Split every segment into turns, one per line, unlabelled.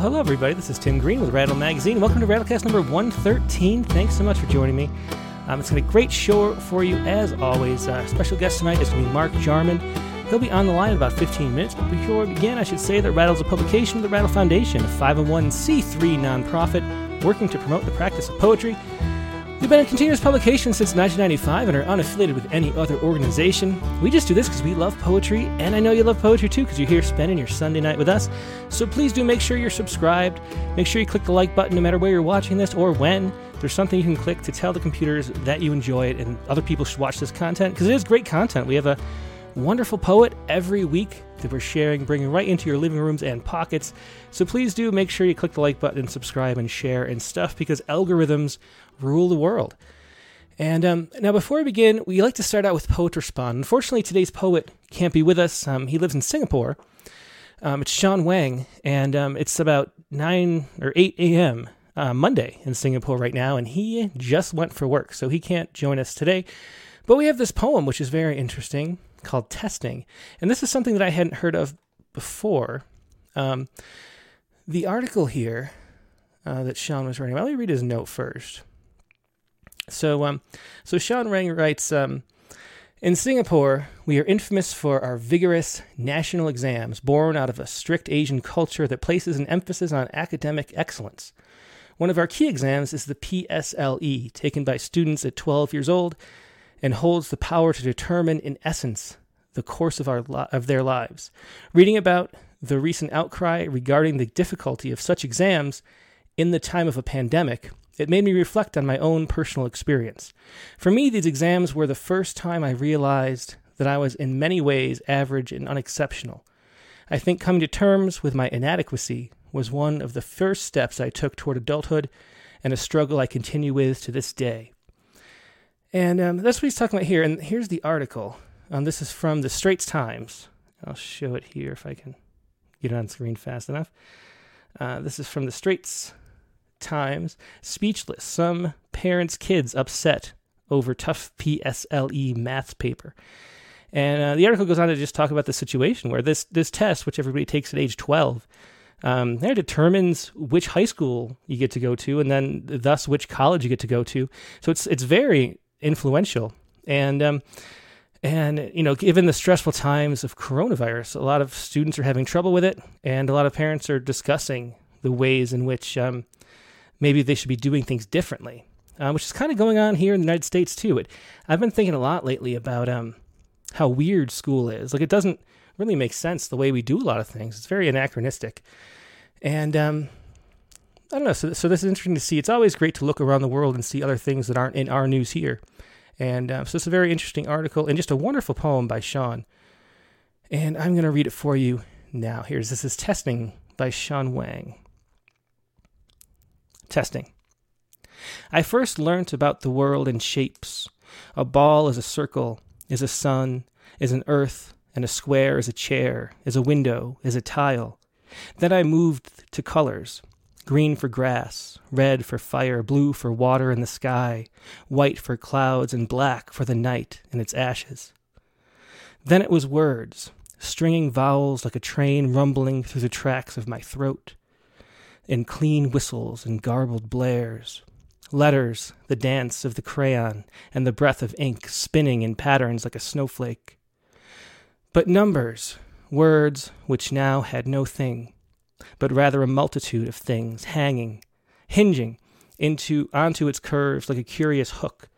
hello, everybody. This is Tim Green with Rattle Magazine. Welcome to Rattlecast number 113. Thanks so much for joining me. Um, it's going to be a great show for you, as always. Uh, special guest tonight is going to be Mark Jarman. He'll be on the line in about 15 minutes. But before we begin, I should say that Rattle is a publication of the Rattle Foundation, a 501c3 nonprofit working to promote the practice of poetry been in continuous publication since 1995 and are unaffiliated with any other organization. We just do this because we love poetry, and I know you love poetry too because you're here spending your Sunday night with us. So please do make sure you're subscribed. Make sure you click the like button no matter where you're watching this or when. There's something you can click to tell the computers that you enjoy it and other people should watch this content because it is great content. We have a wonderful poet every week that we're sharing, bringing right into your living rooms and pockets. So please do make sure you click the like button subscribe and share and stuff because algorithms rule the world. And um, now, before we begin, we like to start out with Poet Respond. Unfortunately, today's poet can't be with us. Um, he lives in Singapore. Um, it's Sean Wang, and um, it's about 9 or 8 a.m. Uh, Monday in Singapore right now, and he just went for work, so he can't join us today. But we have this poem, which is very interesting, called Testing. And this is something that I hadn't heard of before. Um, the article here uh, that Sean was writing, let me read his note first. So, um, so Sean Wang writes, um, in Singapore, we are infamous for our vigorous national exams born out of a strict Asian culture that places an emphasis on academic excellence. One of our key exams is the PSLE, taken by students at 12 years old, and holds the power to determine, in essence, the course of, our li- of their lives. Reading about the recent outcry regarding the difficulty of such exams in the time of a pandemic it made me reflect on my own personal experience. For me, these exams were the first time I realized that I was in many ways average and unexceptional. I think coming to terms with my inadequacy was one of the first steps I took toward adulthood and a struggle I continue with to this day. And um, that's what he's talking about here. And here's the article. Um, this is from the Straits Times. I'll show it here if I can get it on screen fast enough. Uh, this is from the Straits times speechless. Some parents' kids upset over tough PSLE maths paper. And uh, the article goes on to just talk about the situation where this this test, which everybody takes at age 12, um, that determines which high school you get to go to, and then thus which college you get to go to. So it's it's very influential. And um, and you know, given the stressful times of coronavirus, a lot of students are having trouble with it, and a lot of parents are discussing the ways in which um, maybe they should be doing things differently, uh, which is kind of going on here in the United States too. It, I've been thinking a lot lately about um, how weird school is. Like it doesn't really make sense the way we do a lot of things. It's very anachronistic, and um, I don't know. So, so this is interesting to see. It's always great to look around the world and see other things that aren't in our news here. And uh, so it's a very interesting article and just a wonderful poem by Sean. And I'm going to read it for you now. Here's this is Testing by Sean Wang. Testing. I first learnt about the world in shapes. A ball is a circle, is a sun, is an earth, and a square is a chair, is a window, is a tile. Then I moved to colors green for grass, red for fire, blue for water and the sky, white for clouds, and black for the night and its ashes. Then it was words, stringing vowels like a train rumbling through the tracks of my throat in clean whistles and garbled blares. Letters, the dance of the crayon, and the breath of ink spinning in patterns like a snowflake. But numbers, words which now had no thing, but rather a multitude of things hanging, hinging into onto its curves like a curious hook,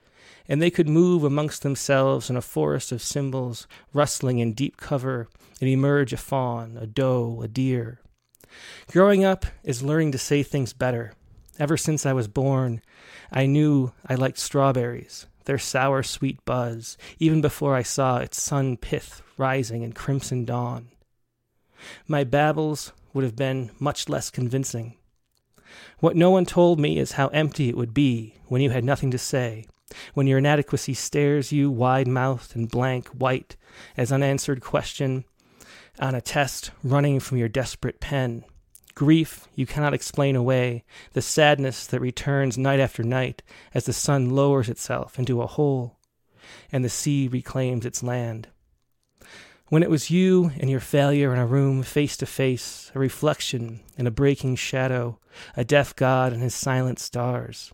and they could move amongst themselves in a forest of symbols, rustling in deep cover, and emerge a fawn, a doe, a deer, Growing up is learning to say things better. Ever since I was born, I knew I liked strawberries, their sour sweet buzz, even before I saw its sun pith rising in crimson dawn. My babbles would have been much less convincing. What no one told me is how empty it would be when you had nothing to say, when your inadequacy stares you wide mouthed and blank white as unanswered question on a test running from your desperate pen. Grief you cannot explain away, the sadness that returns night after night as the sun lowers itself into a hole and the sea reclaims its land. When it was you and your failure in a room face to face, a reflection in a breaking shadow, a deaf God and his silent stars.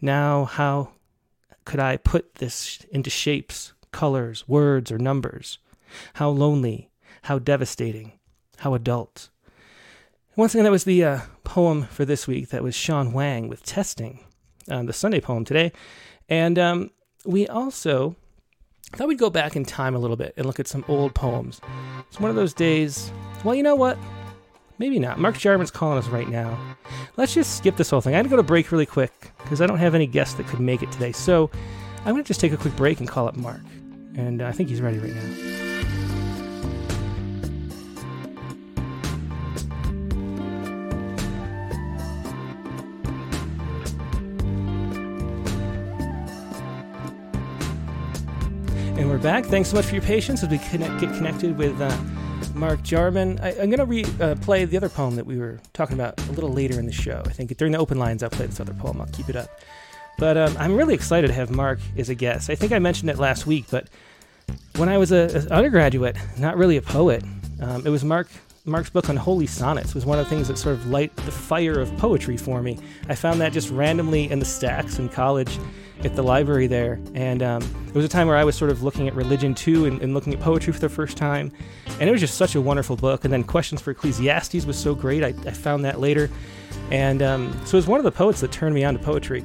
Now, how could I put this into shapes, colors, words, or numbers? How lonely, how devastating, how adult. Once again, that was the uh, poem for this week. That was Sean Wang with Testing, uh, the Sunday poem today. And um, we also thought we'd go back in time a little bit and look at some old poems. It's one of those days. Well, you know what? Maybe not. Mark Jarman's calling us right now. Let's just skip this whole thing. I had to go to break really quick because I don't have any guests that could make it today. So I'm going to just take a quick break and call up Mark. And uh, I think he's ready right now. Back. Thanks so much for your patience as we connect, get connected with uh, Mark Jarman. I, am going to replay uh, the other poem that we were talking about a little later in the show. I think during the open lines, I'll play this other poem. I'll keep it up. But um, I'm really excited to have Mark as a guest. I think I mentioned it last week, but when I was an undergraduate, not really a poet, um, it was Mark Mark's book Unholy Sonnets was one of the things that sort of light the fire of poetry for me. I found that just randomly in the stacks in college at the library there. And um, it was a time where I was sort of looking at religion too and, and, looking at poetry for the first time. And it was just such a wonderful book. And then Questions for Ecclesiastes was so great. I, I found that later. And um, so it was one of the poets that turned me on to poetry.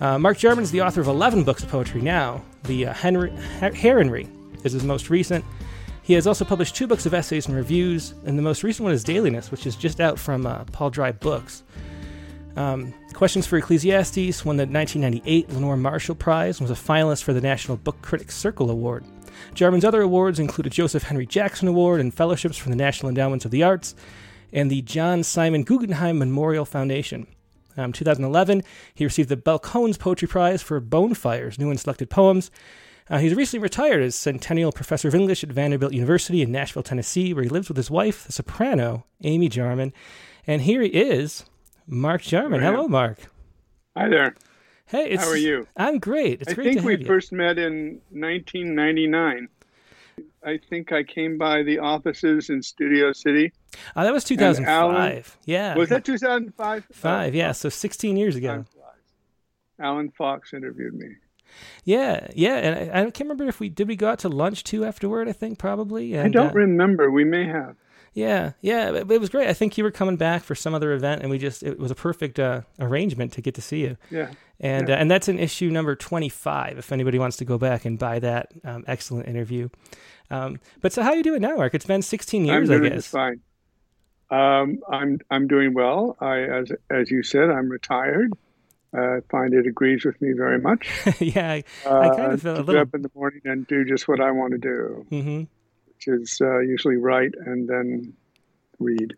Uh, Mark Jarman is the author of 11 books of poetry now. The uh, Henry, Heronry is his most recent. He has also published two books of essays and reviews, and the most recent one is Dailiness, which is just out from uh, Paul Dry Books. Um, Questions for Ecclesiastes won the 1998 Lenore Marshall Prize and was a finalist for the National Book Critics Circle Award. Jarman's other awards include a Joseph Henry Jackson Award and fellowships from the National Endowments of the Arts and the John Simon Guggenheim Memorial Foundation. Um, 2011, he received the Balcones Poetry Prize for Bone Fires new and selected poems. Uh, he's recently retired as Centennial Professor of English at Vanderbilt University in Nashville, Tennessee, where he lives with his wife, the soprano Amy Jarman. And here he is Mark Jarman. Hello, Mark.
Hi there.
Hey,
how are you?
I'm great. It's
I
great
think we first met in 1999. I think I came by the offices in Studio City.
Oh, that was 2005. Alan, yeah.
Was that 2005?
Five, yeah. So 16 years ago.
Alan Fox interviewed me.
Yeah, yeah, and I, I, can't remember if we did we go out to lunch too afterward. I think probably. And,
I don't
uh,
remember. We may have.
Yeah, yeah, it, it, was great. I think you were coming back for some other event, and we just it was a perfect uh, arrangement to get to see you.
Yeah,
and
yeah.
Uh, and that's in issue number twenty five. If anybody wants to go back and buy that um, excellent interview. Um, but so how you doing now, Mark? It's been sixteen years, I guess.
Fine. Um, I'm I'm doing well. I as as you said, I'm retired. I find it agrees with me very much.
yeah, I, I, kind of feel
uh,
a little.
up in the morning and do just what I want to do.
Mm-hmm
which is uh, usually write and then read.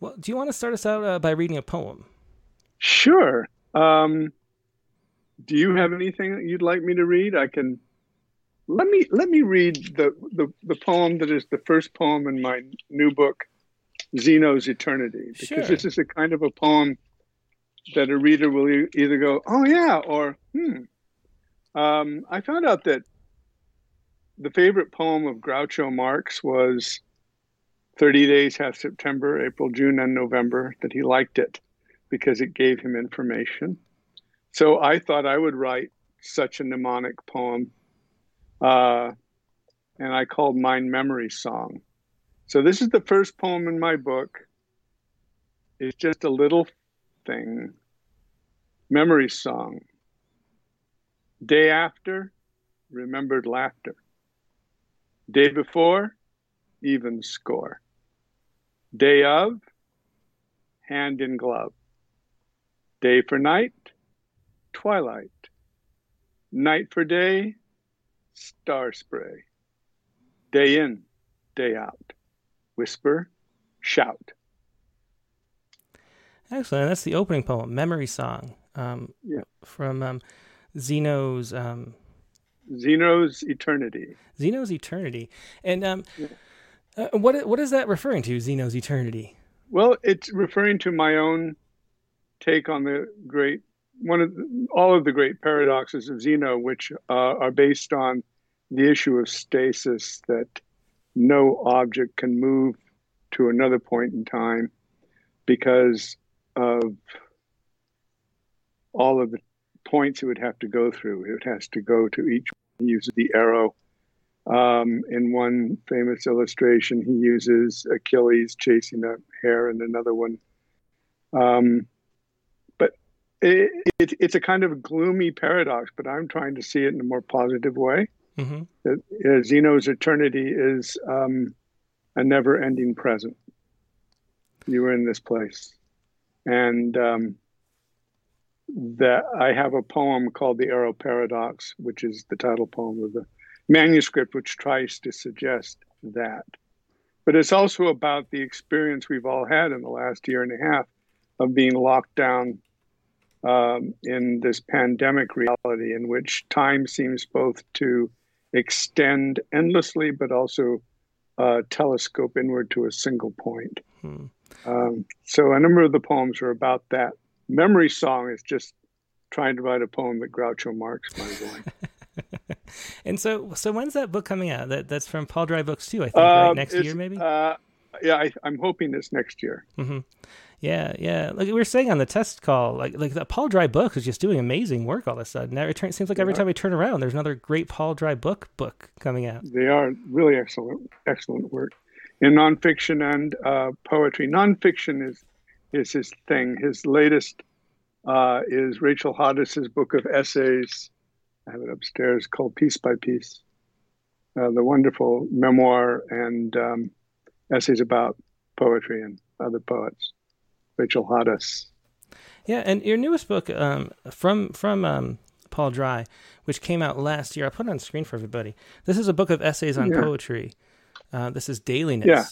Well, do you want to start us out uh, by reading a poem?
Sure. Um, do you have anything that you'd like me to read? I can. Let me let me read the, the, the poem that is the first poem in my new book, Zeno's Eternity, because
sure.
this is a kind of a poem that a reader will either go, "Oh yeah," or "Hmm." Um, I found out that the favorite poem of Groucho Marx was 30 Days Half September, April, June, and November, that he liked it because it gave him information. So I thought I would write such a mnemonic poem, uh, and I called mine Memory Song. So this is the first poem in my book. It's just a little thing. Memory Song. Day after, remembered laughter. Day before, even score. Day of, hand in glove. Day for night, twilight. Night for day, star spray. Day in, day out. Whisper, shout.
Excellent. That's the opening poem, Memory Song, um,
yeah.
from um, Zeno's. Um,
Zeno's Eternity.
Zeno's Eternity. And um,
yeah.
uh, what what is that referring to, Zeno's Eternity?
Well, it's referring to my own take on the great one of the, all of the great paradoxes of Zeno, which uh, are based on the issue of stasis that no object can move to another point in time because of all of the points it would have to go through. It has to go to each one. He uses the arrow. Um, in one famous illustration, he uses Achilles chasing a hare, and another one. Um, but it, it, it's a kind of gloomy paradox, but I'm trying to see it in a more positive way. Mm-hmm. That uh, Zeno's eternity is um, a never ending present. You were in this place. And um, that I have a poem called The Arrow Paradox, which is the title poem of the manuscript, which tries to suggest that. But it's also about the experience we've all had in the last year and a half of being locked down um, in this pandemic reality in which time seems both to extend endlessly, but also uh, telescope inward to a single point. Hmm. Um, so a number of the poems are about that. Memory Song is just trying to write a poem that Groucho Marx might
have and so, so when's that book coming out? That that's from Paul Dry Books too, I think. Uh, right? Next year, maybe.
Uh, yeah, I, am hoping this next year.
Mm-hmm. Yeah, yeah. Like we were saying on the test call, like like the Paul Dry book is just doing amazing work all of a sudden. Now It seems like every time we turn around, there's another great Paul Dry book book coming out.
They are really excellent, excellent work in nonfiction and uh, poetry. Nonfiction is is his thing. His latest uh, is Rachel Hadas's book of essays. I have it upstairs called Piece by Piece. Uh, the wonderful memoir and um, essays about poetry and other poets. Rachel Hadas.
Yeah, and your newest book um, from from um, Paul Dry, which came out last year. I put it on screen for everybody. This is a book of essays on yeah. poetry. Uh, this is Dailiness.
Yeah.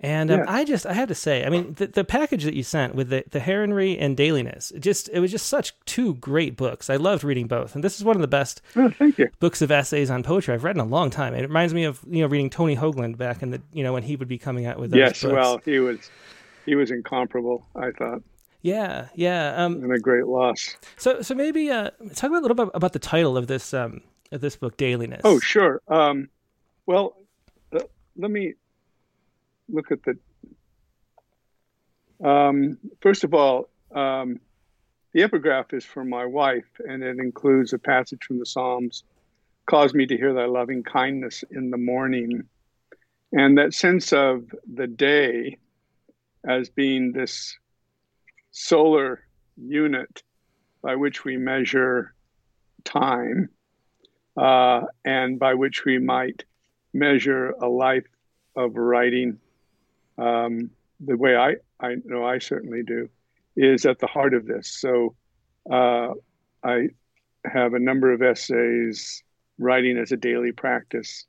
And um, yeah. I just, I had to say, I mean, the, the package that you sent with the, the Heronry and Dailiness, it just, it was just such two great books. I loved reading both. And this is one of the best
oh, thank you.
books of essays on poetry I've read in a long time. It reminds me of, you know, reading Tony Hoagland back in the, you know, when he would be coming out with those
Yes,
books.
well, he was, he was incomparable, I thought.
Yeah, yeah. Um,
and a great loss.
So, so maybe uh, talk about a little bit about the title of this um, of this book, Dailiness.
Oh, sure. Um, well, uh, let me look at the. Um, first of all, um, the epigraph is for my wife, and it includes a passage from the Psalms Cause me to hear thy loving kindness in the morning. And that sense of the day as being this solar unit by which we measure time uh, and by which we might measure a life of writing um, the way I, I know I certainly do is at the heart of this. So uh, I have a number of essays writing as a daily practice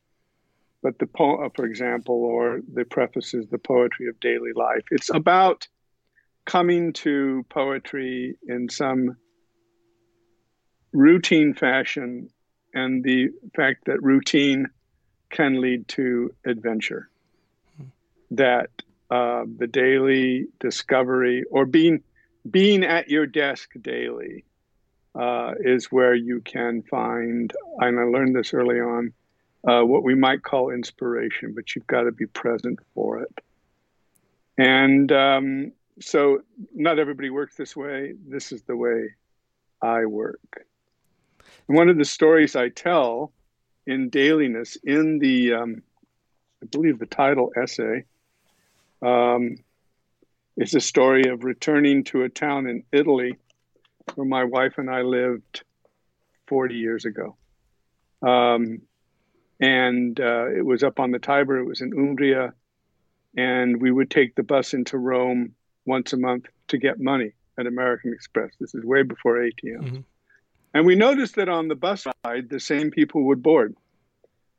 but the poem, for example, or the prefaces, the poetry of daily life. It's about coming to poetry in some routine fashion and the fact that routine can lead to adventure. That uh, the daily discovery or being being at your desk daily uh, is where you can find, and I learned this early on, uh, what we might call inspiration, but you've got to be present for it. And um, so, not everybody works this way. This is the way I work. And one of the stories I tell in Dailiness, in the, um, I believe the title essay, um, is a story of returning to a town in Italy where my wife and I lived 40 years ago. Um, and uh, it was up on the Tiber. It was in Umbria, and we would take the bus into Rome once a month to get money at American Express. This is way before ATM. Mm-hmm. And we noticed that on the bus ride, the same people would board.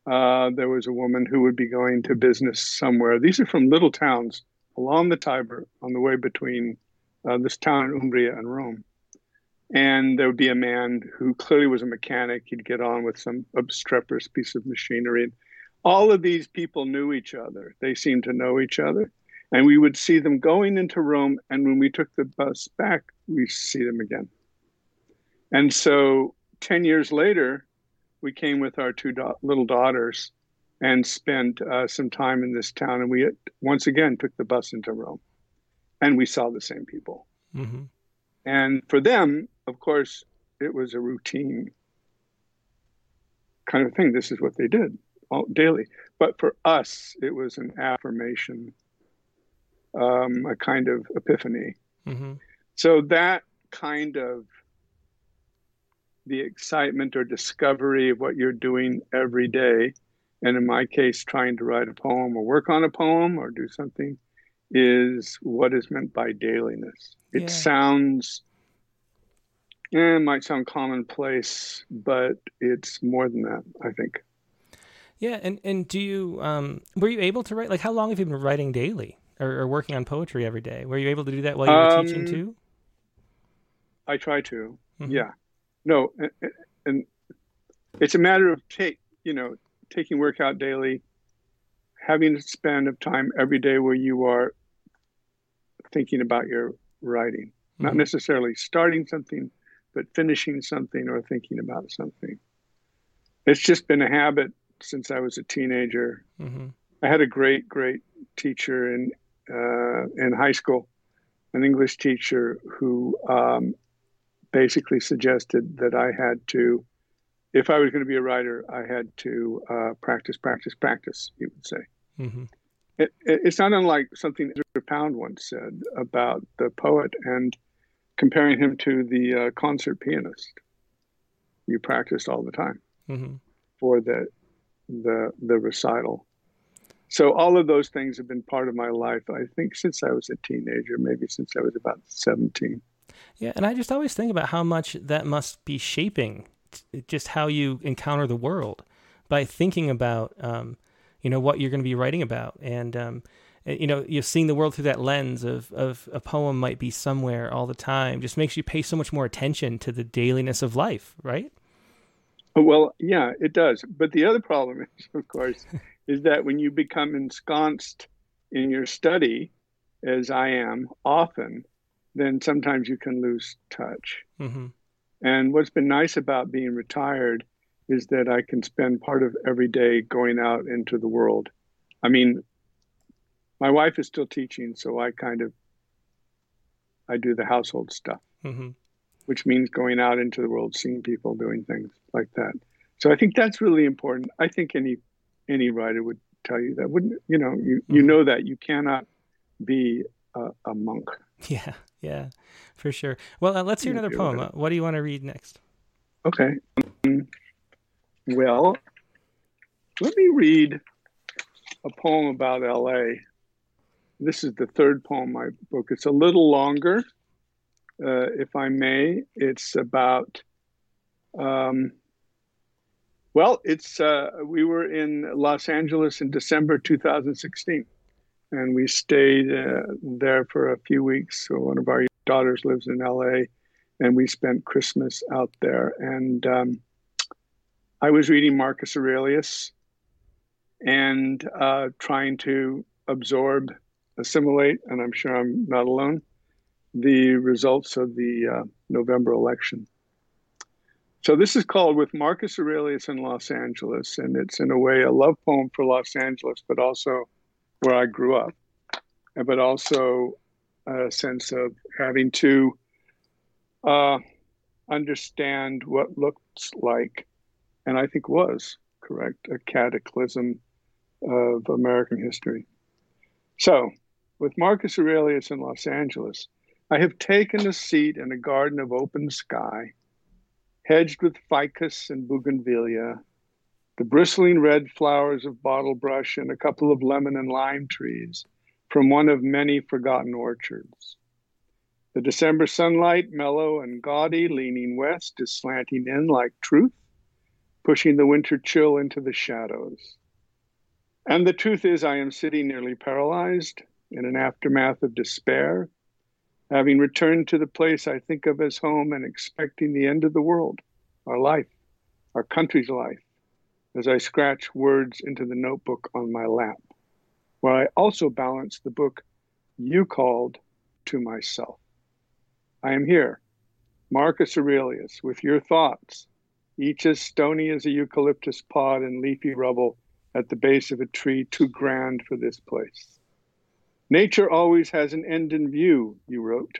Uh, there was a woman who would be going to business somewhere. These are from little towns along the Tiber on the way between uh, this town in Umbria and Rome and there would be a man who clearly was a mechanic. He'd get on with some obstreperous piece of machinery. And all of these people knew each other. They seemed to know each other. And we would see them going into Rome. And when we took the bus back, we see them again. And so 10 years later, we came with our two little daughters and spent uh, some time in this town. And we once again took the bus into Rome, and we saw the same people. Mm-hmm. And for them, of course, it was a routine kind of thing. This is what they did all, daily. But for us, it was an affirmation, um, a kind of epiphany. Mm-hmm. So that kind of the excitement or discovery of what you're doing every day, and in my case, trying to write a poem or work on a poem or do something, is what is meant by dailiness. It yeah. sounds yeah, it might sound commonplace, but it's more than that, I think.
Yeah, and and do you um were you able to write like how long have you been writing daily or, or working on poetry every day? Were you able to do that while you were um, teaching too?
I try to. Mm-hmm. Yeah. No, and, and it's a matter of take, you know, taking work out daily, having a span of time every day where you are thinking about your writing, mm-hmm. not necessarily starting something, but finishing something or thinking about something. It's just been a habit since I was a teenager. Mm-hmm. I had a great, great teacher in uh, in high school, an English teacher who um, basically suggested that I had to, if I was going to be a writer, I had to uh, practice, practice, practice. He would say. Mm-hmm. It, it, it's not unlike something Ezra Pound once said about the poet and comparing him to the uh, concert pianist. You practiced all the time mm-hmm. for the the the recital. So all of those things have been part of my life. I think since I was a teenager, maybe since I was about seventeen.
Yeah, and I just always think about how much that must be shaping just how you encounter the world by thinking about, um, you know, what you're going to be writing about, and um, you know, you're seeing the world through that lens of of a poem might be somewhere all the time. Just makes you pay so much more attention to the dailiness of life, right?
Well, yeah, it does. But the other problem is, of course, is that when you become ensconced in your study, as I am often, then sometimes you can lose touch. Mm-hmm. And what's been nice about being retired is that I can spend part of every day going out into the world. I mean, my wife is still teaching, so I kind of I do the household stuff, mm-hmm. which means going out into the world, seeing people, doing things like that. So I think that's really important. I think any any writer would tell you that, wouldn't you know? You mm-hmm. you know that you cannot be a, a monk.
Yeah, yeah, for sure. Well, uh, let's hear another poem. Uh, what do you want to read next?
Okay. Um, well, let me read a poem about L.A. This is the third poem in my book. It's a little longer, uh, if I may. It's about um, well, it's uh, we were in Los Angeles in December 2016, and we stayed uh, there for a few weeks. So one of our daughters lives in LA, and we spent Christmas out there. And um, I was reading Marcus Aurelius and uh, trying to absorb, assimilate, and I'm sure I'm not alone, the results of the uh, November election. So this is called With Marcus Aurelius in Los Angeles, and it's in a way a love poem for Los Angeles, but also where I grew up, but also a sense of having to uh, understand what looks like, and I think was correct, a cataclysm of American history. So, with Marcus Aurelius in Los Angeles, I have taken a seat in a garden of open sky hedged with ficus and bougainvillea, the bristling red flowers of bottlebrush, and a couple of lemon and lime trees from one of many forgotten orchards. The December sunlight, mellow and gaudy, leaning west, is slanting in like truth, pushing the winter chill into the shadows. And the truth is, I am sitting nearly paralyzed in an aftermath of despair, having returned to the place I think of as home and expecting the end of the world, our life, our country's life, as I scratch words into the notebook on my lap, where I also balance the book you called to myself. I am here, Marcus Aurelius, with your thoughts, each as stony as a eucalyptus pod and leafy rubble at the base of a tree too grand for this place. Nature always has an end in view, you wrote.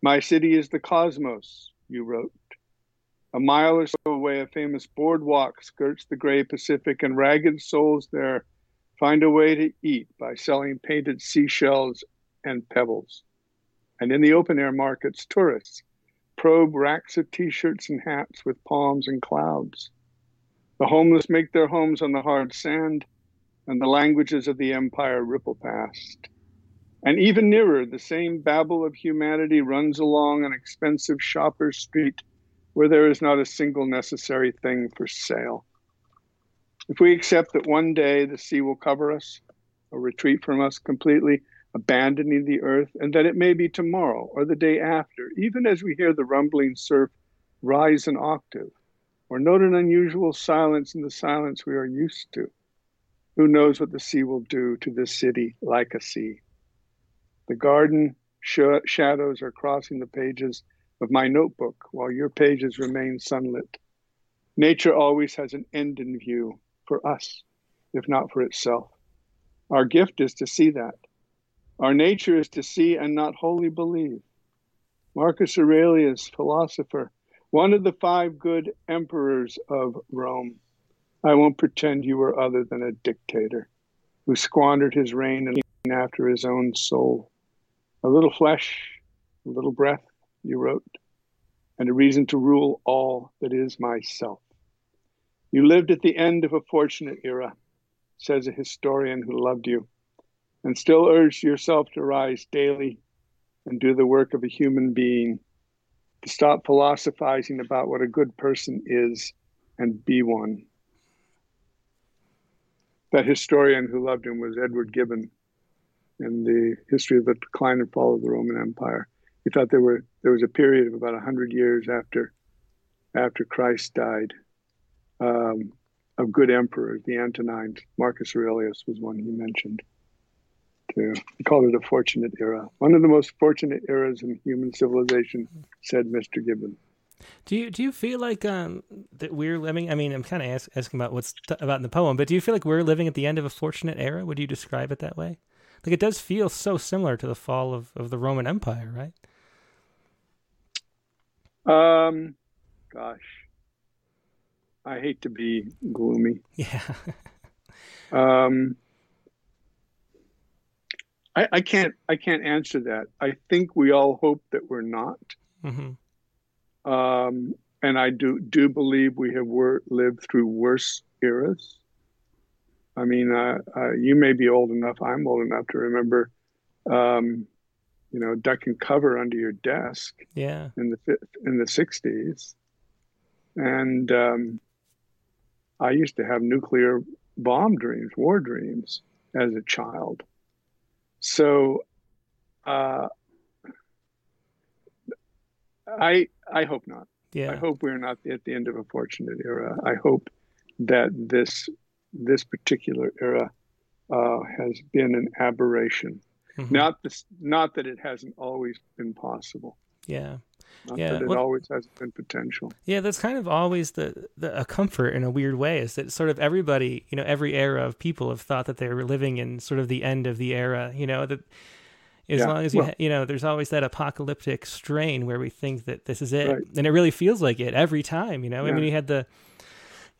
My city is the cosmos, you wrote. A mile or so away, a famous boardwalk skirts the gray Pacific, and ragged souls there find a way to eat by selling painted seashells and pebbles. And in the open air markets, tourists probe racks of t shirts and hats with palms and clouds. The homeless make their homes on the hard sand, and the languages of the empire ripple past. And even nearer, the same babble of humanity runs along an expensive shopper's street where there is not a single necessary thing for sale. If we accept that one day the sea will cover us or retreat from us completely, abandoning the earth, and that it may be tomorrow or the day after, even as we hear the rumbling surf rise an octave, or note an unusual silence in the silence we are used to. Who knows what the sea will do to this city like a sea? The garden sh- shadows are crossing the pages of my notebook while your pages remain sunlit. Nature always has an end in view for us, if not for itself. Our gift is to see that. Our nature is to see and not wholly believe. Marcus Aurelius, philosopher, one of the five good emperors of Rome. I won't pretend you were other than a dictator who squandered his reign and after his own soul. A little flesh, a little breath, you wrote, and a reason to rule all that is myself. You lived at the end of a fortunate era, says a historian who loved you, and still urged yourself to rise daily and do the work of a human being to stop philosophizing about what a good person is and be one. That historian who loved him was Edward Gibbon in the history of the decline and fall of the Roman Empire. He thought there were there was a period of about hundred years after after Christ died um, of good emperors, the Antonines. Marcus Aurelius was one he mentioned to. He called it a fortunate era. One of the most fortunate eras in human civilization, said Mr. Gibbon.
Do you do you feel like um, that we're living? I mean, I'm kind of ask, asking about what's t- about in the poem, but do you feel like we're living at the end of a fortunate era? Would you describe it that way? Like it does feel so similar to the fall of, of the Roman Empire, right?
Um, gosh, I hate to be gloomy.
Yeah.
um, I, I can't I can't answer that. I think we all hope that we're not. Mm-hmm. Um, and I do do believe we have wor- lived through worse eras. I mean, uh, uh, you may be old enough. I'm old enough to remember, um, you know, duck and cover under your desk.
Yeah.
In the in the '60s, and um, I used to have nuclear bomb dreams, war dreams, as a child. So uh, I I hope not.
Yeah.
I hope we're not at the end of a fortunate era. I hope that this this particular era uh, has been an aberration. Mm-hmm. Not this, not that it hasn't always been possible.
Yeah.
Not
yeah,
that it well, always has been potential.
Yeah, that's kind of always the, the a comfort in a weird way is that sort of everybody, you know, every era of people have thought that they were living in sort of the end of the era, you know, that as yeah, long as you well, you know, there's always that apocalyptic strain where we think that this is it, right. and it really feels like it every time, you know. Yeah. I mean, you had the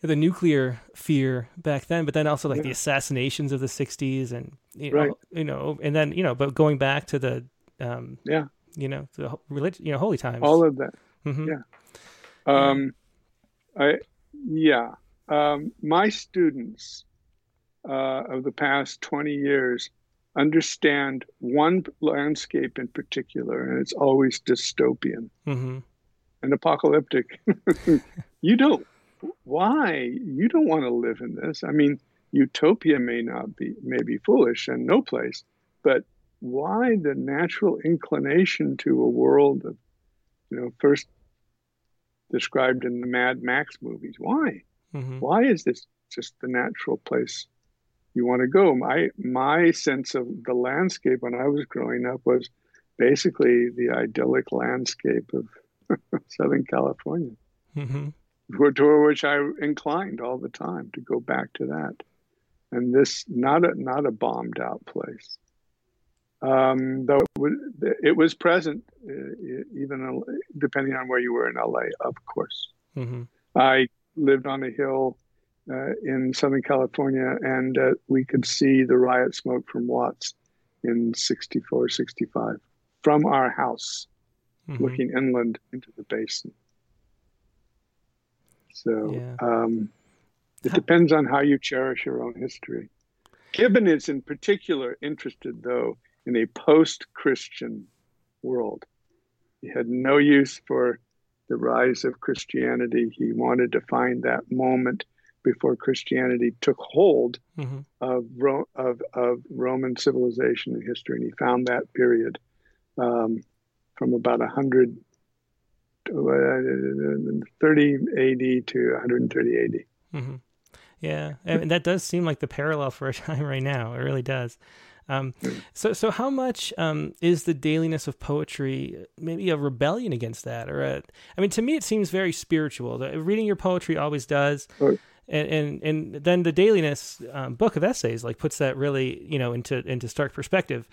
the nuclear fear back then, but then also like yeah. the assassinations of the '60s, and you know, right. you know, and then you know, but going back to the um,
yeah
you know, the religion, you know, holy times.
All of that. Mm-hmm. Yeah. Um, I, yeah. Um, my students uh, of the past 20 years understand one landscape in particular, and it's always dystopian mm-hmm. and apocalyptic. you don't, why? You don't want to live in this. I mean, utopia may not be, may be foolish and no place, but why the natural inclination to a world of, you know, first described in the Mad Max movies? Why? Mm-hmm. Why is this just the natural place you want to go? My my sense of the landscape when I was growing up was basically the idyllic landscape of Southern California, mm-hmm. Toward which I inclined all the time to go back to that. and this not a not a bombed out place. Um, though it, would, it, was present, uh, even depending on where you were in LA, of course. Mm-hmm. I lived on a hill uh, in Southern California, and uh, we could see the riot smoke from Watts in 64, 65 from our house, mm-hmm. looking inland into the basin. So yeah. um, it depends on how you cherish your own history. Gibbon is in particular interested, though, in a post Christian world. He had no use for the rise of Christianity. He wanted to find that moment before Christianity took hold mm-hmm. of, of, of Roman civilization and history. And he found that period um, from about 100, uh, 30 AD to 130 AD.
Mm-hmm. Yeah, and that does seem like the parallel for our time right now. It really does. Um, so, so how much um, is the dailiness of poetry maybe a rebellion against that, or a, I mean, to me, it seems very spiritual. The, reading your poetry always does, and and, and then the dailiness um, book of essays like puts that really you know into into stark perspective.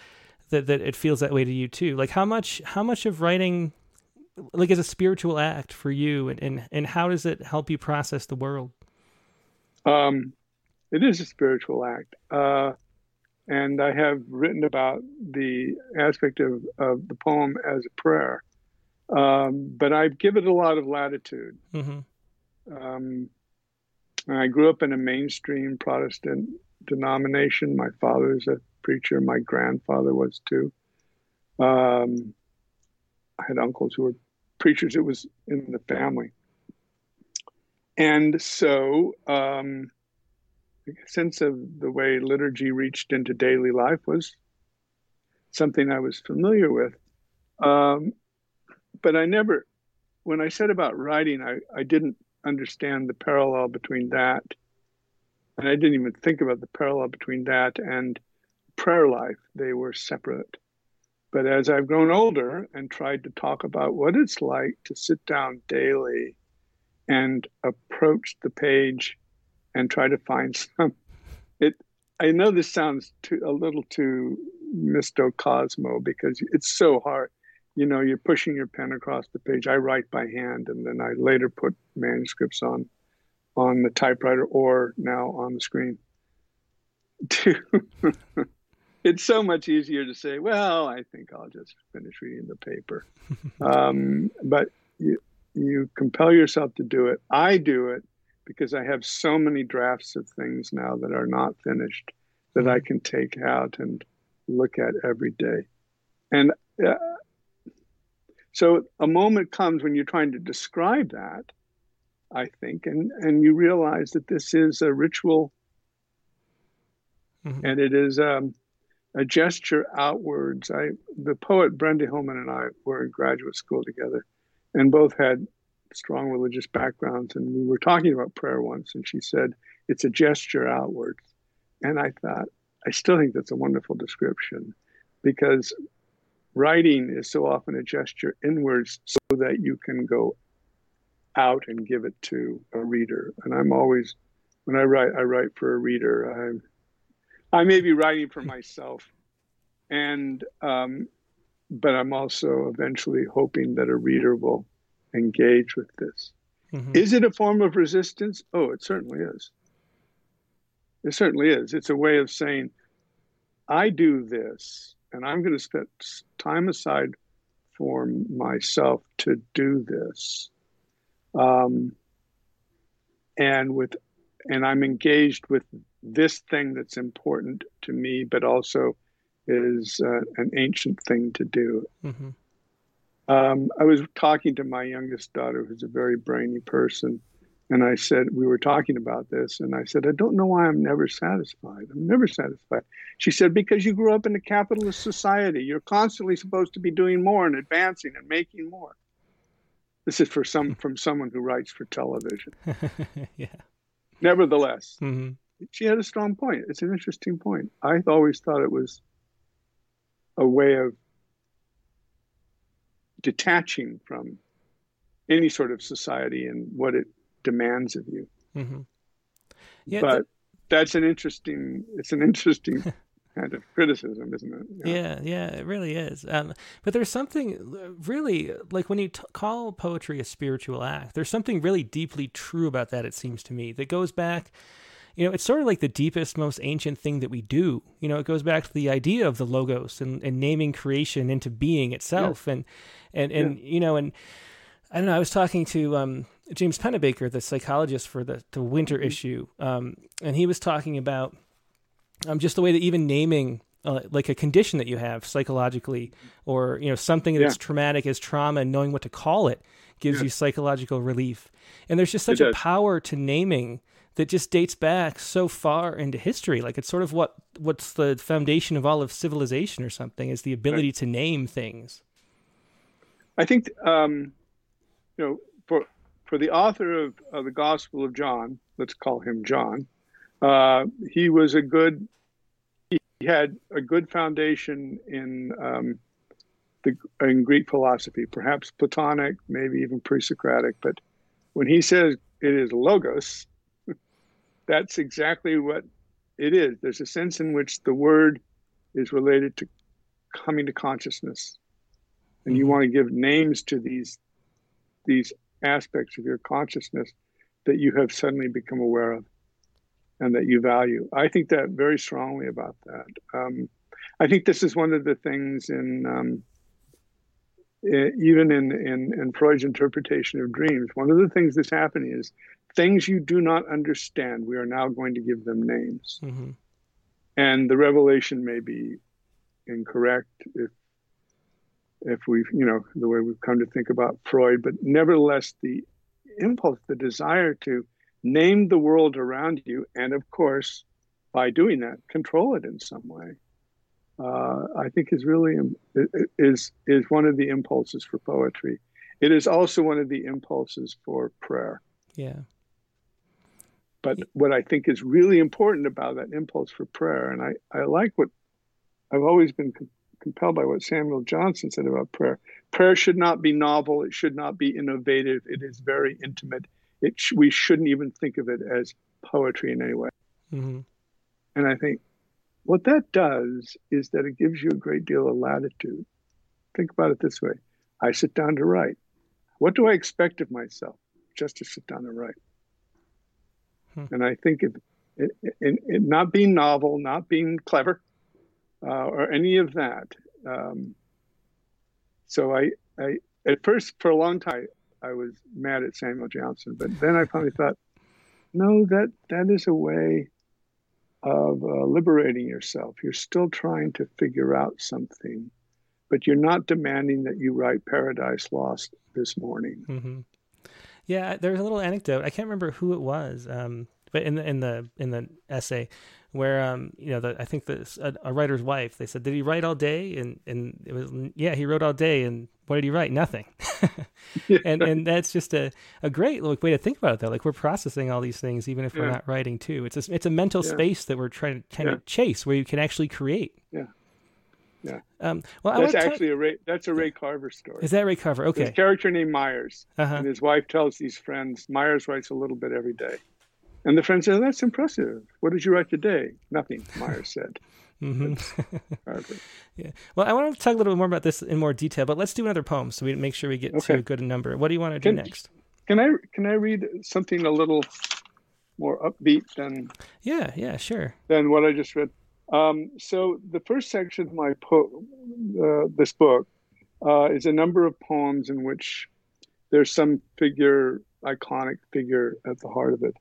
That that it feels that way to you too. Like how much how much of writing like as a spiritual act for you, and and, and how does it help you process the world?
Um, it is a spiritual act. Uh, and I have written about the aspect of, of the poem as a prayer. Um, but I give it a lot of latitude. Mm-hmm. Um, I grew up in a mainstream Protestant denomination. My father's a preacher. My grandfather was too. Um, I had uncles who were preachers. It was in the family. And so, um, sense of the way liturgy reached into daily life was something I was familiar with. Um, but I never, when I said about writing, I, I didn't understand the parallel between that. And I didn't even think about the parallel between that and prayer life. They were separate. But as I've grown older and tried to talk about what it's like to sit down daily and approach the page and try to find some. It. I know this sounds too, a little too Misto Cosmo because it's so hard. You know, you're pushing your pen across the page. I write by hand, and then I later put manuscripts on on the typewriter or now on the screen. it's so much easier to say, well, I think I'll just finish reading the paper. um, but you, you compel yourself to do it. I do it because I have so many drafts of things now that are not finished that I can take out and look at every day. And uh, so a moment comes when you're trying to describe that, I think, and, and you realize that this is a ritual mm-hmm. and it is um, a gesture outwards. I, the poet Brenda Hillman and I were in graduate school together and both had strong religious backgrounds, and we were talking about prayer once, and she said it's a gesture outwards," and I thought I still think that's a wonderful description, because writing is so often a gesture inwards, so that you can go out and give it to a reader. And I'm always when I write, I write for a reader. I'm I may be writing for myself, and um, but I'm also eventually hoping that a reader will engage with this. Mm-hmm. Is it a form of resistance? Oh, it certainly is. It certainly is. It's a way of saying, I do this, and I'm going to set time aside for myself to do this. Um, and with and I'm engaged with this thing that's important to me, but also is uh, an ancient thing to do. Mm-hmm. Um, I was talking to my youngest daughter, who's a very brainy person, and I said, We were talking about this, and I said, I don't know why I'm never satisfied. I'm never satisfied. She said, Because you grew up in a capitalist society. You're constantly supposed to be doing more and advancing and making more. This is for some from someone who writes for television. yeah. Nevertheless, mm-hmm. She had a strong point. It's an interesting point. I always thought it was a way of detaching from any sort of society and what it demands of you. Mm-hmm.
Yeah, but
that's an interesting. It's an interesting kind of criticism, isn't it?
Yeah, yeah, yeah it really is. Um, but there's something really like when you t- call poetry a spiritual act. There's something really deeply true about that. It seems to me that goes back. You know, it's sort of like the deepest, most ancient thing that we do. You know, it goes back to the idea of the logos and, and naming creation into being itself, yeah. and and and yeah. you know, and I don't know. I was talking to um, James Pennebaker, the psychologist for the the winter mm-hmm. issue, um, and he was talking about um, just the way that even naming uh, like a condition that you have psychologically or you know something that's yeah. traumatic as trauma and knowing what to call it gives yeah. you psychological relief and there's just such a power to naming that just dates back so far into history like it's sort of what what's the foundation of all of civilization or something is the ability to name things
i think um, you know for for the author of, of the gospel of john let's call him john uh, he was a good. He had a good foundation in um, the in Greek philosophy, perhaps Platonic, maybe even pre-Socratic. But when he says it is logos, that's exactly what it is. There's a sense in which the word is related to coming to consciousness, and you mm-hmm. want to give names to these these aspects of your consciousness that you have suddenly become aware of and that you value. I think that very strongly about that. Um, I think this is one of the things in um, even in, in, in Freud's interpretation of dreams. One of the things that's happening is things you do not understand. We are now going to give them names, mm-hmm. and the revelation may be incorrect if if we've you know the way we've come to think about Freud, but nevertheless the impulse, the desire to name the world around you, and of course, by doing that, control it in some way. Uh, I think is really is is one of the impulses for poetry. It is also one of the impulses for prayer.
Yeah.
But what I think is really important about that impulse for prayer, and I, I like what I've always been com- compelled by what Samuel Johnson said about prayer. Prayer should not be novel. It should not be innovative. It is very intimate it sh- we shouldn't even think of it as poetry in any way. Mm-hmm. And I think what that does is that it gives you a great deal of latitude. Think about it this way I sit down to write. What do I expect of myself? Just to sit down and write. Hmm. And I think it, it, it, it, not being novel, not being clever, uh, or any of that. Um, so I, I, at first, for a long time, I was mad at Samuel Johnson. But then I finally thought, no, that that is a way of uh, liberating yourself. You're still trying to figure out something, but you're not demanding that you write Paradise Lost this morning.
Mm-hmm. Yeah, there's a little anecdote. I can't remember who it was, um, but in the in the in the essay where um you know the, I think the a, a, writer's wife they said did he write all day? And and it was yeah he wrote all day. And what did he write? Nothing. And and that's just a, a great like, way to think about it though. Like we're processing all these things even if yeah. we're not writing too. It's a, it's a mental yeah. space that we're trying to kind of chase where you can actually create.
Yeah yeah. Um, well, that's actually talk... a Ray. That's a Ray Carver story.
Is that Ray Carver? Okay.
A character named Myers, uh-huh. and his wife tells these friends Myers writes a little bit every day. And the friend said, That's impressive. What did you write today? Nothing, Myers said.
mm-hmm. yeah. Well, I want to talk a little bit more about this in more detail, but let's do another poem so we make sure we get okay. to a good number. What do you want to do
can,
next?
Can I can I read something a little more upbeat than
yeah yeah sure
than what I just read? Um, so the first section of my po- uh, this book uh, is a number of poems in which there's some figure, iconic figure at the heart of it.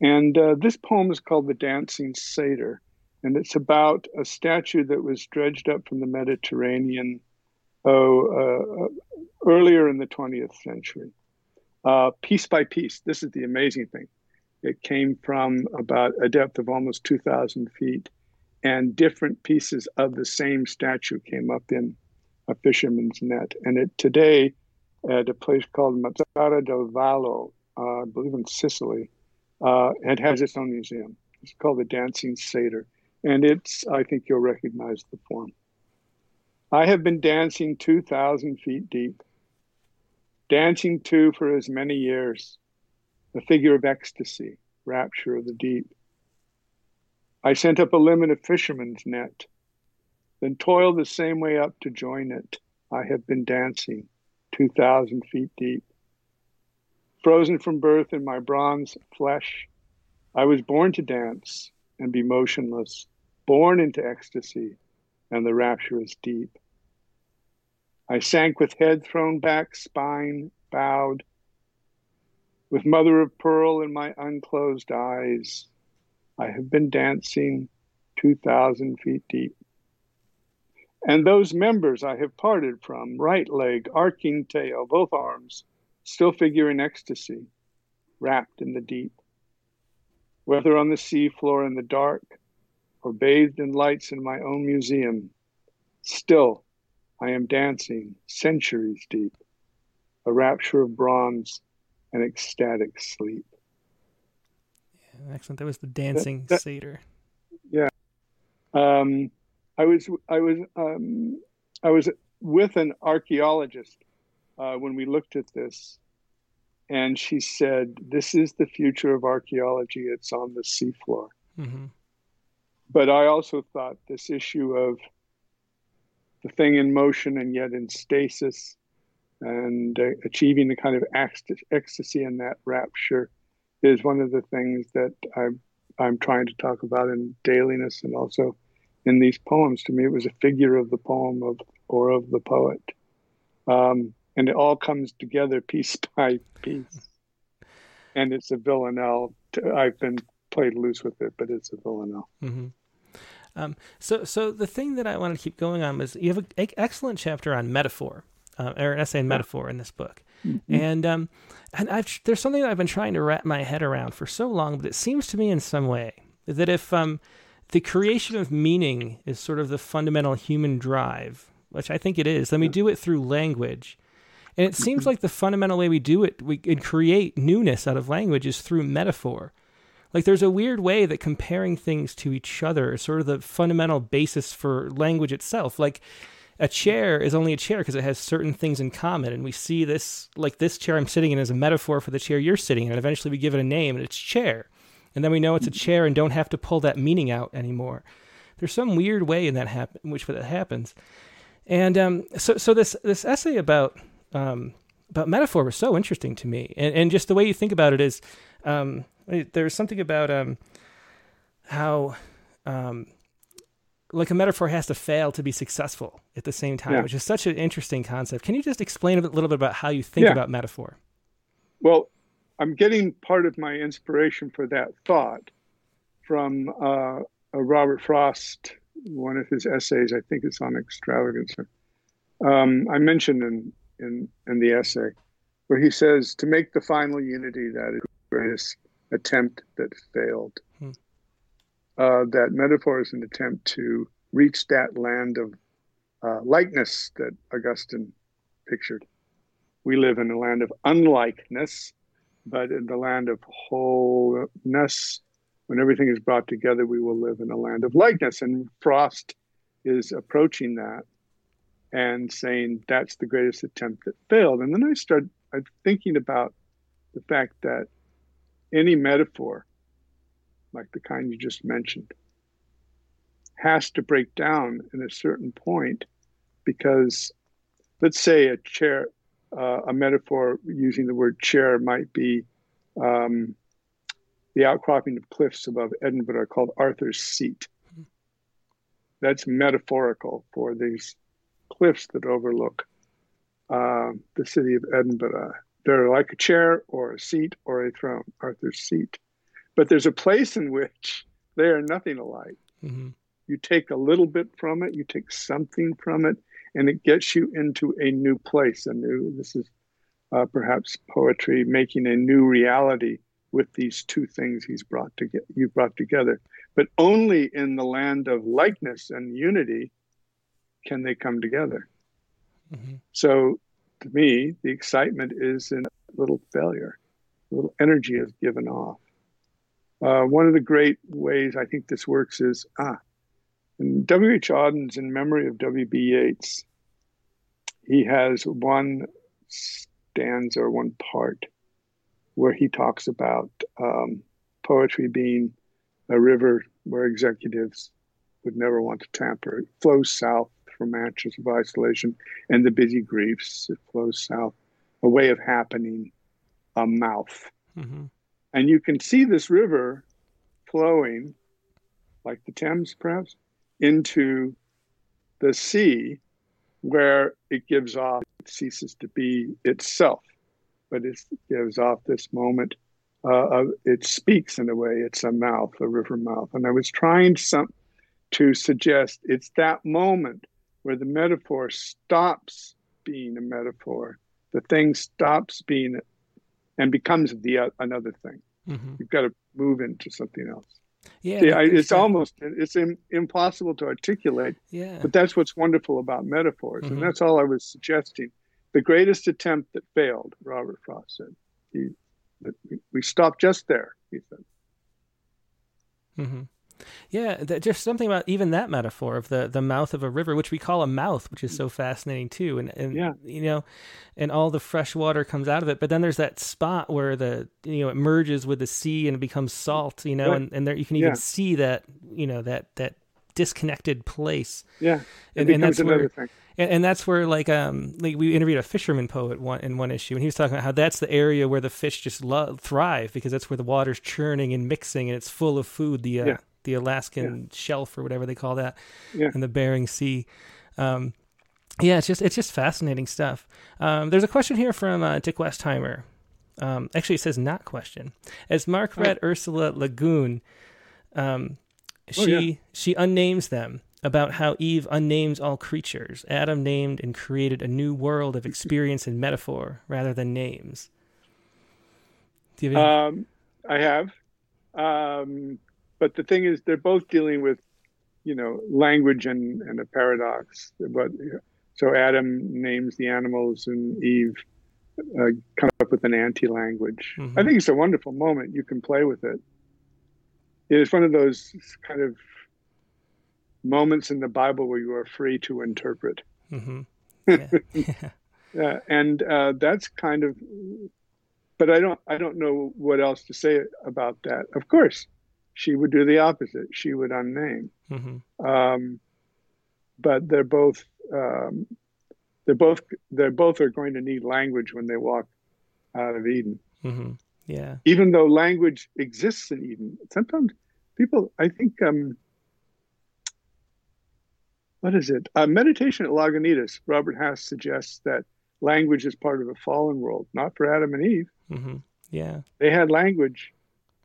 And uh, this poem is called The Dancing Satyr, and it's about a statue that was dredged up from the Mediterranean oh, uh, earlier in the 20th century. Uh, piece by piece, this is the amazing thing. It came from about a depth of almost 2,000 feet, and different pieces of the same statue came up in a fisherman's net. And it today, at a place called Mazara del Vallo, uh, I believe in Sicily, uh, it has its own museum. It's called the Dancing Satyr, and it's I think you'll recognize the form. I have been dancing 2,000 feet deep, dancing too for as many years, the figure of ecstasy, rapture of the deep. I sent up a limit of fisherman's net, then toiled the same way up to join it. I have been dancing, 2,000 feet deep. Frozen from birth in my bronze flesh, I was born to dance and be motionless, born into ecstasy, and the rapture is deep. I sank with head thrown back, spine bowed, with mother of pearl in my unclosed eyes. I have been dancing 2,000 feet deep. And those members I have parted from, right leg, arcing tail, both arms, still figure in ecstasy, wrapped in the deep. Whether on the seafloor in the dark or bathed in lights in my own museum, still I am dancing centuries deep, a rapture of bronze and ecstatic sleep.
Excellent. That was the dancing that, that, satyr.
Yeah. Um, I was I was um, I was with an archaeologist uh, when we looked at this, and she said, "This is the future of archaeology. It's on the seafloor." Mm-hmm. But I also thought this issue of the thing in motion and yet in stasis and uh, achieving the kind of ecstasy in that rapture is one of the things that I'm, I'm trying to talk about in dailiness and also in these poems. To me, it was a figure of the poem of or of the poet. Um, and it all comes together piece by piece. And it's a villanelle. I've been played loose with it, but it's a villanelle.
Mm-hmm. Um, so, so the thing that I want to keep going on is you have an excellent chapter on metaphor, uh, or an essay on metaphor in this book, mm-hmm. and um, and I've, there's something that I've been trying to wrap my head around for so long, but it seems to me in some way that if um, the creation of meaning is sort of the fundamental human drive, which I think it is, then we do it through language. And it seems mm-hmm. like the fundamental way we do it, we can create newness out of language is through metaphor. Like there's a weird way that comparing things to each other is sort of the fundamental basis for language itself. Like a chair is only a chair because it has certain things in common. And we see this, like this chair I'm sitting in, as a metaphor for the chair you're sitting in. And eventually we give it a name and it's chair. And then we know it's a chair and don't have to pull that meaning out anymore. There's some weird way in that which that happens. And um, so, so this this essay about um, about metaphor was so interesting to me, and, and just the way you think about it is, um, there's something about um, how um, like a metaphor has to fail to be successful at the same time, yeah. which is such an interesting concept. Can you just explain a little bit about how you think yeah. about metaphor?
Well, I'm getting part of my inspiration for that thought from uh, Robert Frost, one of his essays. I think it's on extravagance. Um, I mentioned in, in in the essay where he says to make the final unity that is the greatest attempt that failed. Hmm. Uh, that metaphor is an attempt to reach that land of uh, likeness that Augustine pictured. We live in a land of unlikeness, but in the land of wholeness, when everything is brought together, we will live in a land of likeness. And Frost is approaching that and saying that's the greatest attempt that failed. And then I started thinking about the fact that any metaphor, like the kind you just mentioned, has to break down at a certain point because, let's say, a chair, uh, a metaphor using the word chair might be um, the outcropping of cliffs above Edinburgh called Arthur's Seat. That's metaphorical for these cliffs that overlook uh, the city of Edinburgh. They're like a chair or a seat or a throne, Arthur's seat. But there's a place in which they are nothing alike. Mm-hmm. You take a little bit from it, you take something from it, and it gets you into a new place. A new, this is uh, perhaps poetry making a new reality with these two things he's brought to you brought together. But only in the land of likeness and unity can they come together. Mm-hmm. So to me, the excitement is in a little failure, a little energy is given off. Uh, one of the great ways I think this works is ah, in W.H. Auden's In Memory of W.B. Yeats, he has one stanza or one part where he talks about um, poetry being a river where executives would never want to tamper. It flows south from matches of isolation and the busy griefs. It flows south, a way of happening, a mouth. Mm-hmm. And you can see this river flowing, like the Thames perhaps, into the sea where it gives off, it ceases to be itself, but it gives off this moment. Uh, of, it speaks in a way, it's a mouth, a river mouth. And I was trying some, to suggest it's that moment where the metaphor stops being a metaphor, the thing stops being and becomes the uh, another thing. Mm-hmm. You've got to move into something else.
Yeah,
See, I, it's almost it's in, impossible to articulate.
Yeah,
but that's what's wonderful about metaphors, mm-hmm. and that's all I was suggesting. The greatest attempt that failed, Robert Frost said. He, we stopped just there. He said.
Mm-hmm. Yeah, that, just something about even that metaphor of the the mouth of a river, which we call a mouth, which is so fascinating too. And and
yeah.
you know, and all the fresh water comes out of it. But then there's that spot where the you know it merges with the sea and it becomes salt. You know, and and there you can even yeah. see that you know that that disconnected place.
Yeah,
and, and that's where. Thing. And, and, that's where, like, um, like we interviewed a fisherman poet one in one issue, and he was talking about how that's the area where the fish just love, thrive because that's where the water's churning and mixing, and it's full of food. The uh, yeah the Alaskan yeah. shelf or whatever they call that,
yeah.
in the Bering Sea. Um, yeah, it's just it's just fascinating stuff. Um, there's a question here from uh, Dick Westheimer. Um, actually, it says not question. As Mark oh. read Ursula Le Guin, um, she oh, yeah. she unnames them about how Eve unnames all creatures. Adam named and created a new world of experience and metaphor rather than names.
Do you have um, I have. But the thing is, they're both dealing with, you know, language and, and a paradox. But so Adam names the animals, and Eve uh, comes up with an anti-language. Mm-hmm. I think it's a wonderful moment. You can play with it. It is one of those kind of moments in the Bible where you are free to interpret.
Mm-hmm.
Yeah. yeah. and uh, that's kind of. But I don't. I don't know what else to say about that. Of course, she would do the opposite. She would unname. Mm-hmm. Um, but they're both um, they're both they're both are going to need language when they walk out of Eden.
Mm-hmm. Yeah.
Even though language exists in Eden, sometimes people I think um, what is it? Uh, meditation at Lagunitas. Robert Hass suggests that language is part of a fallen world, not for Adam and Eve.
Mm-hmm. Yeah.
They had language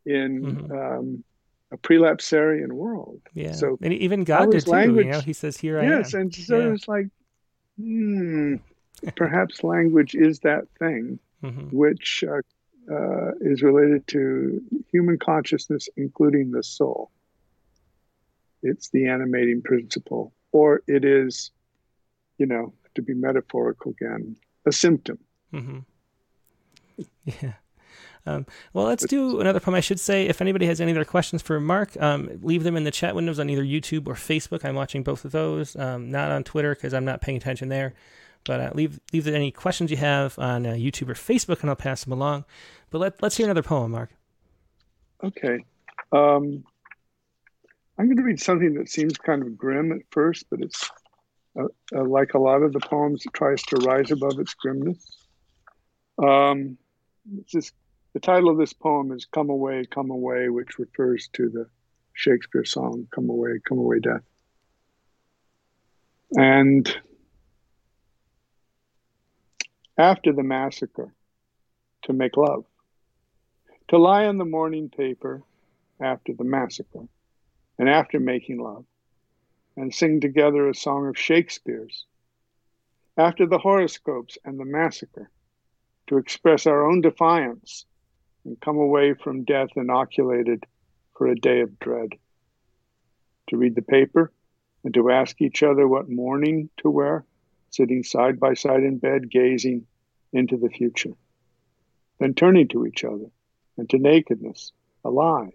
in mm-hmm. um, a prelapsarian world.
Yeah. So and even God did too. Language, you know, he says, "Here I
yes, am." Yes, and so yeah. it's like, hmm, perhaps language is that thing mm-hmm. which uh, uh, is related to human consciousness, including the soul. It's the animating principle, or it is, you know, to be metaphorical again, a symptom.
Mm-hmm. Yeah. Um, well, let's do another poem. I should say, if anybody has any other questions for Mark, um, leave them in the chat windows on either YouTube or Facebook. I'm watching both of those, um, not on Twitter because I'm not paying attention there. But uh, leave leave any questions you have on uh, YouTube or Facebook, and I'll pass them along. But let, let's hear another poem, Mark.
Okay. Um, I'm going to read something that seems kind of grim at first, but it's uh, uh, like a lot of the poems, it tries to rise above its grimness. Um, it's this the title of this poem is Come Away, Come Away, which refers to the Shakespeare song, Come Away, Come Away, Death. And after the massacre, to make love, to lie on the morning paper after the massacre, and after making love, and sing together a song of Shakespeare's, after the horoscopes and the massacre, to express our own defiance and come away from death inoculated for a day of dread. To read the paper and to ask each other what mourning to wear, sitting side by side in bed, gazing into the future. Then turning to each other and to nakedness, alive,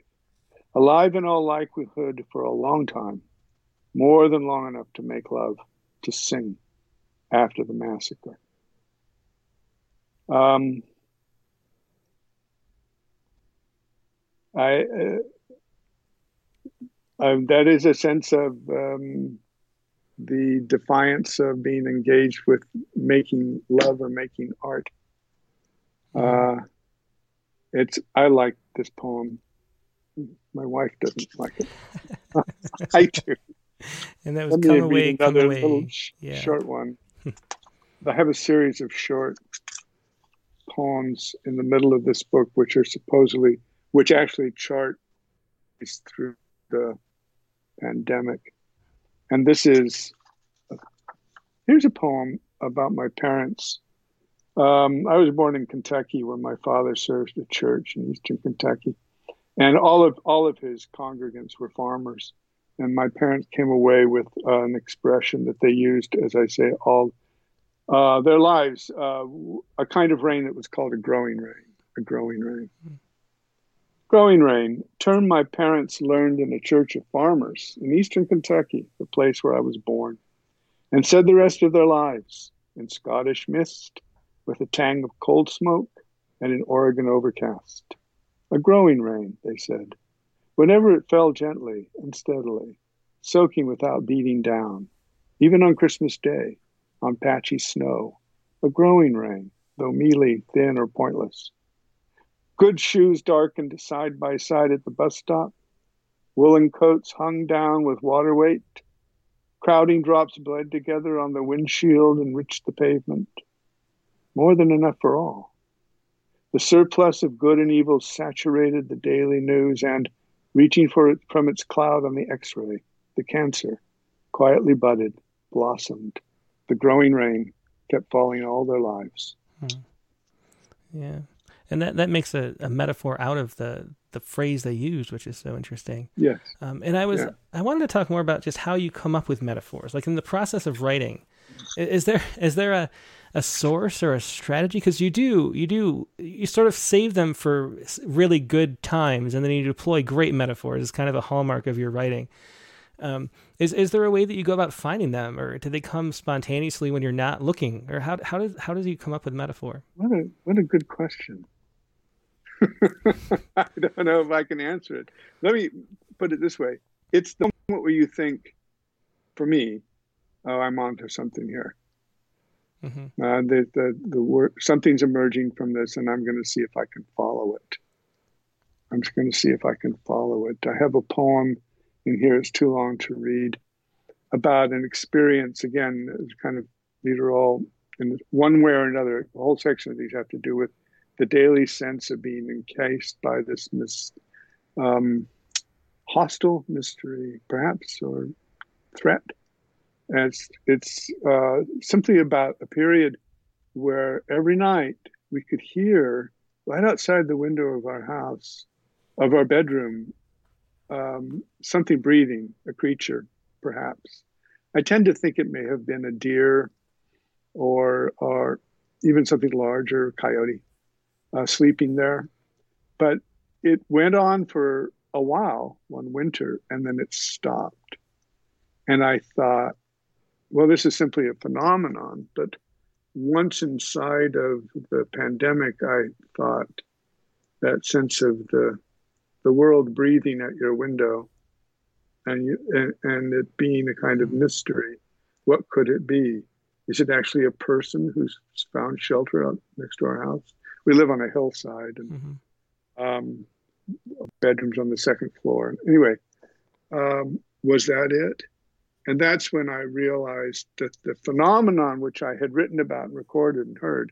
alive in all likelihood for a long time, more than long enough to make love, to sing after the massacre. Um, I uh, um, that is a sense of um, the defiance of being engaged with making love or making art. Uh, it's I like this poem. My wife doesn't like it. I do.
And that was come away, come away.
Sh- yeah. short one. I have a series of short poems in the middle of this book, which are supposedly, which actually chart through the pandemic. And this is here's a poem about my parents. Um, I was born in Kentucky where my father served the church in eastern Kentucky. And all of all of his congregants were farmers. And my parents came away with uh, an expression that they used, as I say, all uh, their lives, uh, a kind of rain that was called a growing rain, a growing rain. Mm. Growing Rain, term my parents learned in a church of farmers in eastern Kentucky, the place where I was born, and said the rest of their lives in Scottish mist with a tang of cold smoke and in Oregon overcast. A growing rain, they said, whenever it fell gently and steadily, soaking without beating down, even on Christmas Day, on patchy snow, a growing rain, though mealy, thin, or pointless Good shoes darkened side by side at the bus stop. Woolen coats hung down with water weight. Crowding drops bled together on the windshield and reached the pavement. More than enough for all. The surplus of good and evil saturated the daily news and, reaching for it from its cloud on the x ray, the cancer quietly budded, blossomed. The growing rain kept falling all their lives.
Hmm. Yeah and that that makes a, a metaphor out of the the phrase they used, which is so interesting.
Yes.
Um, and I was yeah. I wanted to talk more about just how you come up with metaphors, like in the process of writing. Is there is there a a source or a strategy? Because you do you do you sort of save them for really good times, and then you deploy great metaphors. It's kind of a hallmark of your writing. Um, is is there a way that you go about finding them, or do they come spontaneously when you're not looking, or how how does how does you come up with metaphor?
What a what a good question. I don't know if I can answer it. Let me put it this way: it's the moment where you think, for me, oh, I'm onto something here. Mm-hmm. Uh, the the the word something's emerging from this, and I'm going to see if I can follow it. I'm just going to see if I can follow it. I have a poem in here. It's too long to read about an experience. Again, it's kind of these are all in one way or another. A whole section of these have to do with the daily sense of being encased by this mis- um, hostile mystery, perhaps, or threat. And it's it's uh, simply about a period where every night we could hear right outside the window of our house, of our bedroom, um, something breathing, a creature, perhaps. I tend to think it may have been a deer or or even something larger, coyote uh, sleeping there. But it went on for a while one winter and then it stopped. And I thought, well, this is simply a phenomenon. But once inside of the pandemic, I thought that sense of the the world breathing at your window and you and, and it being a kind of mystery. What could it be? Is it actually a person who's found shelter out next to our house? We live on a hillside and mm-hmm. um, bedrooms on the second floor. Anyway, um, was that it? And that's when I realized that the phenomenon which I had written about and recorded and heard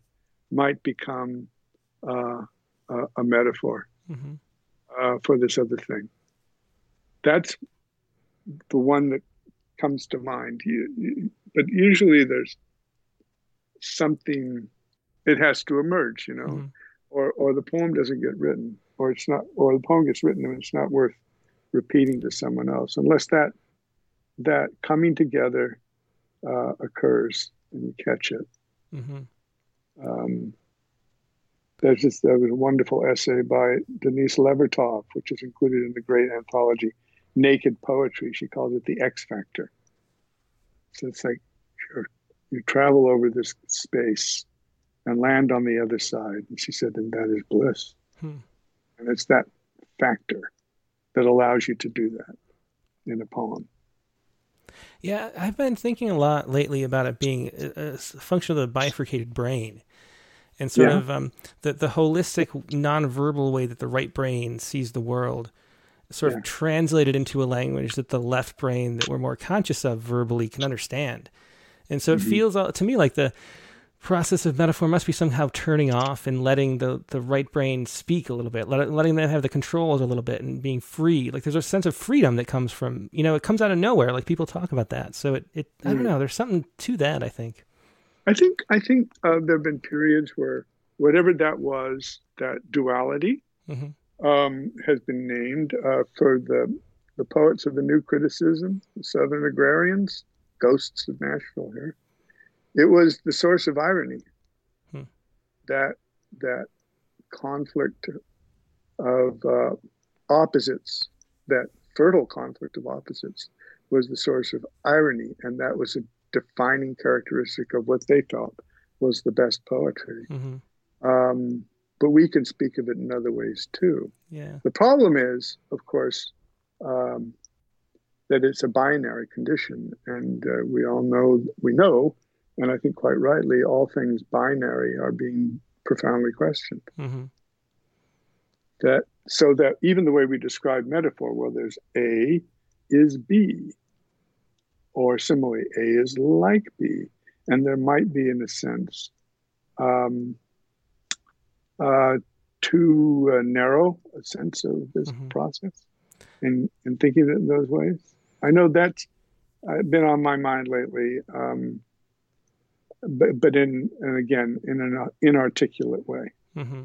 might become uh, a, a, metaphor mm-hmm. uh, for this other thing. That's the one that comes to mind. You, you, but usually there's something it has to emerge, you know, mm-hmm. or or the poem doesn't get written, or it's not, or the poem gets written and it's not worth repeating to someone else unless that that coming together uh, occurs and you catch it. Mm-hmm. Um, there's this there was a wonderful essay by Denise Levertov, which is included in the great anthology Naked Poetry. She calls it the X Factor. So it's like you travel over this space and land on the other side. And she said, and that is bliss. Hmm. And it's that factor that allows you to do that. in a poem.
Yeah, I've been thinking a lot lately about it being a, function of the bifurcated brain and sort yeah. of um, the the holistic nonverbal way that the right brain sees the world sort yeah. of translated into a language that the left brain that we're more conscious of verbally can understand and so mm-hmm. it feels to me like the process of metaphor must be somehow turning off and letting the, the right brain speak a little bit, let, letting them have the controls a little bit and being free. Like there's a sense of freedom that comes from, you know, it comes out of nowhere. Like people talk about that. So it, it I don't mm. know, there's something to that, I think.
I think, I think uh, there have been periods where whatever that was, that duality mm-hmm. um, has been named uh, for the, the poets of the new criticism, the Southern agrarians, ghosts of Nashville here it was the source of irony hmm. that that conflict of uh, opposites that fertile conflict of opposites was the source of irony and that was a defining characteristic of what they felt was the best poetry mm-hmm. um, but we can speak of it in other ways too
yeah
the problem is of course um, that it's a binary condition and uh, we all know we know and I think quite rightly, all things binary are being profoundly questioned. Mm-hmm. That so that even the way we describe metaphor, well, there's A is B, or similarly, A is like B, and there might be, in a sense, um, uh, too uh, narrow a sense of this mm-hmm. process in, in thinking it in those ways. I know that's uh, been on my mind lately. Um, but, but in and again in an inarticulate way.
Mm-hmm.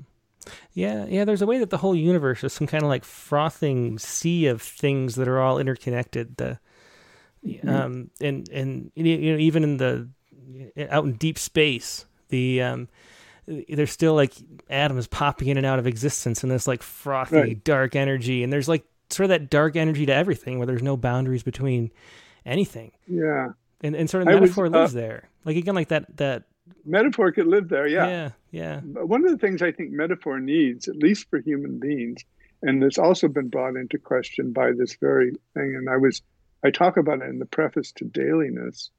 Yeah, yeah. There's a way that the whole universe is some kind of like frothing sea of things that are all interconnected. The mm-hmm. um and and you know even in the out in deep space the um there's still like atoms popping in and out of existence in this like frothy right. dark energy and there's like sort of that dark energy to everything where there's no boundaries between anything.
Yeah
and and sort of metaphor was, uh, lives there. Like again, like that that
metaphor could live there. Yeah,
yeah, yeah.
But one of the things I think metaphor needs, at least for human beings, and it's also been brought into question by this very thing. And I was, I talk about it in the preface to Dailiness.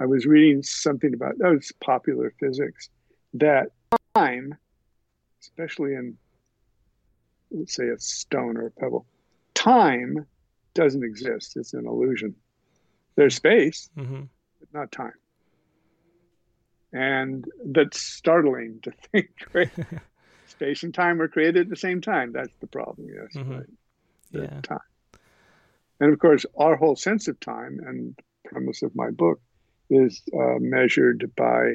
I was reading something about that was popular physics that time, especially in let's say a stone or a pebble, time doesn't exist. It's an illusion. There's space, mm-hmm. but not time. And that's startling to think. Right? space and time were created at the same time. That's the problem. Yes, mm-hmm. right.
yeah.
Time. And of course, our whole sense of time and premise of my book is uh, measured by,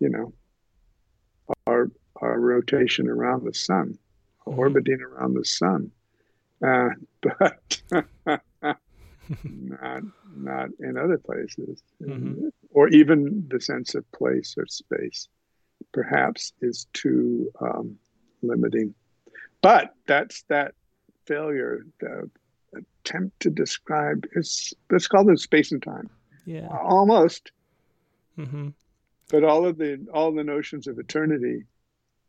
you know, our our rotation around the sun, mm-hmm. orbiting around the sun. Uh, but not not in other places, mm-hmm. or even the sense of place or space, perhaps is too um, limiting. But that's that failure, the attempt to describe is let's call it space and time.
Yeah,
almost.
Mm-hmm.
But all of the all the notions of eternity,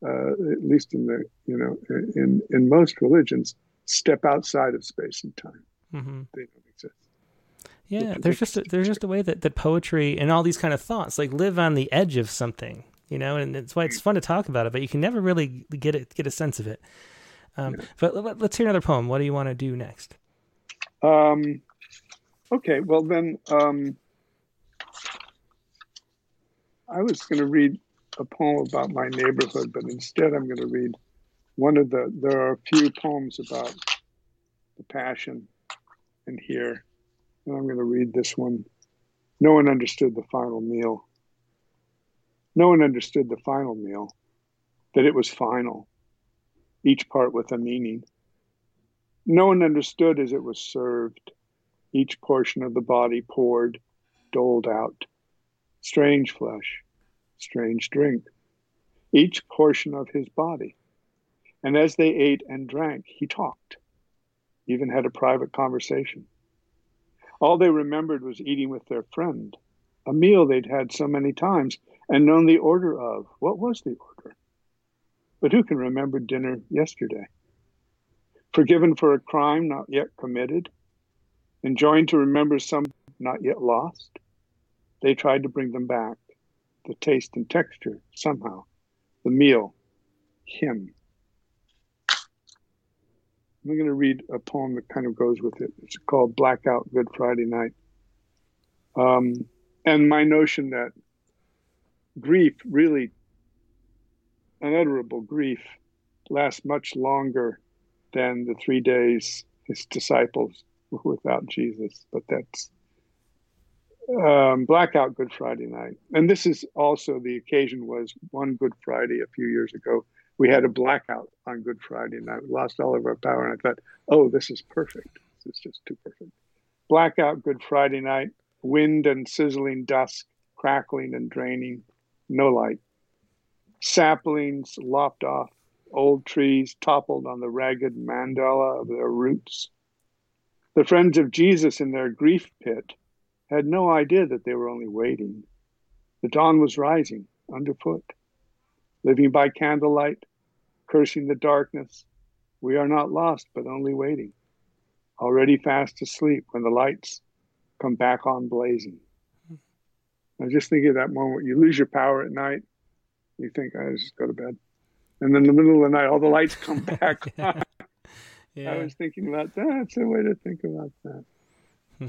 uh, at least in the you know in in most religions, step outside of space and time.
Mm-hmm. They don't exist. yeah, there's just a, there's just a way that, that poetry and all these kind of thoughts like live on the edge of something, you know, and it's why it's fun to talk about it, but you can never really get it get a sense of it. Um, yeah. But let, us hear another poem. What do you want to do next?
Um, okay, well then, um, I was going to read a poem about my neighborhood, but instead I'm going to read one of the. There are a few poems about the passion in here and I'm going to read this one. No one understood the final meal. No one understood the final meal, that it was final, each part with a meaning. No one understood as it was served, each portion of the body poured, doled out. Strange flesh, strange drink, each portion of his body. And as they ate and drank, he talked, even had a private conversation. All they remembered was eating with their friend, a meal they'd had so many times and known the order of. What was the order? But who can remember dinner yesterday? Forgiven for a crime not yet committed, enjoying to remember some not yet lost. They tried to bring them back, the taste and texture somehow, the meal, him. I'm going to read a poem that kind of goes with it. It's called Blackout Good Friday Night. Um, and my notion that grief, really unutterable grief, lasts much longer than the three days his disciples were without Jesus. But that's um, blackout Good Friday night. And this is also the occasion was one Good Friday a few years ago we had a blackout on Good Friday and I lost all of our power. And I thought, oh, this is perfect. This is just too perfect. Blackout Good Friday night, wind and sizzling dusk, crackling and draining, no light. Saplings lopped off, old trees toppled on the ragged mandala of their roots. The friends of Jesus in their grief pit had no idea that they were only waiting. The dawn was rising underfoot living by candlelight, cursing the darkness. We are not lost, but only waiting, already fast asleep when the lights come back on blazing. I just think of that moment. You lose your power at night. You think, I just go to bed. And then in the middle of the night, all the lights come back on. yeah. I was thinking about that. That's a way to think about that. Hmm.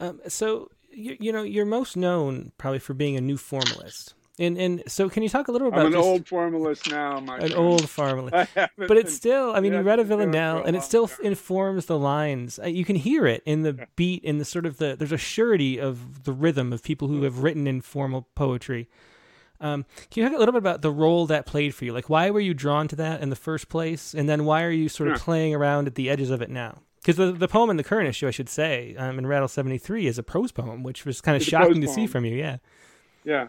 Um, so, you, you know, you're most known probably for being a new formalist. And and so, can you talk a little about?
I'm an old formalist now, my
an friend. old formalist. but it's still. I mean, you read a Villanelle, and it still time. informs the lines. Uh, you can hear it in the beat, in the sort of the. There's a surety of the rhythm of people who have written in formal poetry. Um, can you talk a little bit about the role that played for you? Like, why were you drawn to that in the first place, and then why are you sort of yeah. playing around at the edges of it now? Because the, the poem in the current issue, I should say, um, in Rattle seventy three, is a prose poem, which was kind of it's shocking to see from you. Yeah.
Yeah,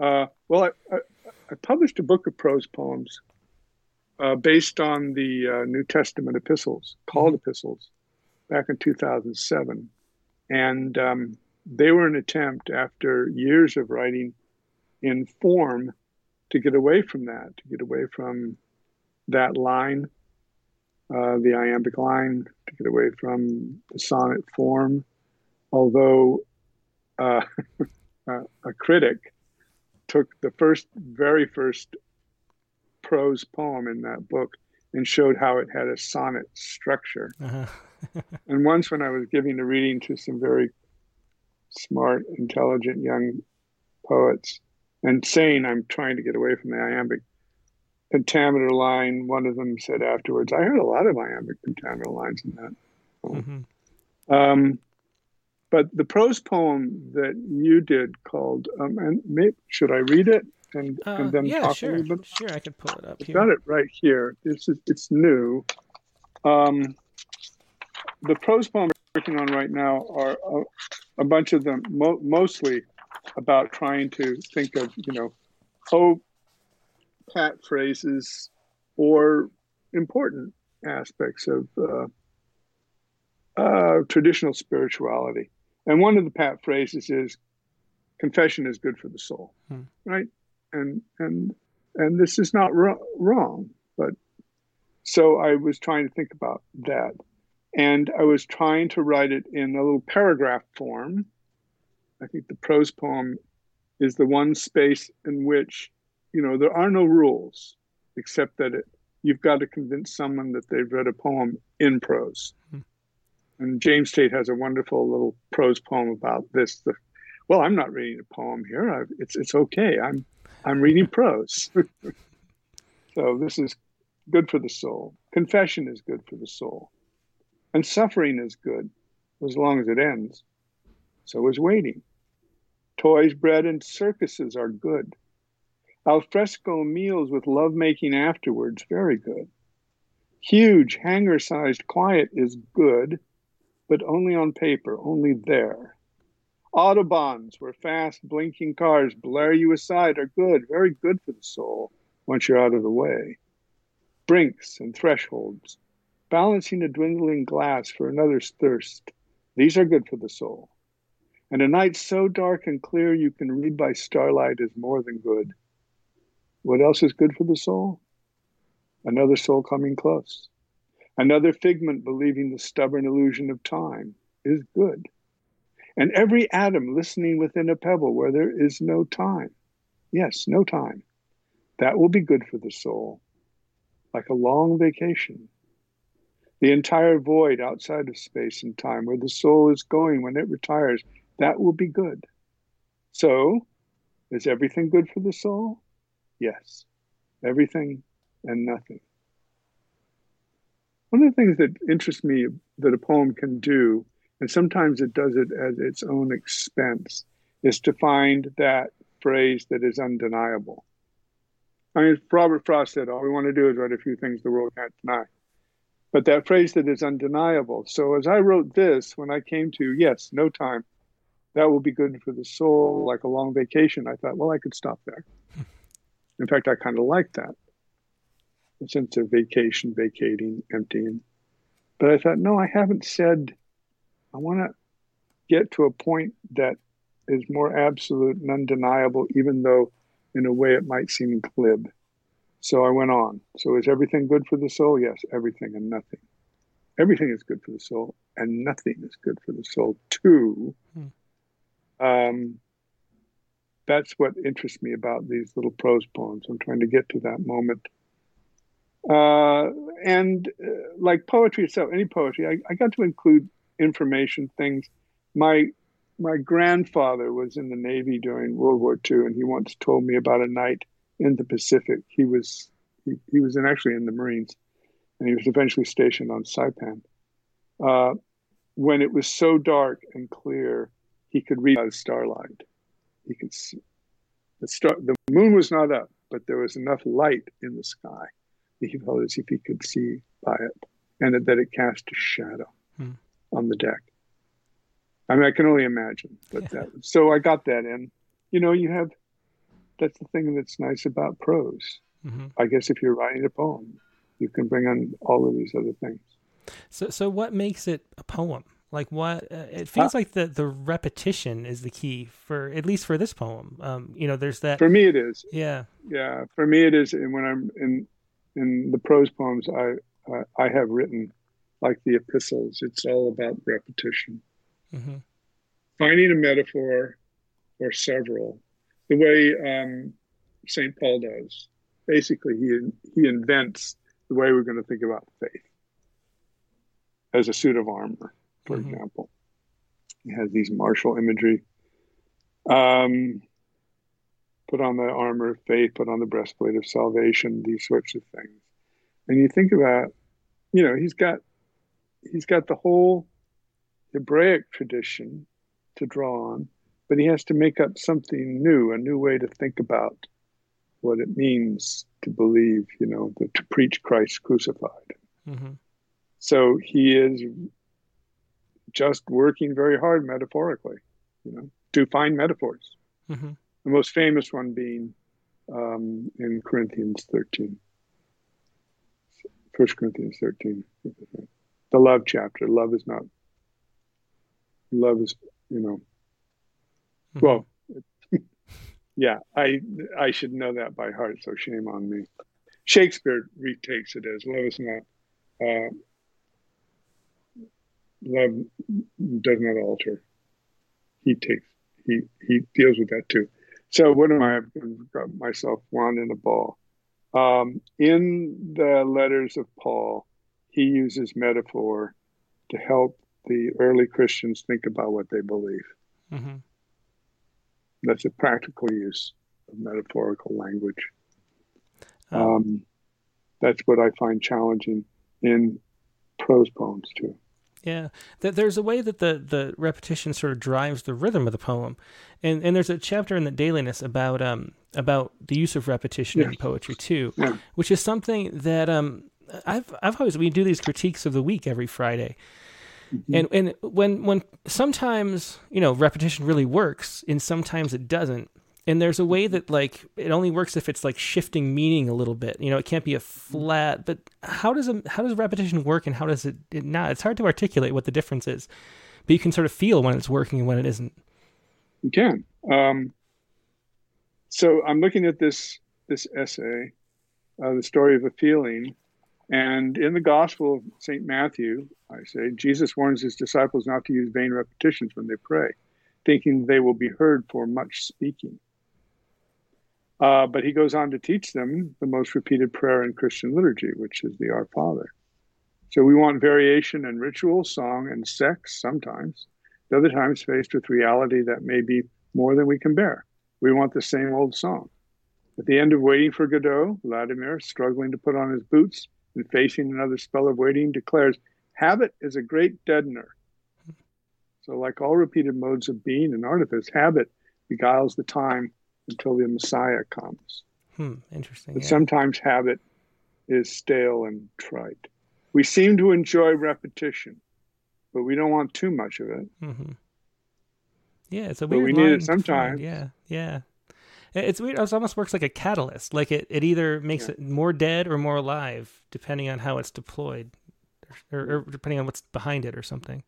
uh, well, I, I, I, published a book of prose poems uh, based on the uh, New Testament epistles, called mm-hmm. epistles, back in 2007. And um, they were an attempt, after years of writing in form, to get away from that, to get away from that line, uh, the iambic line, to get away from the sonnet form. Although uh, a critic took the first, very first prose poem in that book and showed how it had a sonnet structure. Uh-huh. and once, when I was giving a reading to some very smart, intelligent young poets and saying I'm trying to get away from the iambic pentameter line, one of them said afterwards, I heard a lot of iambic pentameter lines in that. Mm-hmm. Um, but the prose poem that you did called, um, and maybe, should I read it and, uh, and then
yeah,
talk
sure,
a little bit?
Sure, I can pull it up.
I've here. got it right here. Is it's new. Um, the prose poems I'm working on right now are a, a bunch of them, mo- mostly about trying to think of you know, oh, pat phrases or important aspects of uh, uh, traditional spirituality. And one of the pat phrases is confession is good for the soul, hmm. right? And and and this is not ro- wrong, but so I was trying to think about that, and I was trying to write it in a little paragraph form. I think the prose poem is the one space in which, you know, there are no rules except that it, you've got to convince someone that they've read a poem in prose. Hmm. And James Tate has a wonderful little prose poem about this. The, well, I'm not reading a poem here. I've, it's it's okay. I'm I'm reading prose. so this is good for the soul. Confession is good for the soul, and suffering is good as long as it ends. So is waiting. Toys, bread, and circuses are good. Alfresco meals with lovemaking afterwards, very good. Huge, hanger sized quiet is good but only on paper, only there. Autobahns, where fast blinking cars blare you aside, are good, very good for the soul once you're out of the way. Brinks and thresholds, balancing a dwindling glass for another's thirst, these are good for the soul. And a night so dark and clear you can read by starlight is more than good. What else is good for the soul? Another soul coming close. Another figment believing the stubborn illusion of time is good. And every atom listening within a pebble where there is no time. Yes, no time. That will be good for the soul, like a long vacation. The entire void outside of space and time, where the soul is going when it retires, that will be good. So, is everything good for the soul? Yes. Everything and nothing. One of the things that interests me that a poem can do, and sometimes it does it at its own expense, is to find that phrase that is undeniable. I mean, Robert Frost said, all we want to do is write a few things the world can't deny. But that phrase that is undeniable. So as I wrote this, when I came to, yes, no time, that will be good for the soul, like a long vacation, I thought, well, I could stop there. In fact, I kind of like that. Sense of vacation, vacating, emptying. But I thought, no, I haven't said, I want to get to a point that is more absolute and undeniable, even though in a way it might seem glib. So I went on. So is everything good for the soul? Yes, everything and nothing. Everything is good for the soul, and nothing is good for the soul too. Hmm. Um, that's what interests me about these little prose poems. I'm trying to get to that moment. Uh, and uh, like poetry itself, any poetry, I, I got to include information, things. My my grandfather was in the Navy during World War II, and he once told me about a night in the Pacific. He was he, he was in, actually in the Marines, and he was eventually stationed on Saipan. Uh, when it was so dark and clear, he could read the starlight. He could see the star. The moon was not up, but there was enough light in the sky he felt as if he could see by it, and that it cast a shadow hmm. on the deck. I mean, I can only imagine. But yeah. that, so I got that, and you know, you have that's the thing that's nice about prose. Mm-hmm. I guess if you're writing a poem, you can bring on all of these other things.
So, so what makes it a poem? Like what? Uh, it feels uh, like the the repetition is the key for at least for this poem. Um, you know, there's that.
For me, it is.
Yeah.
Yeah. For me, it is. And when I'm in in the prose poems, I uh, I have written like the epistles. It's all about repetition. Mm-hmm. Finding a metaphor or several, the way um, St. Paul does. Basically, he, he invents the way we're going to think about faith as a suit of armor, for mm-hmm. example. He has these martial imagery. Um, put on the armor of faith, put on the breastplate of salvation, these sorts of things. And you think about, you know, he's got he's got the whole Hebraic tradition to draw on, but he has to make up something new, a new way to think about what it means to believe, you know, the, to preach Christ crucified. Mm-hmm. So he is just working very hard metaphorically, you know, to find metaphors. Mm-hmm. The most famous one being um, in Corinthians 13. 1 Corinthians 13. The love chapter. Love is not love is you know mm-hmm. well yeah i i should know that by heart so shame on me shakespeare retakes it as love is not uh, love does not alter he takes he he deals with that too so what am i i've got myself one in a ball um, in the letters of paul he uses metaphor to help the early Christians think about what they believe. Mm-hmm. That's a practical use of metaphorical language. Oh. Um, that's what I find challenging in prose poems too.
Yeah, there's a way that the, the repetition sort of drives the rhythm of the poem, and and there's a chapter in the Dailiness about um about the use of repetition yes. in poetry too, yeah. which is something that um I've I've always we do these critiques of the week every Friday, Mm-hmm. And and when when sometimes you know repetition really works, and sometimes it doesn't. And there's a way that like it only works if it's like shifting meaning a little bit. You know, it can't be a flat. But how does a, how does repetition work, and how does it, it not? It's hard to articulate what the difference is, but you can sort of feel when it's working and when it isn't.
You can. Um, so I'm looking at this this essay, uh, the story of a feeling, And in the Gospel of St. Matthew, I say, Jesus warns his disciples not to use vain repetitions when they pray, thinking they will be heard for much speaking. Uh, but he goes on to teach them the most repeated prayer in Christian liturgy, which is the Our Father. So we want variation in ritual, song, and sex sometimes. The other times, faced with reality that may be more than we can bear. We want the same old song. At the end of Waiting for Godot, Vladimir, struggling to put on his boots and facing another spell of waiting, declares, Habit is a great deadener. So, like all repeated modes of being and artifice, habit beguiles the time until the Messiah comes.
Hmm, interesting.
But
yeah.
sometimes habit is stale and trite. We seem to enjoy repetition, but we don't want too much of it.
Mm-hmm. Yeah, it's a
But
weird.
we need it sometimes.
Yeah, yeah. It's weird. It almost works like a catalyst. Like it, it either makes
Yeah.
it more dead or more alive, depending on how it's deployed, or, or depending on what's behind it, or something.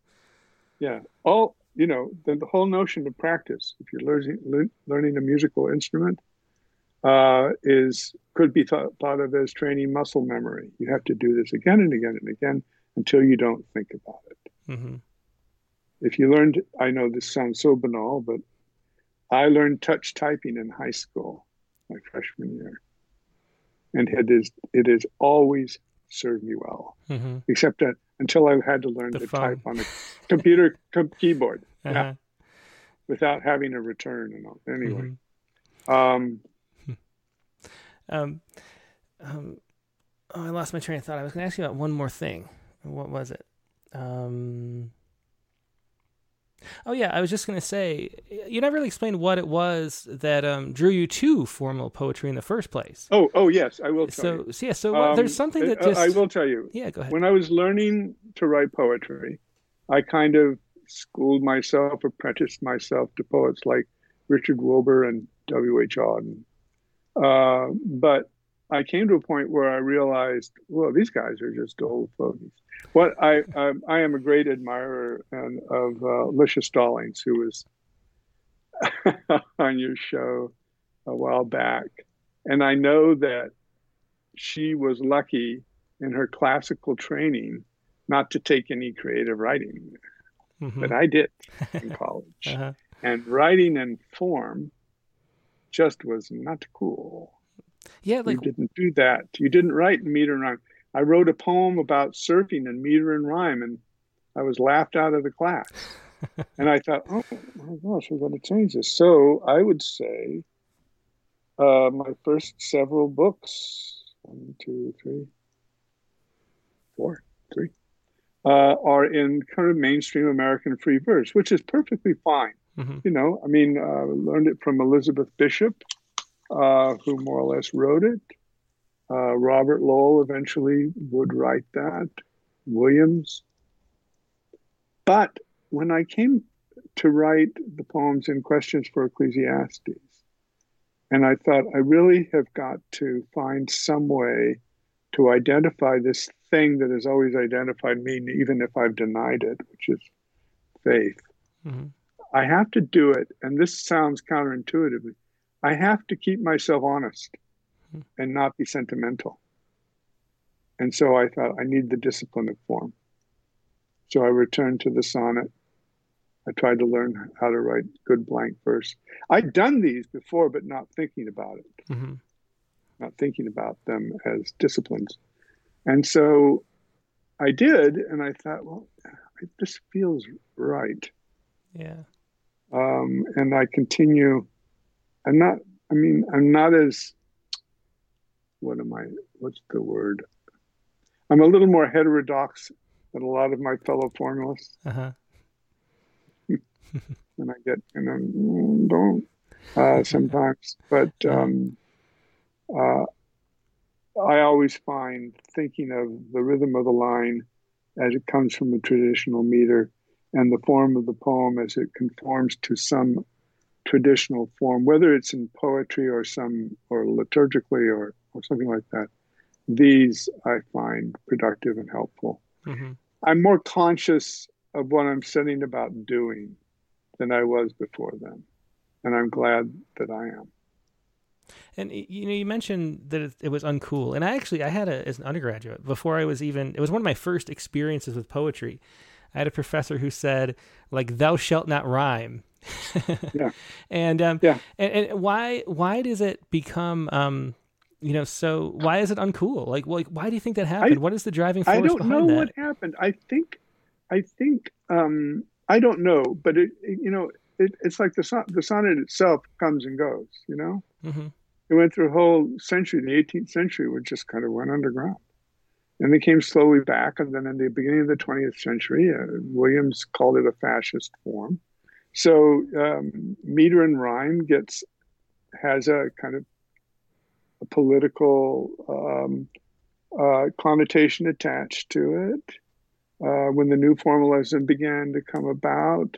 Yeah. All you know, the, the whole notion of practice, if you're learning lear- learning a musical instrument, uh, is could be thought, thought of as training muscle memory. You have to do this again and again and again until you don't think about it.
hmm
If you learned, I know this sounds so banal, but I learned touch typing in high school, my freshman year, and it is it has always served me well.
hmm
Except that until I had to learn
The
to
phone.
type on a computer com- keyboard.
Uh-huh.
Yeah. without having a return and all. Anyway,
Mhm.
um,
Um, um, oh, I lost my train of thought. I was going to ask you about one more thing. What was it? Um, oh yeah, I was just going to say you never really explained what it was that um, drew you to formal poetry in the first place.
oh, oh yes, I will tell
So,
you.
so yeah, so
Um,
there's something that
uh,
just
I will tell you.
yeah, go ahead.
When I was learning to write poetry, I kind of schooled myself, apprenticed myself to poets like Richard Wilbur and W. H. Auden. Uh, but I came to a point where I realized, well, these guys are just old fogies. What I um, I am a great admirer and, of uh, Alicia Stallings, who was on your show a while back, and I know that she was lucky in her classical training not to take any creative writing,
Mhm.
but I did in college.
Uh-huh.
And writing in form just was not cool.
Yeah, like
you didn't do that. You didn't write in meter and rhyme. I wrote a poem about surfing in meter and rhyme, and I was laughed out of the class. and I thought, oh my gosh, we're going to change this. So I would say uh, my first several books, one, two, three, four, three, uh, are in kind of mainstream American free verse, which is perfectly fine.
mhm.
You know, I mean, uh, learned it from Elizabeth Bishop, uh, who more or less wrote it. Uh, Robert Lowell eventually would write that. Williams. But when I came to write the poems in Questions for Ecclesiastes, and I thought I really have got to find some way to identify this thing that has always identified me, even if I've denied it, which is faith.
Mhm.
I have to do it, and this sounds counterintuitive. I have to keep myself honest
Hmm.
and not be sentimental. And so I thought I need the discipline of form. So I returned to the sonnet. I tried to learn how to write good blank verse. I'd done these before, but not thinking about it,
Mhm.
not thinking about them as disciplines. And so I did, and I thought, well, this feels right
yeah,
um, and I continue. I'm not. I mean, I'm not as. What am I? What's the word? I'm a little more heterodox than a lot of my fellow formalists,
uh-huh.
and I get and I'm mm, don't uh, sometimes. But um, uh, I always find thinking of the rhythm of the line as it comes from a traditional meter and the form of the poem as it conforms to some traditional form, whether it's in poetry or some or liturgically or, or something like that. These I find productive and helpful.
hmm
I'm more conscious of what I'm setting about doing than I was before then. And I'm glad that I am.
And you know, you mentioned that it, it, was uncool, and I actually I had a as an undergraduate before I was even. It was one of my first experiences with poetry. I had a professor who said, like, "Thou shalt not rhyme."
yeah.
And um,
yeah.
And, and, why why does it become um, you know, so why is it uncool? Like, like why do you think that happened? I, what is the driving force? I
don't know
that?
what happened. I think, I think, um, I don't know, but it, it you know, it, it's like the son, the sonnet itself comes and goes. You know,
mm-hmm.
it went through a whole century. The 18th century, which just kind of went underground, and they came slowly back. And then in the beginning of the 20th century, uh, Williams called it a fascist form. So um, meter and rhyme gets has a kind of a political um, uh, connotation attached to it. Uh, when the new formalism began to come about,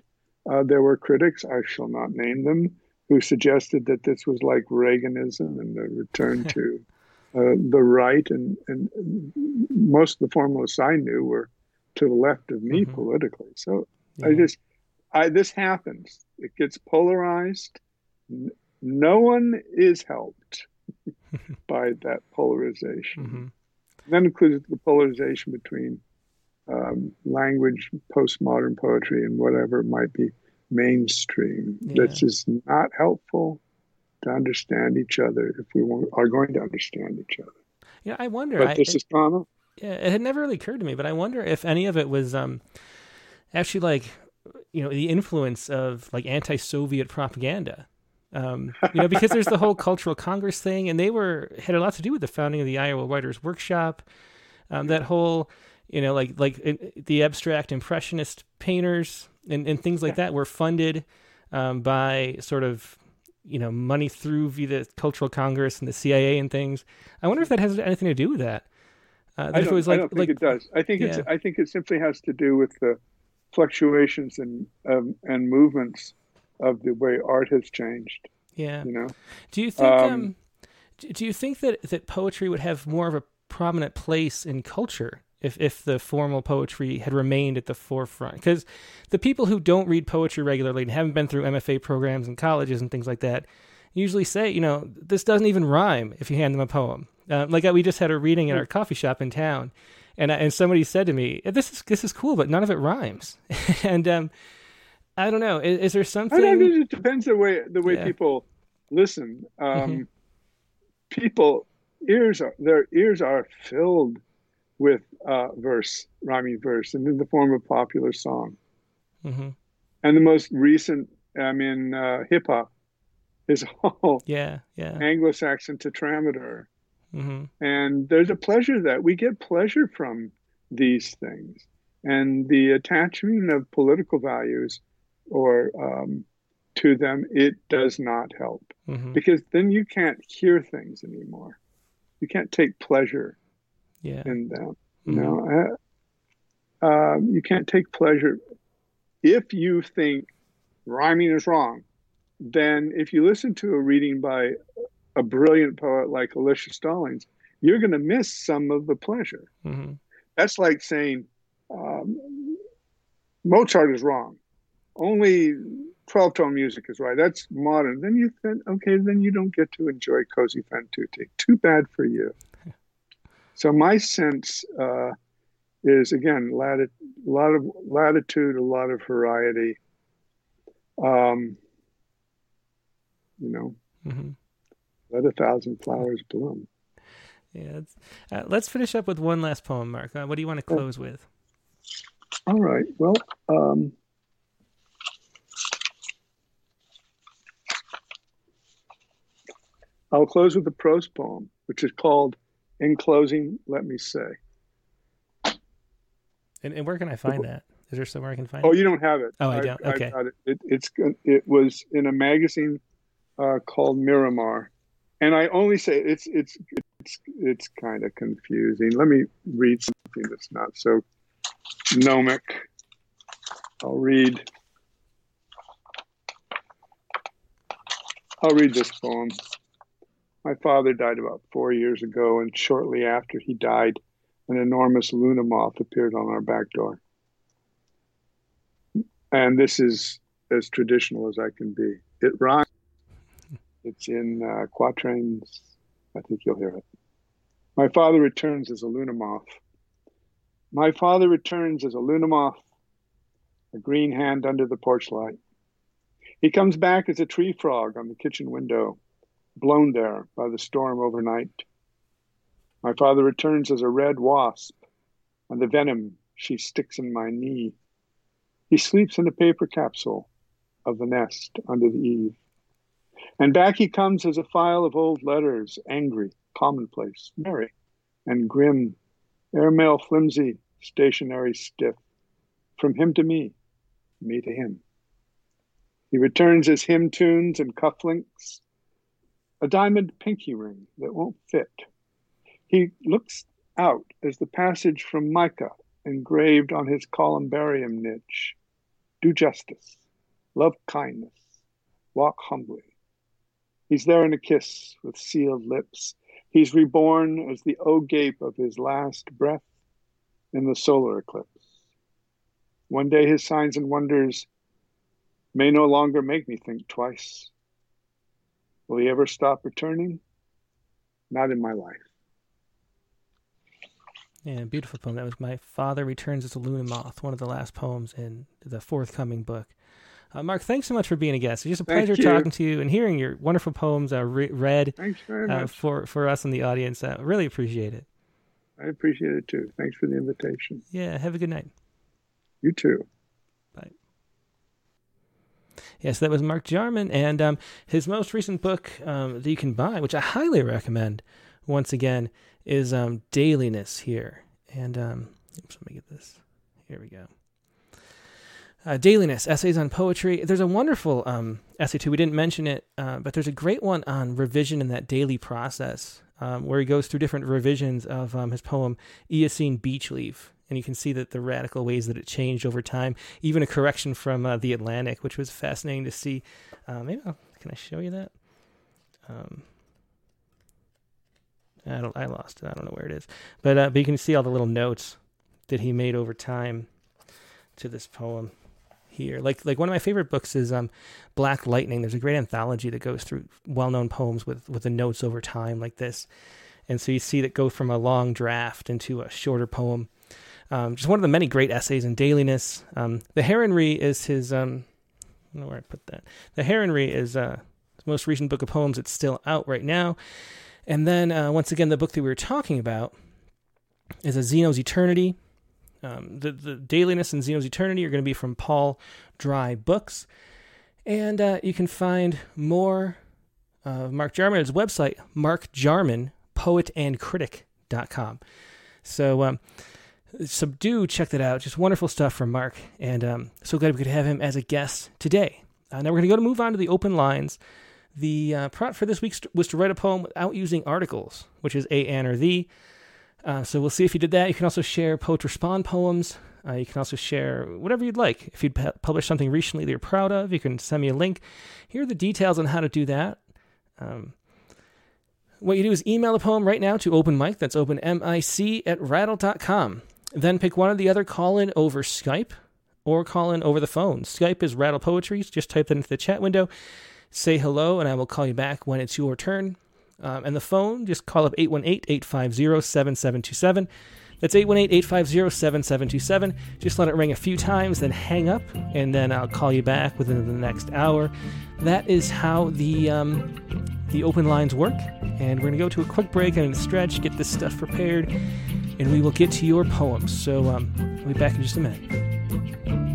uh, there were critics, I shall not name them, who suggested that this was like Reaganism and the return to uh, the right. And, and most of the formalists I knew were to the left of me mm-hmm. politically. So yeah. I just, I, this happens. It gets polarized. No one is helped by that polarization.
Mm-hmm.
That includes the polarization between um, language, postmodern poetry, and whatever it might be mainstream. Yeah. That's just not helpful to understand each other if we want, are going to understand each other.
Yeah, I wonder.
But this I, is common.
Yeah, it had never really occurred to me, but I wonder if any of it was um, actually like, you know, the influence of like anti-Soviet propaganda. Um, you know, because there's the whole cultural congress thing, and they were had a lot to do with the founding of the Iowa Writers Workshop. Um, that whole, you know, like like the abstract impressionist painters and, and things like that were funded um, by sort of you know money through via the Cultural Congress and the CIA and things. I wonder if that has anything to do with that.
Uh, I, don't, like, I don't think like, it does. I think yeah. it's I think it simply has to do with the fluctuations and um, and movements of the way art has changed.
Yeah.
You know.
Do you think um, um, do you think that that poetry would have more of a prominent place in culture if if the formal poetry had remained at the forefront? Because the people who don't read poetry regularly and haven't been through MFA programs and colleges and things like that usually say, you know, this doesn't even rhyme if you hand them a poem. Uh, like we just had a reading at our coffee shop in town, and and somebody said to me, "This is this is cool, but none of it rhymes." and um, I don't know. Is, is there something?
I know, it depends the way the way yeah. people listen. Um, mm-hmm. People ears are their ears are filled with uh, verse, rhyming verse, and in the form of popular song.
Mm-hmm.
And the most recent, I mean, uh, hip hop is all
yeah, yeah,
Anglo-Saxon tetrameter.
Mm-hmm.
And there's a pleasure that we get pleasure from these things, and the attachment of political values or um, to them, it does not help
mm-hmm.
because then you can't hear things anymore. You can't take pleasure
yeah.
in them. Mm-hmm. You know, uh, you can't take pleasure if you think rhyming is wrong. Then, if you listen to a reading by a brilliant poet like Alicia Stallings, you're going to miss some of the pleasure.
Mm-hmm.
That's like saying um, Mozart is wrong only 12 tone music is right. That's modern. Then you think, okay, then you don't get to enjoy Così fan tutte. Too bad for you. so my sense uh, is again, lati- a lot of latitude, a lot of variety. Um, you know,
mm-hmm.
Let a thousand flowers bloom.
Yeah, uh, let's finish up with one last poem, Mark. Uh, what do you want to close with?
All right. Well, um, I'll close with a prose poem, which is called In Closing, Let Me Say.
And, and where can I find that? Is there somewhere I can find
oh,
it?
you don't have it.
Oh, I, I don't. Okay.
I it. It, it's, it was in a magazine uh, called Miramar. And I only say it's it's it's it's kind of confusing. Let me read something that's not so gnomic. I'll read I'll read this poem. My father died about four years ago, and shortly after he died, an enormous Luna moth appeared on our back door. And this is as traditional as I can be. It rhymes. It It's in uh, quatrains. I think you'll hear it. My father returns as a luna moth. My father returns as a luna moth, a green hand under the porch light. He comes back as a tree frog on the kitchen window, blown there by the storm overnight. My father returns as a red wasp, and the venom she sticks in my knee. He sleeps in a paper capsule of the nest under the eave. And back he comes as a file of old letters, angry, commonplace, merry, and grim, airmail flimsy, stationary stiff, from him to me, me to him. He returns as hymn tunes and cufflinks, a diamond pinky ring that won't fit. He looks out as the passage from Micah engraved on his columbarium niche. Do justice, love kindness, walk humbly. He's there in a kiss with sealed lips. He's reborn as the O gape of his last breath in the solar eclipse. One day his signs and wonders may no longer make me think twice. Will he ever stop returning? Not in my life.
Yeah, beautiful poem. That was My Father Returns as a Luna Moth, one of the last poems in the forthcoming book. Uh, Mark, thanks so much for being a guest. It's just a pleasure talking to you and hearing your wonderful poems uh, re- read
uh,
for, for us in the audience. Uh, really appreciate it.
I appreciate it too. Thanks for the invitation.
Yeah, have a good night.
You too.
Bye. Yes, that was Mark Jarman, and um, his most recent book um, that you can buy, which I highly recommend, once again, is um, Dailiness here. And um, oops, let me get this. Here we go. Uh, Dailiness, essays on poetry. There's a wonderful um, essay too. We didn't mention it, uh, but there's a great one on revision in that daily process, um, where he goes through different revisions of um, his poem Eocene Beech Leaf, and you can see that the radical ways that it changed over time. Even a correction from uh, the Atlantic, which was fascinating to see. Uh, maybe I'll, can I show you that? Um, I don't. I lost it. I don't know where it is, but uh, but you can see all the little notes that he made over time to this poem here. Like like one of my favorite books is um, Black Lightning. There's a great anthology that goes through well-known poems with with the notes over time like this, and so you see that go from a long draft into a shorter poem. Um, just one of the many great essays in Dailiness. Um, the Heronry is his. Um, I don't know where I put that. The Heronry is uh, his most recent book of poems. It's still out right now. And then, uh, once again, the book that we were talking about is a Zeno's Eternity. Um, the, the Dailiness and Zeno's Eternity are going to be from Paul Dry Books. And uh, you can find more of Mark Jarman at his website, Mark Jarman, poetandcritic.com. So, um, so do check that out. Just wonderful stuff from Mark. And um, so glad we could have him as a guest today. Uh, now we're going to go to move on to the open lines. The uh, prompt for this week was to write a poem without using articles, which is a, an, or the. Uh, so we'll see if you did that. You can also share Poet Respond poems. Uh, you can also share whatever you'd like. If you'd pu- published something recently that you're proud of, you can send me a link. Here are the details on how to do that. Um, what you do is email a poem right now to Open Mic. That's open M-I-C at rattle.com. Then pick one or the other, call in over Skype or call in over the phone. Skype is Rattle Poetry. Just type that into the chat window say hello, and I will call you back when it's your turn. Um, and the phone, just call up 818 850 7727. That's 818 850 7727. Just let it ring a few times, then hang up, and then I'll call you back within the next hour. That is how the, um, the open lines work. And we're going to go to a quick break and stretch, get this stuff prepared, and we will get to your poems. So um, we'll be back in just a minute.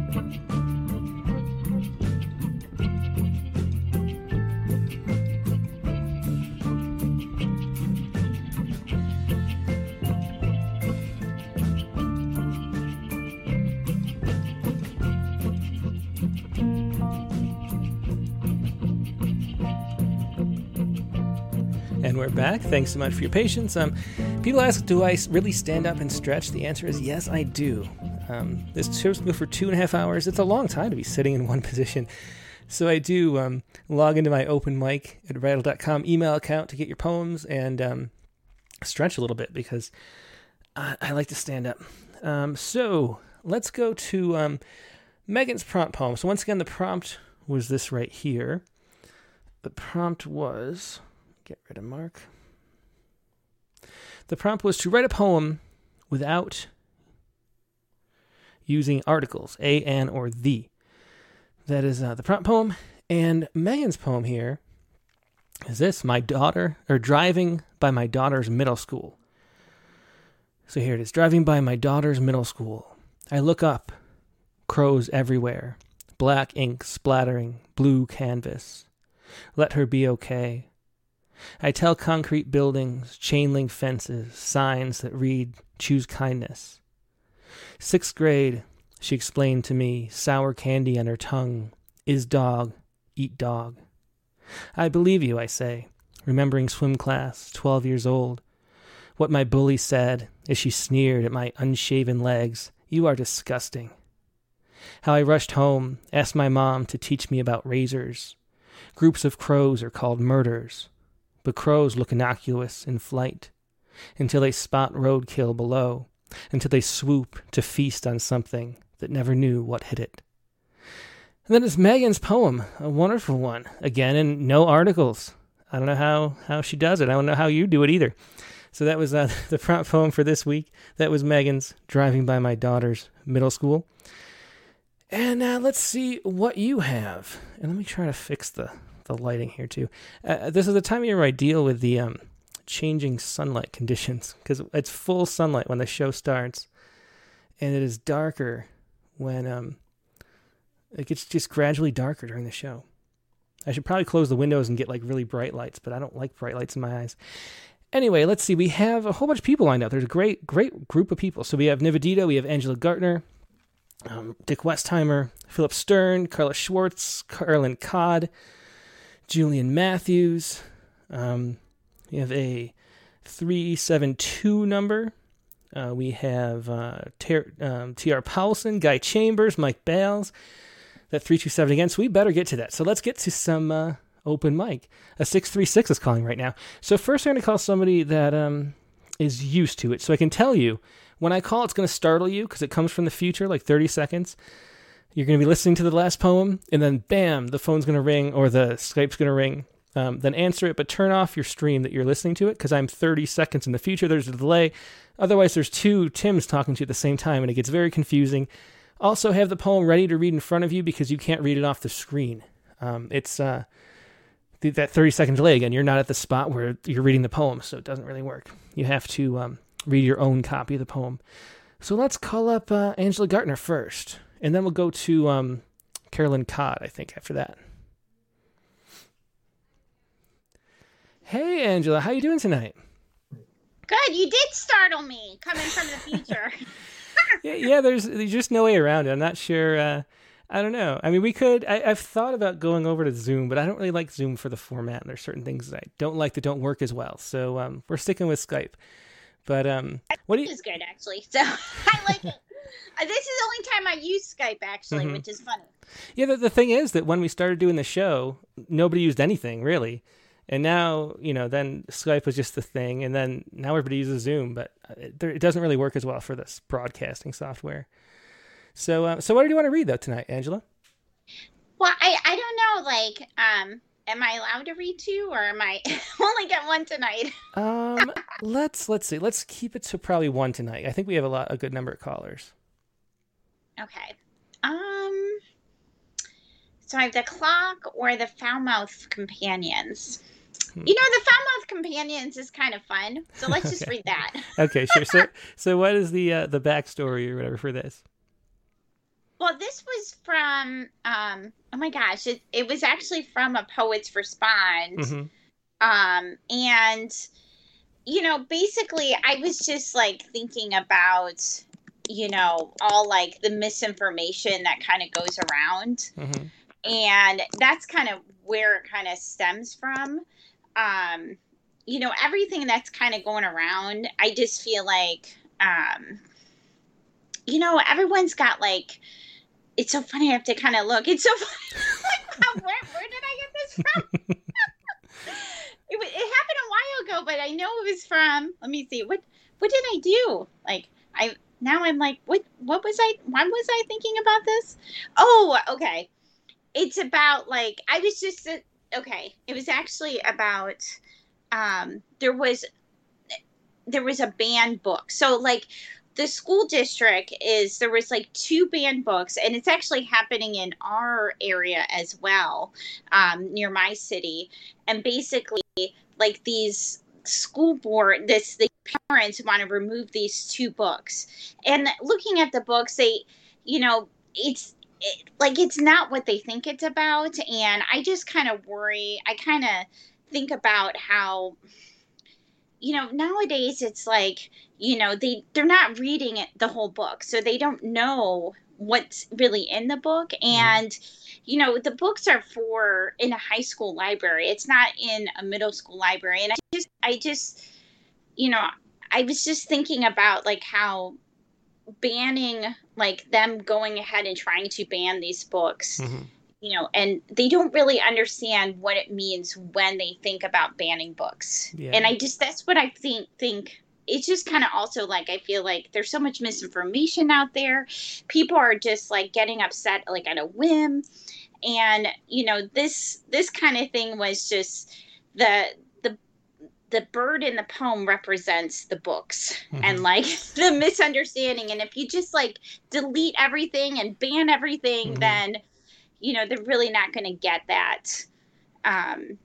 We're back. Thanks so much for your patience. Um, people ask, do I really stand up and stretch? The answer is yes, I do. Um, this show's go for two and a half hours. It's a long time to be sitting in one position. So I do um, log into my open mic at rattle.com email account to get your poems and um, stretch a little bit because I, I like to stand up. Um, so let's go to um, Megan's prompt poem. So once again, the prompt was this right here. the prompt was get rid of Mark. The prompt was to write a poem without using articles, a, an, or the. That is uh, the prompt poem. And Megan's poem here is this my daughter, or driving by my daughter's middle school. So here it is driving by my daughter's middle school. I look up, crows everywhere, black ink splattering, blue canvas. Let her be okay. I tell concrete buildings, chain link fences, signs that read, choose kindness. Sixth grade, she explained to me, sour candy on her tongue, is dog, eat dog. I believe you, I say, remembering swim class, twelve years old. What my bully said as she sneered at my unshaven legs, you are disgusting. How I rushed home, asked my mom to teach me about razors. Groups of crows are called murders, but crows look innocuous in flight until they spot roadkill below until they swoop to feast on something that never knew what hit it. And then it's Megan's poem, a wonderful one. Again, in no articles. I don't know how, how she does it. I don't know how you do it either. So that was uh, the prompt poem for this week. That was Megan's Driving by My Daughter's Middle School. And uh, let's see what you have. And let me try to fix the, the lighting here too. Uh, this is the time of year I deal with the um, changing sunlight conditions because it's full sunlight when the show starts, and it is darker when um, it gets just gradually darker during the show. I should probably close the windows and get like really bright lights, but I don't like bright lights in my eyes. Anyway, let's see. We have a whole bunch of people lined up. There's a great, great group of people. So we have Nivedita, we have Angela Gartner, um, Dick Westheimer, Philip Stern, Carla Schwartz, Carolyn Codd, Julian Matthews, um, we have a 372 number. Uh, we have uh, Ter- um, T.R. Paulson, Guy Chambers, Mike Bales. That 327 again. So we better get to that. So let's get to some uh, open mic. A 636 is calling right now. So first, I'm going to call somebody that um, is used to it. So I can tell you when I call, it's going to startle you because it comes from the future, like 30 seconds. You're going to be listening to the last poem, and then bam, the phone's going to ring or the Skype's going to ring, um, then answer it, but turn off your stream that you're listening to it because I'm 30 seconds in the future. There's a delay. Otherwise, there's two Tims talking to you at the same time, and it gets very confusing. Also, have the poem ready to read in front of you because you can't read it off the screen. Um, it's uh, th- that 30 second delay again. You're not at the spot where you're reading the poem, so it doesn't really work. You have to um, read your own copy of the poem. So let's call up uh, Angela Gartner first, and then we'll go to um, Carolyn Codd, I think, after that. Hey, Angela, how you doing tonight?
Good. You did startle me coming from the future.
yeah, yeah. There's there's just no way around it. I'm not sure. Uh, I don't know. I mean, we could. I, have thought about going over to Zoom, but I don't really like Zoom for the format. And there's certain things that I don't like that don't work as well. So um, we're sticking with Skype. But um, what do you?
Is good actually. So I like it. Uh, this is the only time I use Skype actually, mm-hmm. which is funny.
Yeah, the, the thing is that when we started doing the show, nobody used anything really. And now, you know, then Skype was just the thing, and then now everybody uses Zoom, but it, it doesn't really work as well for this broadcasting software. So, uh, so what do you want to read though tonight, Angela?
Well, I I don't know. Like, um, am I allowed to read two, or am I only get one tonight?
um, let's let's see. Let's keep it to probably one tonight. I think we have a lot a good number of callers.
Okay. Um. So I have the clock or the foul mouth companions. Hmm. You know, the foul mouth companions is kind of fun, so let's just read that.
okay, sure. So, so what is the uh, the backstory or whatever for this?
Well, this was from um, oh my gosh, it, it was actually from a poet's response, mm-hmm. um, and you know, basically, I was just like thinking about you know all like the misinformation that kind of goes around. Mm-hmm and that's kind of where it kind of stems from um, you know, everything that's kind of going around, I just feel like, um, you know, everyone's got like, it's so funny. I have to kind of look. It's so funny. like, where, where did I get this from? it, it happened a while ago, but I know it was from. Let me see. What what did I do? Like I now I'm like, what what was I? Why was I thinking about this? Oh, okay. It's about like I was just okay, it was actually about um, there was there was a banned book. So like the school district is there was like two banned books and it's actually happening in our area as well um, near my city. And basically like these school board this the parents want to remove these two books. And looking at the books they you know it's it, like it's not what they think it's about. And i just kind of worry i kind of think about how you know nowadays it's like you know they they're not reading it, the whole book so they don't know what's really in the book mm-hmm. and you know the books are for in a high school library it's not in a middle school library and i just i just you know i was just thinking about like how banning like them going ahead and trying to ban these books mm-hmm. You know and they don't really understand what it means when they think about banning books yeah. and i just that's what i think think it's just kind of also like I feel like there's so much misinformation out there. People are just like getting upset like at a whim. And you know, this this kind of thing was just the the the bird in the poem represents the books mm-hmm. and like the misunderstanding and if you just like delete everything and ban everything mm-hmm. then you know they're really not going to get that um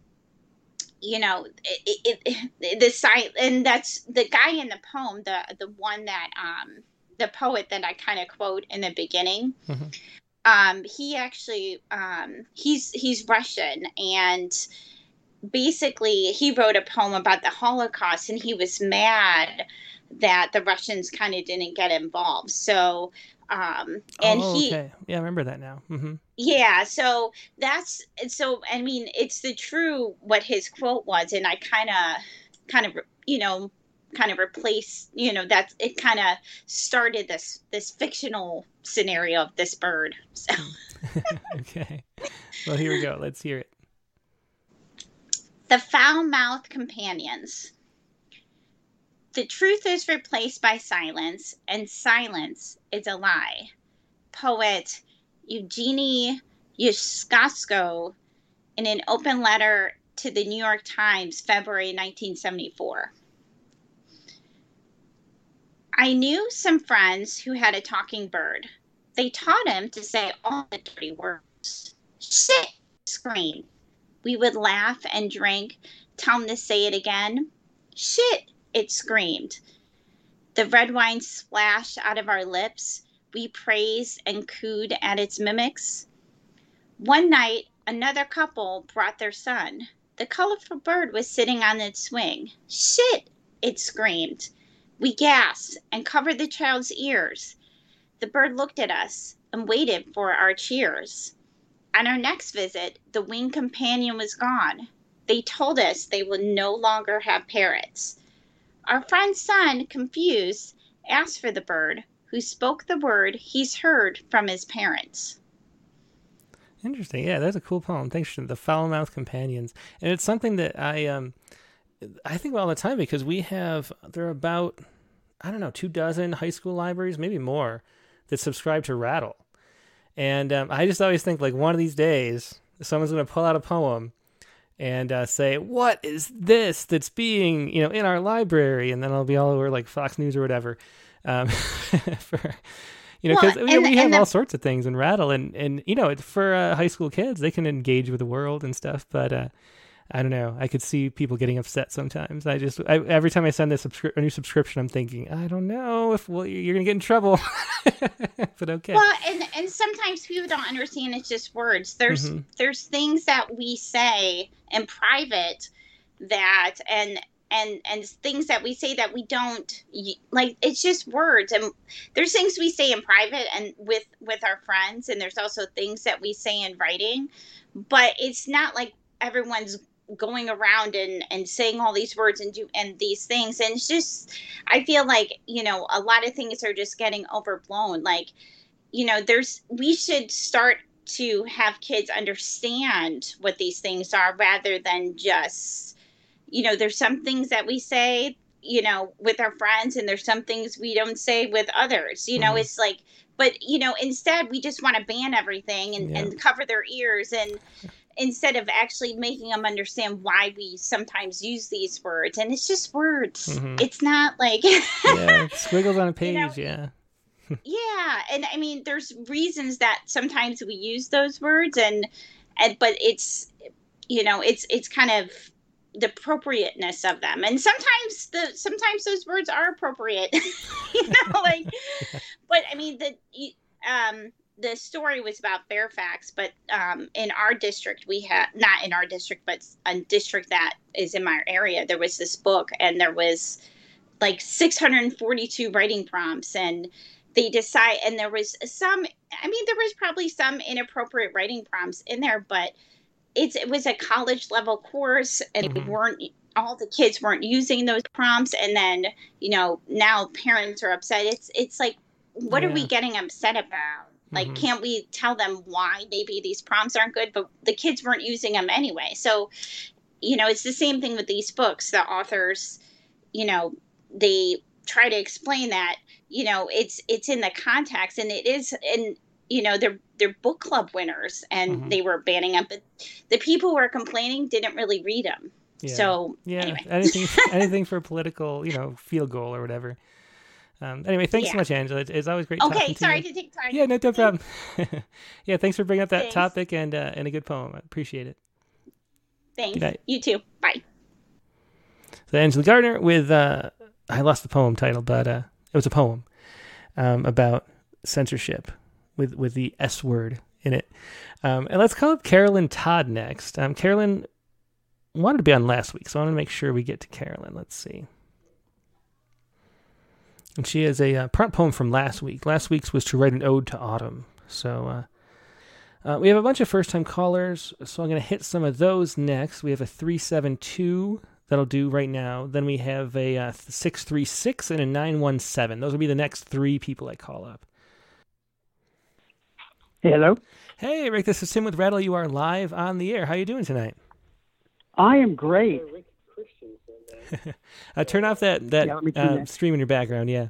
you know it, it, it, the site and that's the guy in the poem the the one that um the poet that i kind of quote in the beginning mm-hmm. um he actually um he's he's russian and basically he wrote a poem about the holocaust and he was mad that the russians kind of didn't get involved so um and oh, he
okay. yeah i remember that now. Mm-hmm.
yeah so that's so i mean it's the true what his quote was and i kind of kind of you know kind of replace you know that's it kind of started this this fictional scenario of this bird so.
Okay. Well here we go. Let's hear it.
The foul mouthed companions the truth is replaced by silence, and silence is a lie. Poet Eugenie Ionesco, in an open letter to the New York Times, February 1974. I knew some friends who had a talking bird. They taught him to say all the dirty words. Shit! scream. We would laugh and drink, tell him to say it again. Shit! It screamed. The red wine splashed out of our lips. We praised and cooed at its mimics. One night, another couple brought their son. The colorful bird was sitting on its swing. Shit! it screamed. We gasped and covered the child's ears. The bird looked at us and waited for our cheers. On our next visit, the winged companion was gone. They told us they would no longer have parrots. Our friend's son, confused, asked for the bird, who spoke the word he's heard from his parents.
Interesting. Yeah, that's a cool poem. Thanks for the foul mouth companions. And it's something that I um I think about all the time because we have there are about I don't know, two dozen high school libraries, maybe more, that subscribe to Rattle. And um, I just always think like one of these days someone's going to pull out a poem and uh, say, "What is this that's being you know in our library?" And then I'll be all over like Fox News or whatever. Um, for you know, because well, you know, we have the... all sorts of things and Rattle, and and you know, for uh, high school kids, they can engage with the world and stuff. But uh, I don't know. I could see people getting upset sometimes. I just I, every time I send a, subscri- a, new subscription, I'm thinking, I don't know if well, you're gonna get in trouble. but okay.
Well, and and sometimes people don't understand. It's just words. There's mm-hmm. there's things that we say in private that and and and things that we say that we don't like it's just words and there's things we say in private and with with our friends and there's also things that we say in writing but it's not like everyone's going around and and saying all these words and do and these things and it's just i feel like you know a lot of things are just getting overblown like you know there's we should start to have kids understand what these things are rather than just you know there's some things that we say you know with our friends and there's some things we don't say with others you know mm-hmm. it's like but you know instead we just want to ban everything and, yeah. and cover their ears and instead of actually making them understand why we sometimes use these words. And it's just words. Mm-hmm. it's not like
yeah squiggles on a page you know? yeah.
Yeah and i mean there's reasons that sometimes we use those words and and but it's you know it's it's kind of the appropriateness of them. And sometimes the sometimes those words are appropriate. You know like but i mean the um the story was about fairfax but um in our district we had not in our district but a district that is in my area there was this book and there was like 642 writing prompts and they decide and there was some i mean there was probably some inappropriate writing prompts in there but it's it was a college level course and mm-hmm. weren't all the kids weren't using those prompts and then you know now parents are upset it's it's like what yeah. are we getting upset about like mm-hmm. can't we tell them why maybe these prompts aren't good but the kids weren't using them anyway so you know it's the same thing with these books the authors you know they try to explain that you know it's it's in the context and it is and you know they're they're book club winners and mm-hmm. they were banning them but the people who are complaining didn't really read them yeah. so
yeah
anyway.
anything anything for political you know field goal or whatever um, anyway thanks yeah. so much angela it's, it's always great
okay sorry
to,
to take time
yeah no, no problem yeah thanks for bringing up that thanks. topic and uh, and a good poem i appreciate it
thanks you too bye
so angela gardner with uh, i lost the poem title but uh, it was a poem um, about censorship with with the S word in it. Um, and let's call up Carolyn Todd next. Um, Carolyn wanted to be on last week, so I want to make sure we get to Carolyn. Let's see. And she has a uh, prompt poem from last week. Last week's was to write an ode to autumn. So uh, uh, we have a bunch of first time callers, so I'm going to hit some of those next. We have a 372 that'll do right now. Then we have a uh, 636 and a 917. Those will be the next three people I call up.
Hello.
Hey, Rick. This is Tim with Rattle. You are live on the air. How are you doing tonight?
I am great.
uh, turn off that that, yeah, uh, stream in your background. Yeah.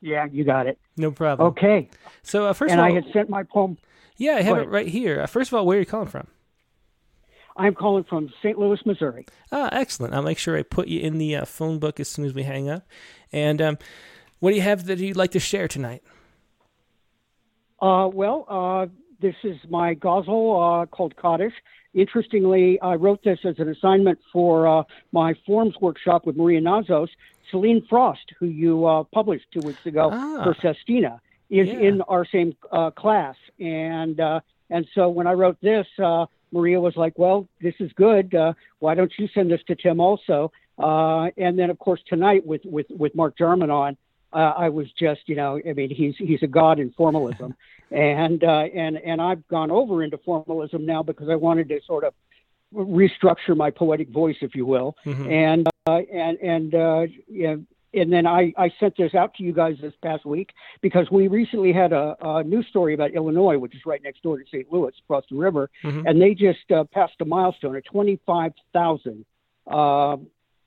Yeah, you got it.
No problem.
Okay.
So uh, first
and
of all,
I had sent my poem.
Yeah, I have it right here. Uh, first of all, where are you calling from?
I'm calling from St. Louis, Missouri.
Ah, excellent. I'll make sure I put you in the uh, phone book as soon as we hang up. And um, what do you have that you'd like to share tonight?
Uh, well, uh, this is my ghazal uh, called Kaddish. Interestingly, I wrote this as an assignment for uh, my forms workshop with Maria Nazos. Celine Frost, who you uh, published two weeks ago ah, for Sestina, is yeah. in our same uh, class. And and so when I wrote this, Maria was like, "Well, this is good. why don't you send this to Tim also?" and then, of course, tonight with with with Mark Jarman on, uh, I was just, you know, I mean, he's he's a god in formalism, and uh, and and I've gone over into formalism now because I wanted to sort of restructure my poetic voice, if you will, mm-hmm. and uh, and and uh, yeah, and then I, I sent this out to you guys this past week because we recently had a, a news story about Illinois, which is right next door to St. Louis, across the river, mm-hmm. and they just uh, passed a milestone of 25,000 uh,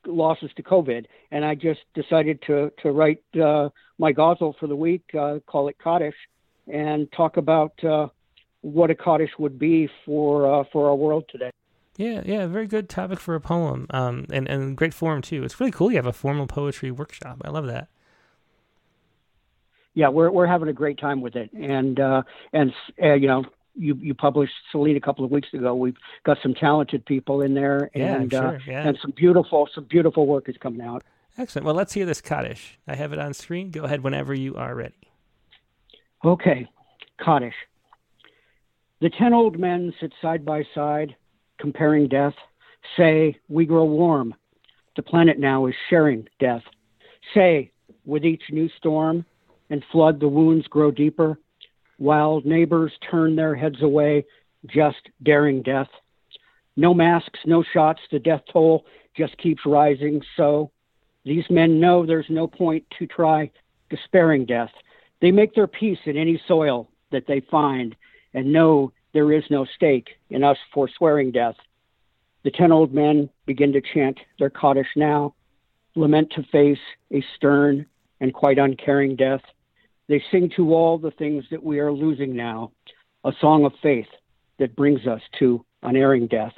losses to COVID, and I just decided to to write uh, my ghazal for the week, uh, call it Kaddish, and talk about uh, what a Kaddish would be for uh, for our world today.
Yeah, yeah, very good topic for a poem, um, and and great form too. It's really cool. You have a formal poetry workshop. I love that.
Yeah, we're we're having a great time with it, and uh, and uh, you know you you published Celine a couple of weeks ago. We've got some talented people in there, and
yeah, sure. yeah.
uh, and some beautiful some beautiful work is coming out.
Excellent. Well, let's hear this Kaddish. I have it on screen. Go ahead whenever you are ready.
Okay, Kaddish. The ten old men sit side by side, comparing death. Say, we grow warm. The planet now is sharing death. Say, with each new storm and flood, the wounds grow deeper while neighbors turn their heads away, just daring death. No masks, no shots, the death toll just keeps rising. So these men know there's no point to try despairing death. They make their peace in any soil that they find and know there is no stake in us forswearing death. The ten old men begin to chant their Kaddish now, lament to face a stern and quite uncaring death. They sing to all the things that we are losing now, a song of faith that brings us to unerring death.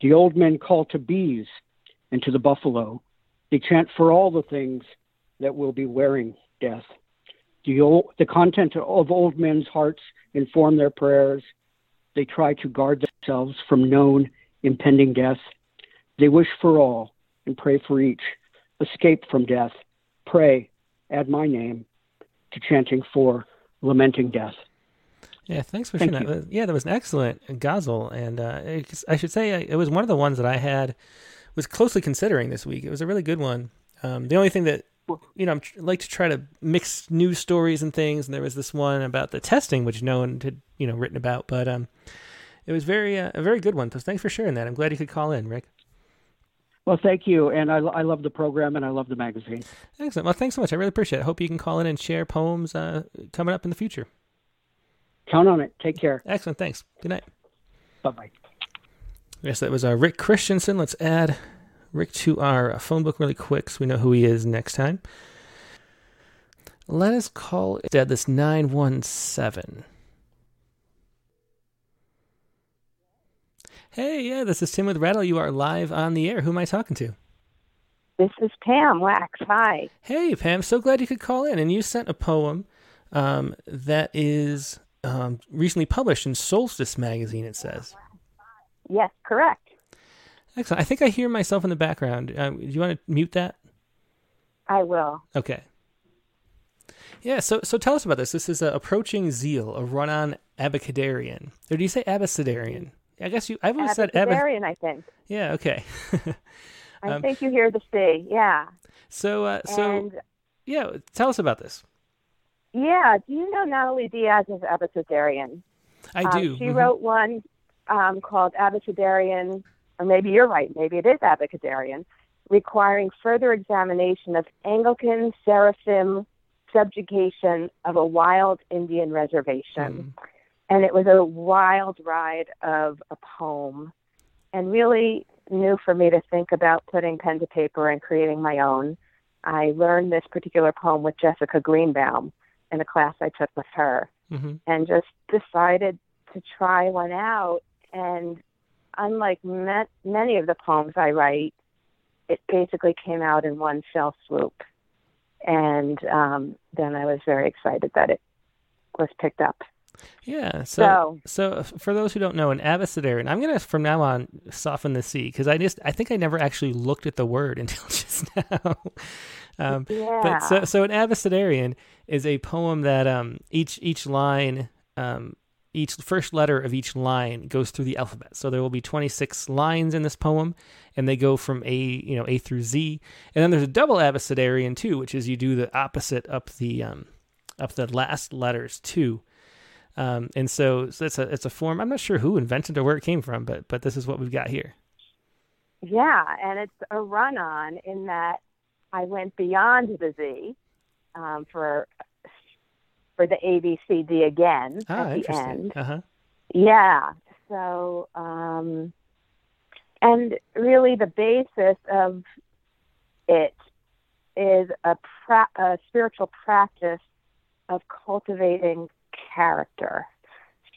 The old men call to bees and to the buffalo. They chant for all the things that will be wearing death. The, old, the content of old men's hearts inform their prayers. They try to guard themselves from known impending death. They wish for all and pray for each. Escape from death. Pray, add my name to chanting for lamenting death.
Yeah, thanks for Thank sharing you. that. Yeah, that was an excellent ghazal, and uh, I should say it was one of the ones that I had was closely considering this week. It was a really good one. Um, the only thing that you know, I like to try to mix news stories and things, and there was this one about the testing, which no one had you know written about, but um, it was very uh, a very good one. So thanks for sharing that. I'm glad you could call in, Rick.
Well, thank you, and I, I love the program and I love the magazine.
Excellent. Well, thanks so much. I really appreciate it. I hope you can call in and share poems uh, coming up in the future.
Count on it. Take care.
Excellent. Thanks. Good night.
Bye bye.
Yes, that was uh, Rick Christensen. Let's add Rick to our phone book really quick so we know who he is next time. Let us call it this 917. Hey, yeah, this is Tim with Rattle. You are live on the air. Who am I talking to?
This is Pam Wax. Hi.
Hey, Pam. So glad you could call in. And you sent a poem um, that is um, recently published in Solstice magazine, it says.
Yes, correct.
Excellent. I think I hear myself in the background. Uh, do you want to mute that?
I will.
Okay. Yeah, so so tell us about this. This is uh, Approaching Zeal, a run on Abecedarian. Or do you say Abecedarian? I guess you. I've always said
Abecedarian. I think.
Yeah. Okay.
I um, think you hear the C. Yeah.
So uh, so and, yeah, tell us about this.
Yeah. Do you know Natalie Diaz is Abecedarian?
I do.
Um, she mm-hmm. wrote one um, called Abecedarian, or maybe you're right. Maybe it is Abecedarian, requiring further examination of Anglican seraphim subjugation of a wild Indian reservation. Mm and it was a wild ride of a poem and really new for me to think about putting pen to paper and creating my own. I learned this particular poem with Jessica Greenbaum in a class I took with her mm-hmm. and just decided to try one out. And unlike met, many of the poems I write, it basically came out in one fell swoop. And um, then I was very excited that it was picked up.
Yeah. So, so, so, for those who don't know, an abecedarian, I'm gonna from now on soften the C because I just I think I never actually looked at the word until just now. um,
yeah.
But so, so an abecedarian is a poem that um, each each line, um, each first letter of each line goes through the alphabet. So there will be 26 lines in this poem, and they go from A, you know, A through Z. And then there's a double abecedarian too, which is you do the opposite up the um, up the last letters too. Um, and so, so it's a it's a form. I'm not sure who invented or where it came from, but but this is what we've got here.
Yeah, and it's a run on in that I went beyond the Z um, for for the A B C D again
ah,
at
the end. Uh-huh.
Yeah. So, um, and really, the basis of it is a, pra- a spiritual practice of cultivating character.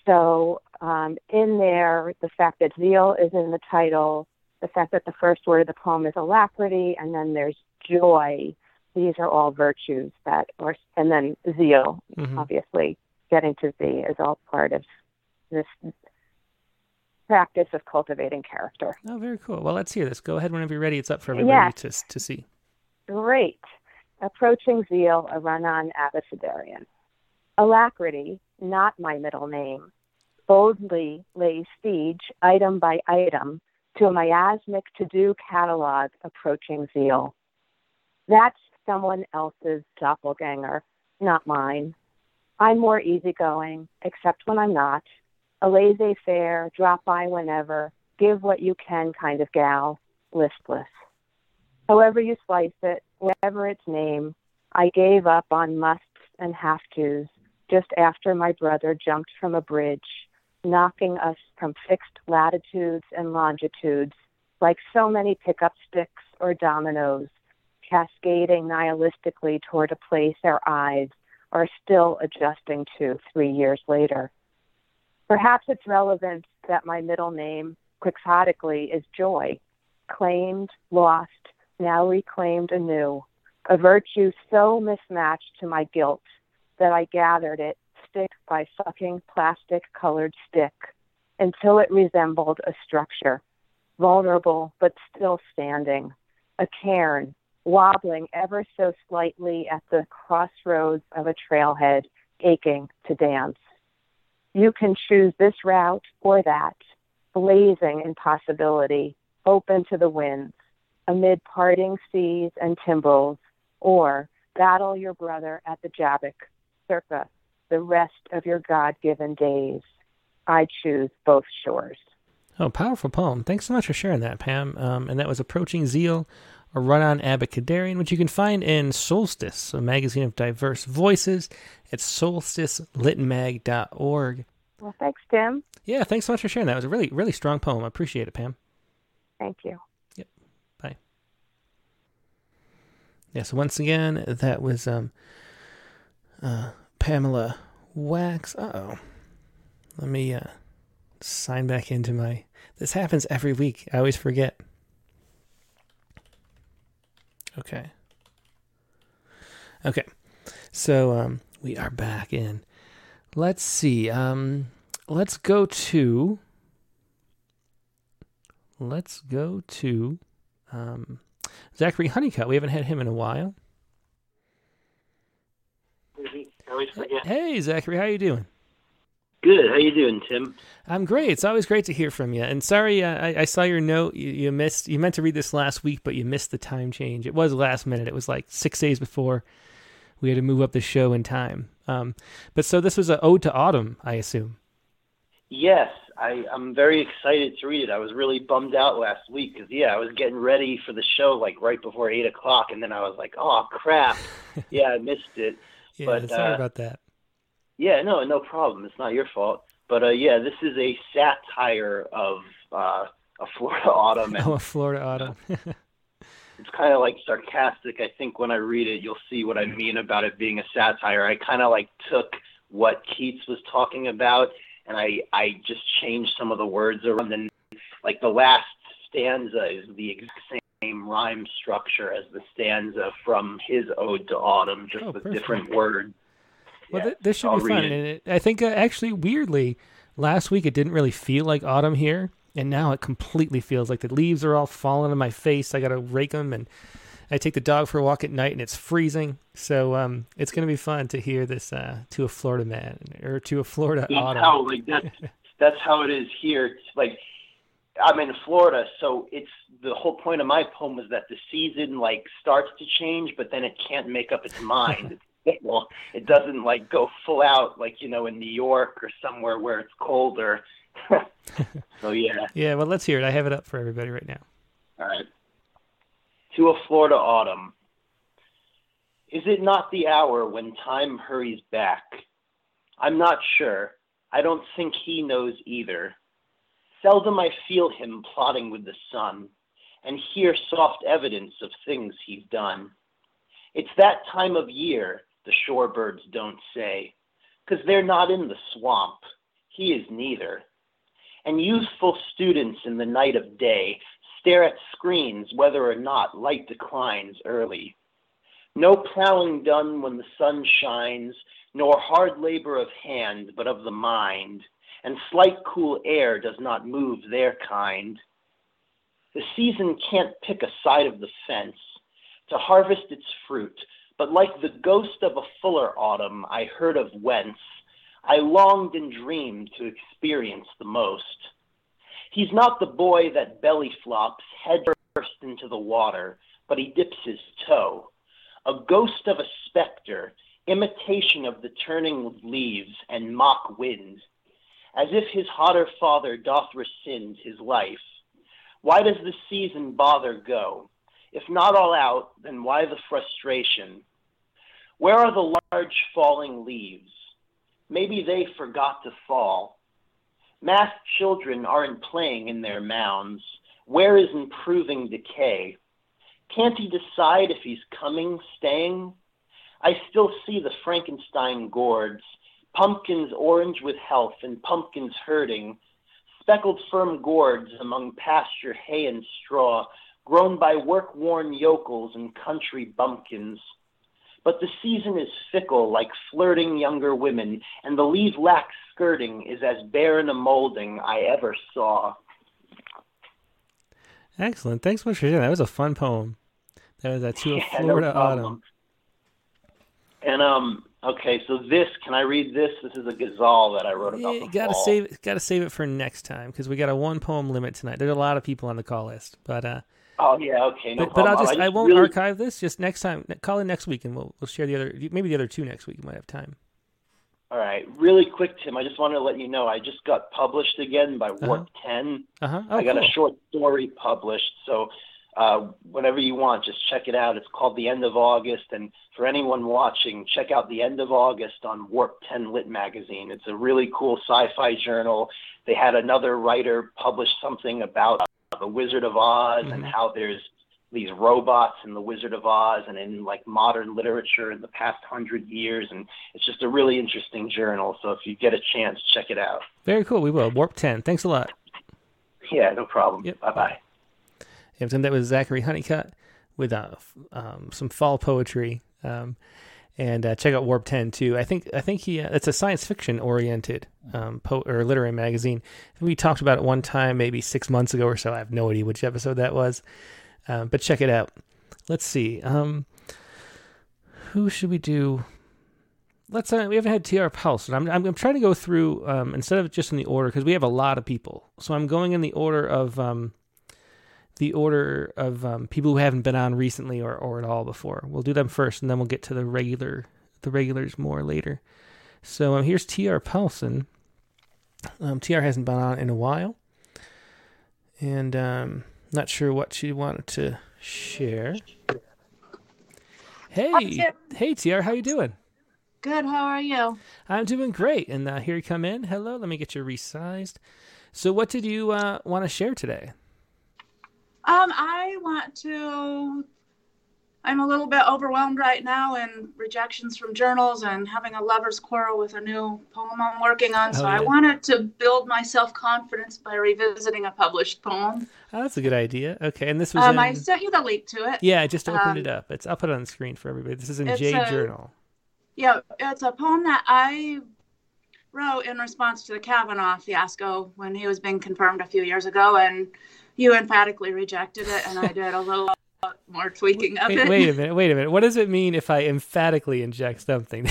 So um, in there, the fact that zeal is in the title, the fact that the first word of the poem is alacrity, and then there's joy. These are all virtues that, or and then zeal, mm-hmm. obviously, getting to Z is all part of this practice of cultivating character.
Oh, very cool. Well, let's hear this. Go ahead whenever you're ready. It's up for everybody yes. to to see.
Great. Approaching Zeal, a run on Abecedarian. Alacrity, not my middle name, boldly lays siege, item by item, to a miasmic to do catalog approaching zeal. That's someone else's doppelganger, not mine. I'm more easygoing, except when I'm not, a laissez faire, drop by whenever, give what you can kind of gal, listless. However you slice it, whatever its name, I gave up on musts and have tos, just after my brother jumped from a bridge, knocking us from fixed latitudes and longitudes like so many pickup sticks or dominoes, cascading nihilistically toward a place our eyes are still adjusting to three years later. Perhaps its relevant that my middle name, quixotically, is joy, claimed, lost, now reclaimed anew, a virtue so mismatched to my guilt that I gathered it stick by sucking plastic colored stick until it resembled a structure, vulnerable but still standing, a cairn, wobbling ever so slightly at the crossroads of a trailhead, aching to dance. You can choose this route or that, blazing in possibility, open to the winds, amid parting seas and timbrels, or battle your brother at the Jabbok, circa the rest of your God given days. I choose both shores.
Oh, powerful poem. Thanks so much for sharing that, Pam. Um, and that was Approaching Zeal, a run on Abacadarian, which you can find in Solstice, a magazine of diverse voices at solsticelitmag.org.
Well, thanks, Tim.
Yeah, thanks so much for sharing that. It was a really, really strong poem. I appreciate it, Pam.
Thank you.
Yep. Bye. Yeah, so once again, that was um, uh, Pamela Wax. Uh oh. Let me uh, sign back into my. This happens every week. I always forget. Okay. Okay. So um, we are back in. Let's see. Um, let's go to. Let's go to um, Zachary Honeycutt. We haven't had him in a while.
Always forget.
Hey, Zachary, how you doing?
Good. How you doing, Tim?
I'm great. It's always great to hear from you. And sorry, uh, I, I, saw your note. You, you, missed. You meant to read this last week, but you missed the time change. It was last minute. It was like six days before we had to move up the show in time. Um, but so this was an ode to autumn, I assume.
Yes, I, I'm very excited to read it. I was really bummed out last week because yeah, I was getting ready for the show like right before eight o'clock, and then I was like, oh crap, yeah, I missed it.
Yeah,
but,
sorry
uh,
about that.
Yeah, no, no problem. It's not your fault. But uh, yeah, this is a satire of uh, a Florida autumn. And
Oh, a Florida autumn.
it's kind of like sarcastic. I think when I read it, you'll see what I mean about it being a satire. I kind of like took what Keats was talking about, and I I just changed some of the words around. And like the last stanza is the exact same rhyme structure as the stanza from his Ode to Autumn, just
Oh,
with
perfect.
different words.
Well,
Yeah,
th- this should
I'll
be fun.
it.
And it, I think uh, actually, weirdly, last week it didn't really feel like autumn here, and now it completely feels like the leaves are all falling on my face. I got to rake them, and I take the dog for a walk at night, and it's freezing. So um, it's going to be fun to hear this uh, to a Florida man or to a Florida
That's
autumn.
how like that's that's how it is here. It's like I'm in Florida, so it's the whole point of my poem was that the season like starts to change, but then it can't make up its mind. well, it doesn't like go full out like you know in New York or somewhere where it's colder. so yeah,
yeah, well, let's hear it. I have it up for everybody right now.
all right. To a Florida autumn. Is it not the hour when time hurries back? I'm not sure. I don't think he knows either. Seldom I feel him plotting with the sun and hear soft evidence of things he's done. It's that time of year, the shorebirds don't say, 'cause they're not in the swamp. He is neither. And youthful students in the night of day stare at screens whether or not light declines early. No plowing done when the sun shines, nor hard labor of hand, but of the mind, and slight cool air does not move their kind. The season can't pick a side of the fence to harvest its fruit, but like the ghost of a fuller autumn I heard of whence, I longed and dreamed to experience the most. He's not the boy that belly flops head first into the water, but he dips his toe. A ghost of a specter, imitation of the turning leaves and mock wind, as if his hotter father doth rescind his life. Why does the season bother go? If not all out, then why the frustration? Where are the large falling leaves? Maybe they forgot to fall. Masked children aren't playing in their mounds. Where is improving decay? Can't he decide if he's coming, staying? I still see the Frankenstein gourds, pumpkins orange with health and pumpkins hurting, speckled firm gourds among pasture hay and straw, grown by work worn yokels and country bumpkins. But the season is fickle, like flirting younger women, and the leaf lack skirting is as barren a molding I ever saw.
Excellent. Thanks so much for sharing. That was a fun poem. That was that to a yeah, Florida no autumn.
And um, okay, so this can I read this? This is a ghazal that I wrote about. Yeah,
gotta save gotta save it for next time because we got a one poem limit tonight. There's a lot of people on the call list, but uh.
Oh yeah, okay, no
but,
but
I'll just I, I won't really... archive this. Just next time, call in next week, and we'll we'll share the other maybe the other two next week. You might have time.
All right, really quick, Tim. I just wanted to let you know I just got published again by uh-huh. Warp Ten.
Uh-huh. Oh,
I got
cool.
a short story published, so uh, whenever you want, just check it out. It's called The End of August. And for anyone watching, check out The End of August on Warp 10 Lit Magazine. It's a really cool sci fi journal. They had another writer publish something about uh, The Wizard of Oz mm-hmm. and how there's these robots in The Wizard of Oz and in like modern literature in the past hundred years. And it's just a really interesting journal. So if you get a chance, check it out.
Very cool. We will. Warp 10. Thanks a lot.
Yeah, no problem. Yep. Bye bye.
And that was Zachary Honeycutt with uh, um, some fall poetry. Um, and uh, check out Warp 10 too. I think I think he uh, it's a science fiction oriented um, po- or literary magazine. We talked about it one time, maybe six months ago or so. I have no idea which episode that was, um, but check it out. Let's see. Um, who should we do? Let's. Uh, we haven't had T.R. Pulse, and I'm, I'm, I'm trying to go through um, instead of just in the order because we have a lot of people. So I'm going in the order of um, the order of um, people who haven't been on recently or, or at all before. We'll do them first, and then we'll get to the regular the regulars more later. So um, here's T.R. Paulson. Um, TR hasn't been on in a while, and um, not sure what she wanted to share. Hey, hey, TR, how you doing?
Good. How are you?
I'm doing great. And uh, here you come in. Hello. Let me get you resized. So, what did you uh, want to share today?
Um, I want to. I'm a little bit overwhelmed right now in rejections from journals and having a lover's quarrel with a new poem I'm working on. Oh, so yeah. I wanted to build my self confidence by revisiting a published poem.
Oh, that's a good idea. Okay, and this was.
Um,
in...
I sent you the link to it.
Yeah, I just opened um, it up. It's I'll put it on the screen for everybody. This is in J a, Journal.
Yeah, it's a poem that I wrote in response to the Kavanaugh fiasco when he was being confirmed a few years ago, and you emphatically rejected it, and I did a little more tweaking of
wait,
it.
Wait a minute, wait a minute. What does it mean if I emphatically inject something?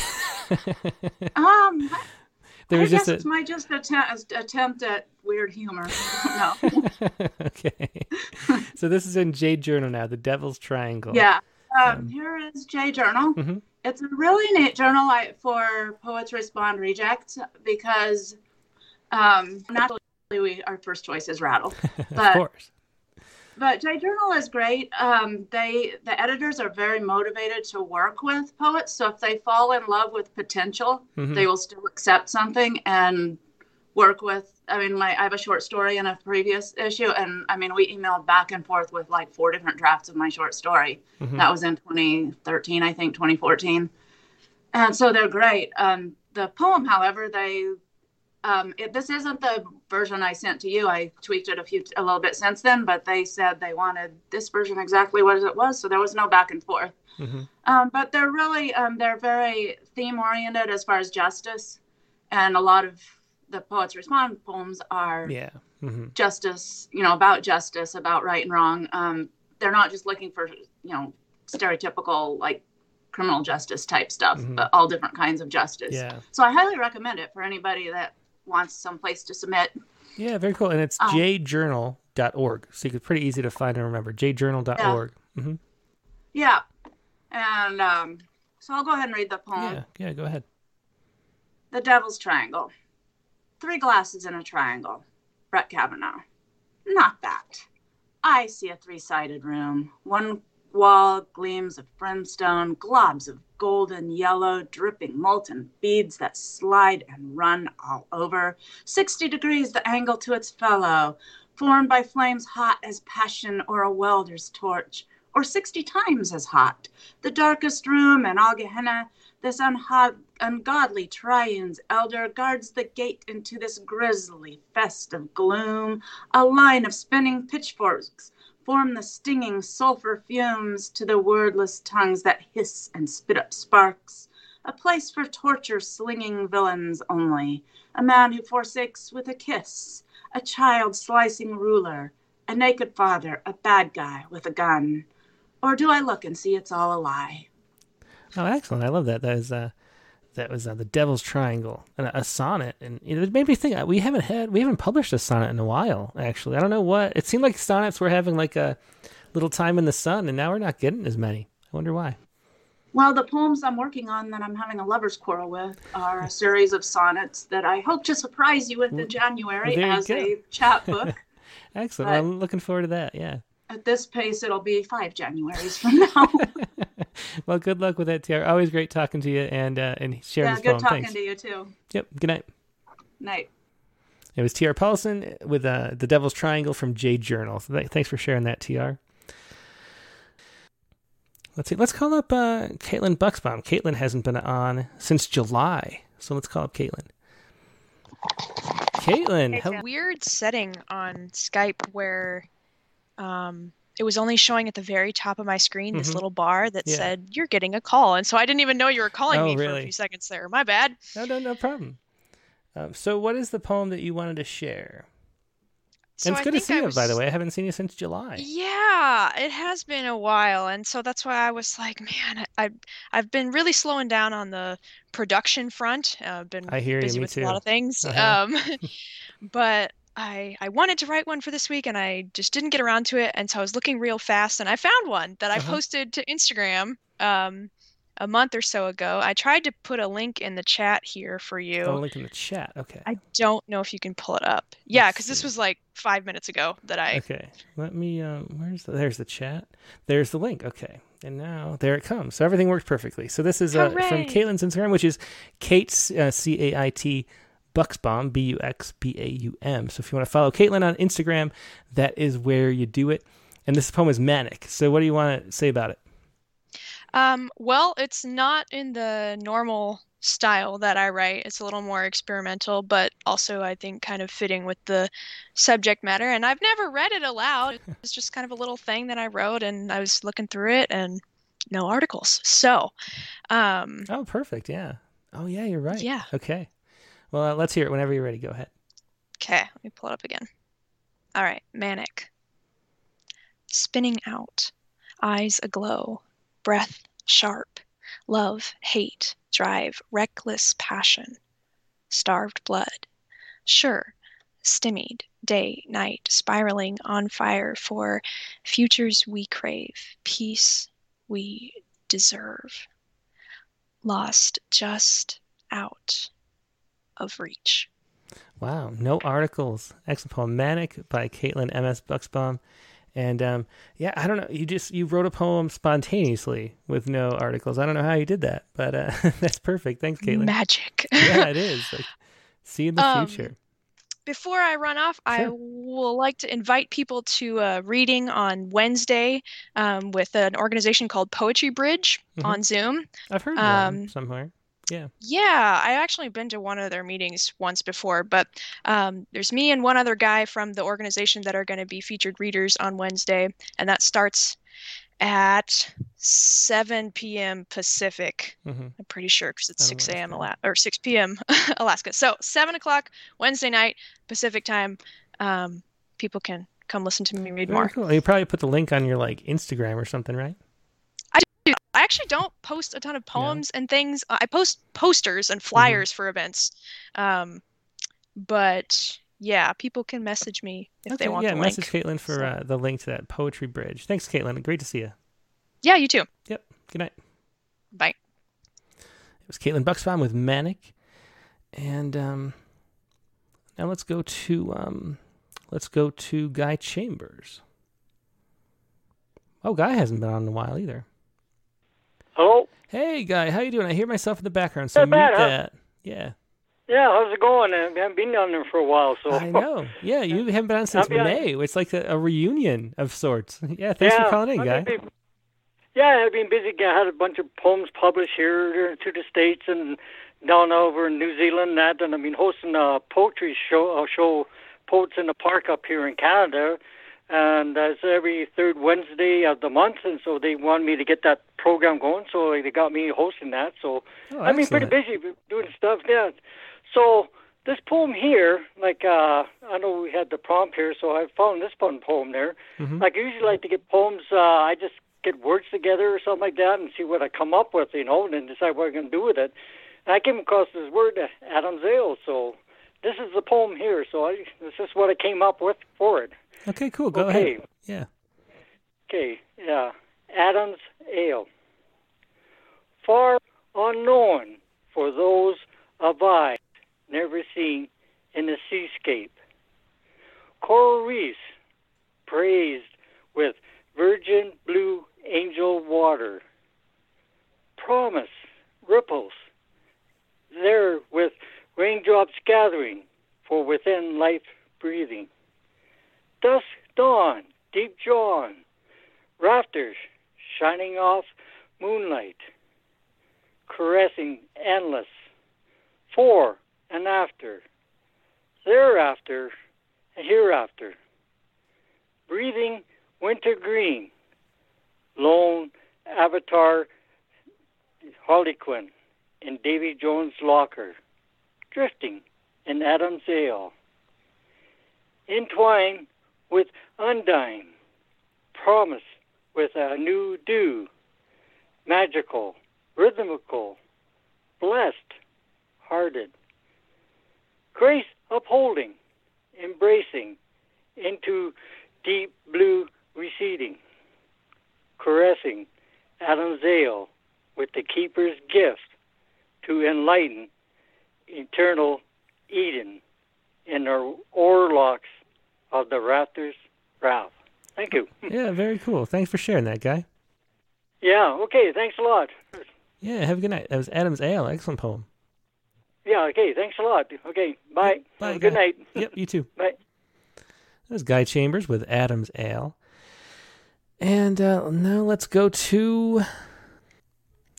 um, there was I just guess a... my just attempt, attempt at weird humor. no.
okay. so this is in J Journal now, the Devil's Triangle.
Yeah. Um, um, here is J Journal. Mm-hmm. It's a really neat journal for poets respond reject because um, naturally we our first choice is rattle.
But, of course.
But J Journal is great. Um, they the editors are very motivated to work with poets. So if they fall in love with potential, mm-hmm. they will still accept something and work with. I mean, my I have a short story in a previous issue, and I mean, we emailed back and forth with like four different drafts of my short story. Mm-hmm. That was in 2013, I think, 2014, and so they're great. Um, the poem, however, they um, it, this isn't the version I sent to you. I tweaked it a few a little bit since then, but they said they wanted this version exactly what it was, so there was no back and forth. Mm-hmm. Um, but they're really um, they're very theme oriented as far as justice, and a lot of the poets respond poems are
yeah mm-hmm.
justice, you know, about justice, about right and wrong. Um, they're not just looking for you know stereotypical like criminal justice type stuff, mm-hmm. but all different kinds of justice.
Yeah.
So I highly recommend it for anybody that wants some place to submit.
Yeah, very cool. And it's um, jjournal.org. So it's pretty easy to find and remember. jjournal.org.
Yeah. Mm-hmm. yeah. And um, so I'll go ahead and read the poem.
Yeah, yeah, go ahead.
The Devil's Triangle. Three glasses in a triangle. Brett Kavanaugh. Not that. I see a three sided room. One wall gleams of brimstone, globs of golden yellow, dripping molten beads that slide and run all over. Sixty degrees the angle to its fellow, formed by flames hot as passion or a welder's torch, or 60 times as hot. The darkest room in all Gehenna, this unha- ungodly triune's elder guards the gate into this grisly fest of gloom. A line of spinning pitchforks form the stinging sulphur fumes to the wordless tongues that hiss and spit up sparks. A place for torture slinging villains only. A man who forsakes with a kiss. A child slicing ruler. A naked father, a bad guy with a gun. Or do I look and see it's all a lie?
Oh, excellent! I love that. That is uh, that was uh, the Devil's Triangle and a, a sonnet, and you know, it made me think uh, we haven't had we haven't published a sonnet in a while. Actually, I don't know what it seemed like. Sonnets were having like a little time in the sun, and now we're not getting as many. I wonder why.
Well, the poems I'm working on that I'm having a lover's quarrel with are a series of sonnets that I hope to surprise you with in January
well,
as a chapbook.
Excellent. Well, I'm looking forward to that. Yeah
at this pace, it'll be five Januaries from now.
well, good luck with that, TR. Always great talking to you and uh, and sharing
yeah,
this
good
poem.
talking
Thanks.
to you too.
Yep. Good night.
Night.
It was TR Paulson with uh, the Devil's Triangle from J Journal. So th- thanks for sharing that, TR. Let's see. Let's call up uh, Caitlin Buxbaum. Caitlin hasn't been on since July, so let's call up Caitlin. Caitlin,
it's a weird setting on Skype where um, it was only showing at the very top of my screen this
Mhm.
little bar that
Yeah.
said you're getting a call and so i didn't even know you were calling
Oh,
me for a few seconds there my bad
no, no, no problem. Um, so, what is the poem that you wanted to share?
so
and it's
I
good to see
I
you, by the way. I haven't seen you since July.
yeah it has been a while and so that's why i was like man I, i've been really slowing down on the production front uh, i've been
I hear
busy
me
with a lot of things
Uh-huh.
um, but I, I wanted to write one for this week and I just didn't get around to it. And so I was looking real fast and I found one that I
Uh-huh.
posted to Instagram um, a month or so ago. I tried to put a link in the chat here for you.
Oh, link in the chat. Okay.
I don't know if you can pull it up. Yeah, because this was like five minutes ago that I.
Okay. Let me. Um, where's the? There's the chat. There's the link. Okay. And now there it comes. So everything works perfectly. So this is uh, from Caitlin's Instagram, which is Kate's uh, C A I T Buxbaum B U X B A U M. So if you want to follow Caitlin on Instagram, that is where you do it. And this poem is manic. So what do you want to say about it?
Um, well, it's not in the normal style that I write. It's a little more experimental, but also I think kind of fitting with the subject matter. And I've never read it aloud. It's just kind of a little thing that I wrote, and I was looking through it and no articles. So, um,
Oh, perfect. Yeah. Oh, yeah. You're right.
Yeah.
Okay. Well, uh, let's hear it whenever you're ready. Go ahead.
Okay, let me pull it up again. All right, manic. Spinning out, eyes aglow, breath sharp, love, hate, drive, reckless passion, starved blood. Sure, stymied, day, night, spiraling on fire for futures we crave, peace we deserve. Lost just out of reach.
Wow, no articles. Excellent poem, "Manic" by Caitlin M. S. Buxbaum, and um, yeah, I don't know. You just you wrote a poem spontaneously with no articles. I don't know how you did that, but uh, that's perfect. Thanks, Caitlin.
Magic.
yeah, it is. Like, see in the
Um,
future.
Before I run off, I will like to invite people to a reading on Wednesday um, with an organization called Poetry Bridge
Mhm.
on Zoom.
I've heard
um,
somewhere. Yeah.
Yeah, I actually been to one of their meetings once before, but um, there's me and one other guy from the organization that are going to be featured readers on Wednesday, and that starts at 7 p.m. Pacific.
hmm
I'm pretty sure because it's 6 a.m.
Wednesday.
Ala- or 6 p.m. Alaska. So 7 o'clock Wednesday night Pacific time. Um, people can come listen to me read
Very
more.
cool. You probably put the link on your like Instagram or something, right?
I actually don't post a ton of poems and things. I post posters and flyers for events. Um, but yeah, people can message me if they want
yeah,
the
message
link.
Caitlin for
So-
uh, the link to that poetry bridge. Thanks, Caitlin. Great to see you.
Yeah, you too.
Yep. Good night.
Bye.
It was Caitlin Buxbaum with Manic. And um, now let's go to um, let's go to Guy Chambers. Oh, Guy hasn't been on in a while either.
Hello?
Hey, Guy, how you doing? I hear myself in the background, so
Not
mute
bad, huh?
that. Yeah,
Yeah, how's it going? I haven't been down there for a while, so.
I know. Yeah, you haven't been on since
be on-
May. It's like a, a reunion of sorts. Yeah, thanks for calling in, Guy.
gonna Yeah, I've been busy. I had a bunch of poems published here to the states and down over in New Zealand. And that and I've been hosting a poetry show, a show, Poets in the Park up here in Canada, and that's every third Wednesday of the month. And so they want me to get that program going, so they got me hosting that. So
oh,
I've been pretty busy doing stuff. Yeah. So this poem here, like uh, I know we had the prompt here, so I found this one poem there.
Mm-hmm.
Like I usually like to get poems. Uh, I just get words together or something like that and see what I come up with, you know, and then decide what I'm going to do with it. And I came across this word, Adam's Ale. So this is the poem here. So I, this is what I came up with for it.
Okay, cool. Go
okay.
ahead. Yeah.
Okay, yeah. Adam's Ale. Far unknown for those of eyes never seen in the seascape. Coral reefs praised with virgin blue angel water. Promise ripples there with raindrops gathering for within life breathing. Dusk dawn, deep drawn, rafters shining off moonlight, caressing endless, fore and after, thereafter and hereafter, breathing winter green, lone avatar Harlequin in Davy Jones' locker, drifting in Adam's ale, entwined with undying, promise with a new dew, magical, rhythmical, blessed, hearted, grace upholding, embracing, into deep blue receding, caressing Adam's ale with the keeper's gift to enlighten eternal Eden in the oarlocks of the rafters Ralph. Thank you.
Yeah, very cool. Thanks for sharing that, guy.
Yeah, okay, thanks a lot.
Yeah, have a good night. That was Adam's Ale. Excellent poem.
Yeah, okay, thanks a lot. Okay, bye.
Bye.
good night.
Yep, you too.
Bye.
That was Guy Chambers with Adam's Ale. And uh, now let's go to.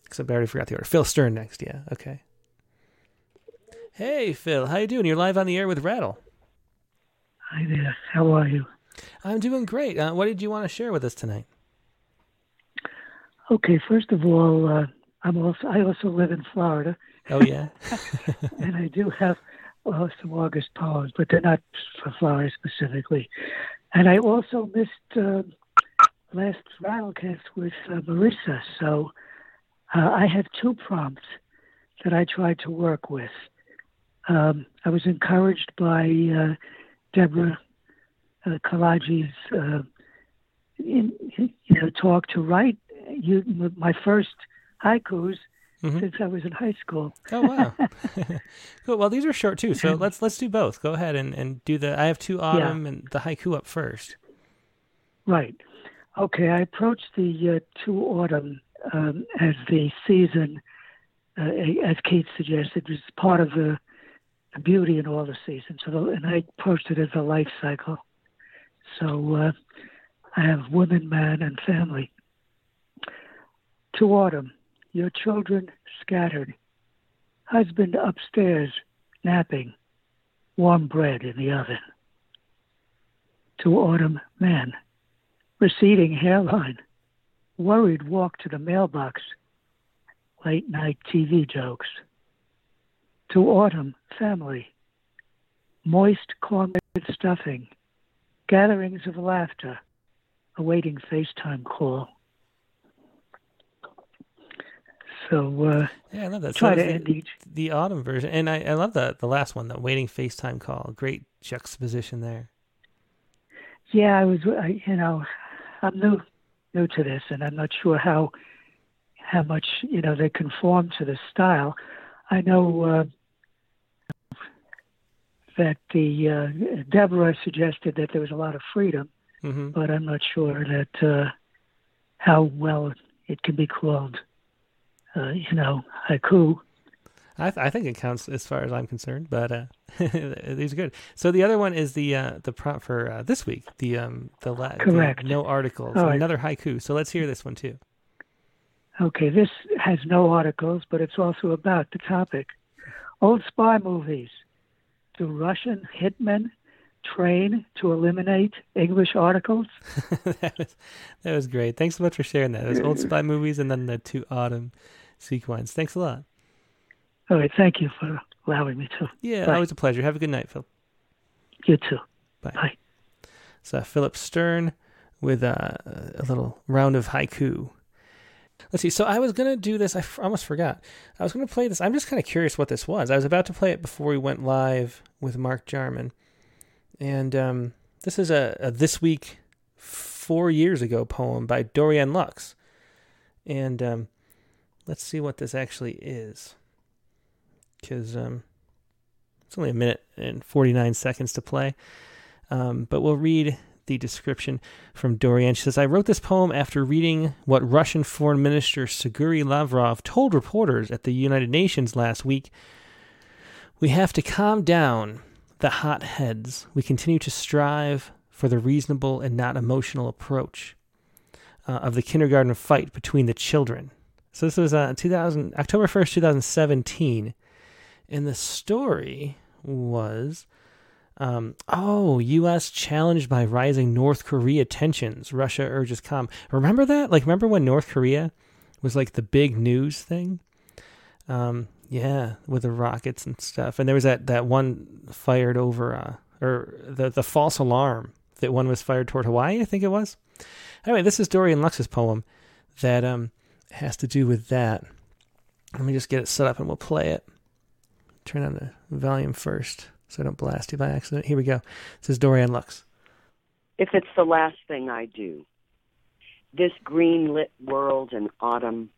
Except I already forgot the order. Phil Stern next. Yeah. Okay. Hey, Phil. How you doing? You're live on the air with Rattle.
Hi there. How are you?
I'm doing great. Uh, what did you want to share with us tonight?
Okay. First of all, uh, I'm also I also live in Florida.
Oh yeah.
and I do have uh, some August poems, but they're not for Florida specifically. And I also missed uh, last Rattlecast with uh, Marissa, so uh, I have two prompts that I tried to work with. Um, I was encouraged by uh, Deborah uh, Kolodji's uh, in, you know, talk to write you, my first haikus mm-hmm. since I was in high school.
oh wow! cool. Well, these are short too, so let's let's do both. Go ahead and, and do the. I have two autumn yeah. and the haiku up first.
Right. Okay. I approached the uh, two autumn um, as the season, uh, as Kate suggested, was part of the, the beauty in all the seasons. So, the, and I approached it as a life cycle. So uh, I have woman, man, and family. To autumn, your children scattered, husband upstairs napping, warm bread in the oven. To autumn, man, receding hairline, worried walk to the mailbox, late night TV jokes. To autumn, family, moist cornbread stuffing, gatherings of laughter, awaiting FaceTime call. So uh,
yeah, I love that.
Try
so
to
the,
end each.
the autumn version, and I, I love the the last one, the waiting FaceTime call. Great juxtaposition there.
Yeah, I was. I, you know, I'm new new to this, and I'm not sure how how much you know they conform to the style. I know uh, that the uh, Deborah suggested that there was a lot of freedom,
mm-hmm.
but I'm not sure that uh, how well it can be called, uh, you know, haiku.
I, th- I think it counts as far as I'm concerned, but uh, these are good. So the other one is the uh, the prompt for uh, this week. The um the, la-
correct
the no articles, another haiku. So let's hear this one too.
Okay, this has no articles, but it's also about the topic. Old spy movies. Do Russian hitmen train to eliminate English articles?
that, was, that was great. Thanks so much for sharing that. Was old spy movies and then the two autumn sequence. Thanks a lot.
All right. Thank you for allowing me to.
Yeah, Bye. always a pleasure. Have a good night, Phil.
You too.
Bye.
Bye.
So Philip Stern with uh, a little round of haiku. Let's see. So I was gonna do this. I f- almost forgot. I was gonna play this. I'm just kind of curious what this was. I was about to play it before we went live with Mark Jarman, and um, this is a, a, this week four years ago poem by Dorianne Laux, and um, let's see what this actually is, because um, it's only a minute and 49 seconds to play. Um, but we'll read the description from Dorianne. She says, I wrote this poem after reading what Russian Foreign Minister Sergei Lavrov told reporters at the United Nations last week. We have to calm down the hot heads. We continue to strive for the reasonable and not emotional approach uh, of the kindergarten fight between the children. So this was uh, 2000, October 1st, 2017. And the story was um, oh, U.S. challenged by rising North Korea tensions. Russia urges calm. Remember that? Like, remember when North Korea was like the big news thing? Um, yeah, with the rockets and stuff. And there was that, that one fired over, uh, or the, the false alarm that one was fired toward Hawaii, I think it was. Anyway, this is Dorianne Laux's poem that um, has to do with that. Let me just get it set up and we'll play it. Turn on the volume first so I don't blast you by accident. Here we go. This is Dorianne Laux.
If it's the last thing I do, this green lit world in autumn,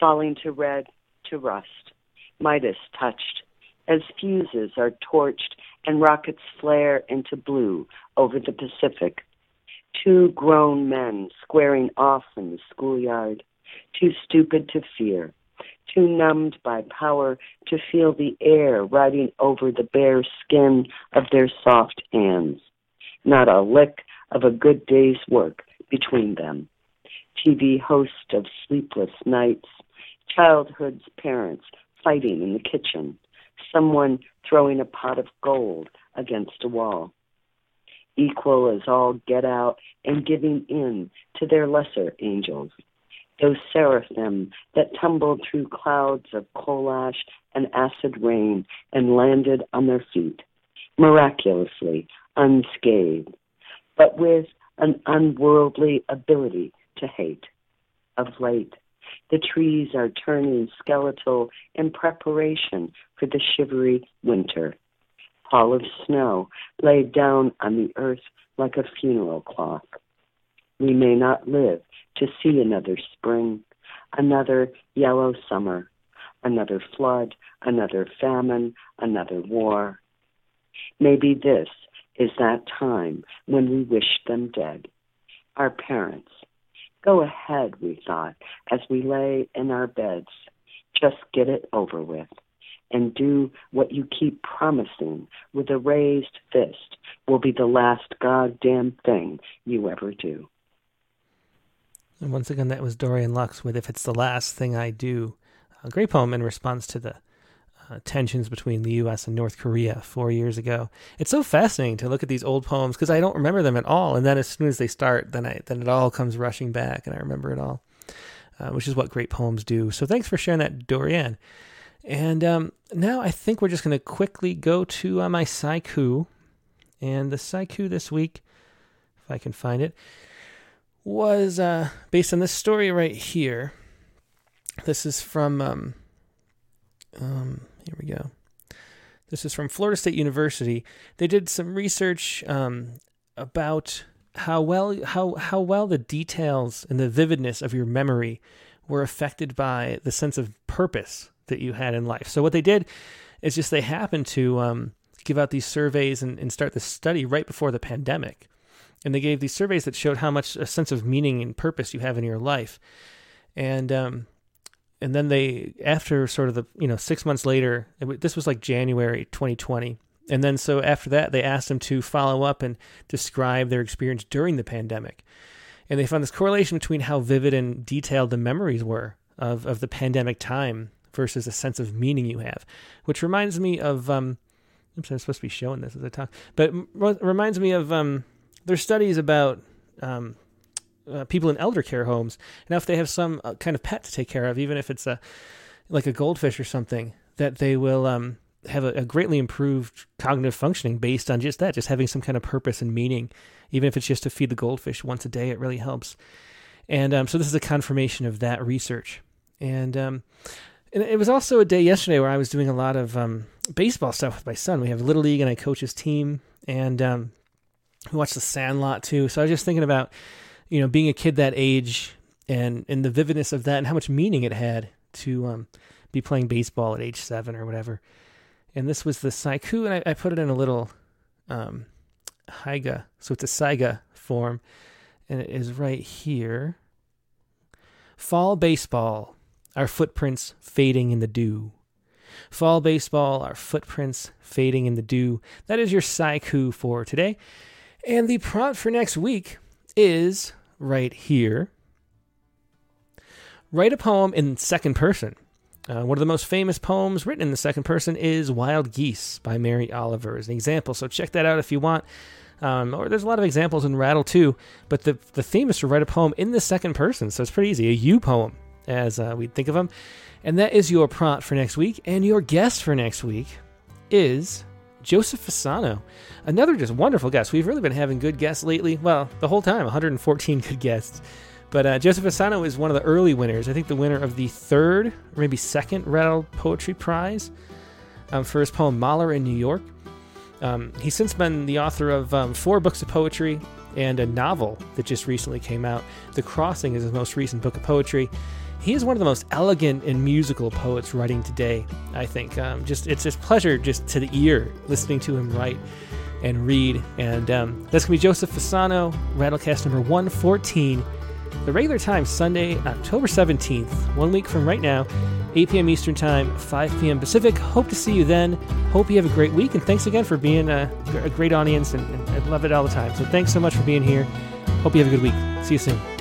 falling to red, to rust, Midas touched, as fuses are torched and rockets flare into blue over the Pacific. Two grown men squaring off in the schoolyard, too stupid to fear, too numbed by power to feel the air riding over the bare skin of their soft hands. Not a lick of a good day's work between them. TV host of sleepless nights, childhood's parents fighting in the kitchen, someone throwing a pot of gold against a wall. Equal as all get out and giving in to their lesser angels those seraphim that tumbled through clouds of coal ash and acid rain and landed on their feet, miraculously unscathed, but with an unworldly ability to hate. Of late, the trees are turning skeletal in preparation for the shivery winter. Of snow laid down on the earth like a funeral clock. We may not live to see another spring, another yellow summer, another flood, another famine, another war. Maybe this is that time when we wish them dead. Our parents. Go ahead, we thought, as we lay in our beds. Just get it over with. And do what you keep promising with a raised fist will be the last goddamn thing you ever do.
And once again, that was Dorianne Laux with If It's the Last Thing I Do. A great poem in response to the uh, tensions between the U.S. and North Korea four years ago. It's so fascinating to look at these old poems because I don't remember them at all, and then as soon as they start, then I then it all comes rushing back, and I remember it all, uh, which is what great poems do. So thanks for sharing that, Dorianne. And um, now I think we're just going to quickly go to uh, my Saiku, and the Saiku this week, if I can find it, was uh, based on this story right here. This is from, um, um, here we go. This is from Florida State University. They did some research um, about how well how how well the details and the vividness of your memory were affected by the sense of purpose that you had in life. So what they did is just they happened to um, give out these surveys and, and start the study right before the pandemic and they gave these surveys that showed how much a sense of meaning and purpose you have in your life, and um, and then they after sort of the you know six months later, this was like January 2020, and then so after that they asked them to follow up and describe their experience during the pandemic, and they found this correlation between how vivid and detailed the memories were of, of the pandemic time versus a sense of meaning you have, which reminds me of. Um, I'm supposed to be showing this as I talk, but it reminds me of. Um, there's studies about um, uh, people in elder care homes. Now, if they have some uh, kind of pet to take care of, even if it's a like a goldfish or something, that they will um, have a, a, greatly improved cognitive functioning based on just that, just having some kind of purpose and meaning. Even if it's just to feed the goldfish once a day, it really helps. And um, so this is a confirmation of that research. And, um, and it was also a day yesterday where I was doing a lot of um, baseball stuff with my son. We have little league, and I coach his team, and um, we watched The Sandlot too. So I was just thinking about, you know, being a kid that age and and the vividness of that and how much meaning it had to um, be playing baseball at age seven or whatever. And this was the Saiku, and I, I put it in a little um, Haiga. So it's a Saiga form, and it is right here. Fall baseball, our footprints fading in the dew. Fall baseball, our footprints fading in the dew. That is your Saiku for today. And the prompt for next week is right here. Write a poem in second person. Uh, one of the most famous poems written in the second person is Wild Geese by Mary Oliver as an example. So check that out if you want. Um, or there's a lot of examples in Rattle too, but the, the theme is to write a poem in the second person. So it's pretty easy. A you poem, as uh, we think of them. And that is your prompt for next week. And your guest for next week is Joseph Fasano. Another just wonderful guest. We've really been having good guests lately. Well, the whole time, 114 good guests. But uh, Joseph Fasano is one of the early winners. I think the winner of the third or maybe second Rattle Poetry Prize um, for his poem Mahler in New York. Um, he's since been the author of um, four books of poetry and a novel that just recently came out. The Crossing is his most recent book of poetry. He is one of the most elegant and musical poets writing today. I think um, just it's just pleasure just to the ear listening to him write and read. And um, that's gonna be Joseph Fasano, Rattlecast number 114. The regular time, Sunday, October 17th, one week from right now, 8 p.m. Eastern Time, 5 p.m. Pacific. Hope to see you then. Hope you have a great week, and thanks again for being a, a great audience, and, and I love it all the time. So thanks so much for being here. Hope you have a good week. See you soon.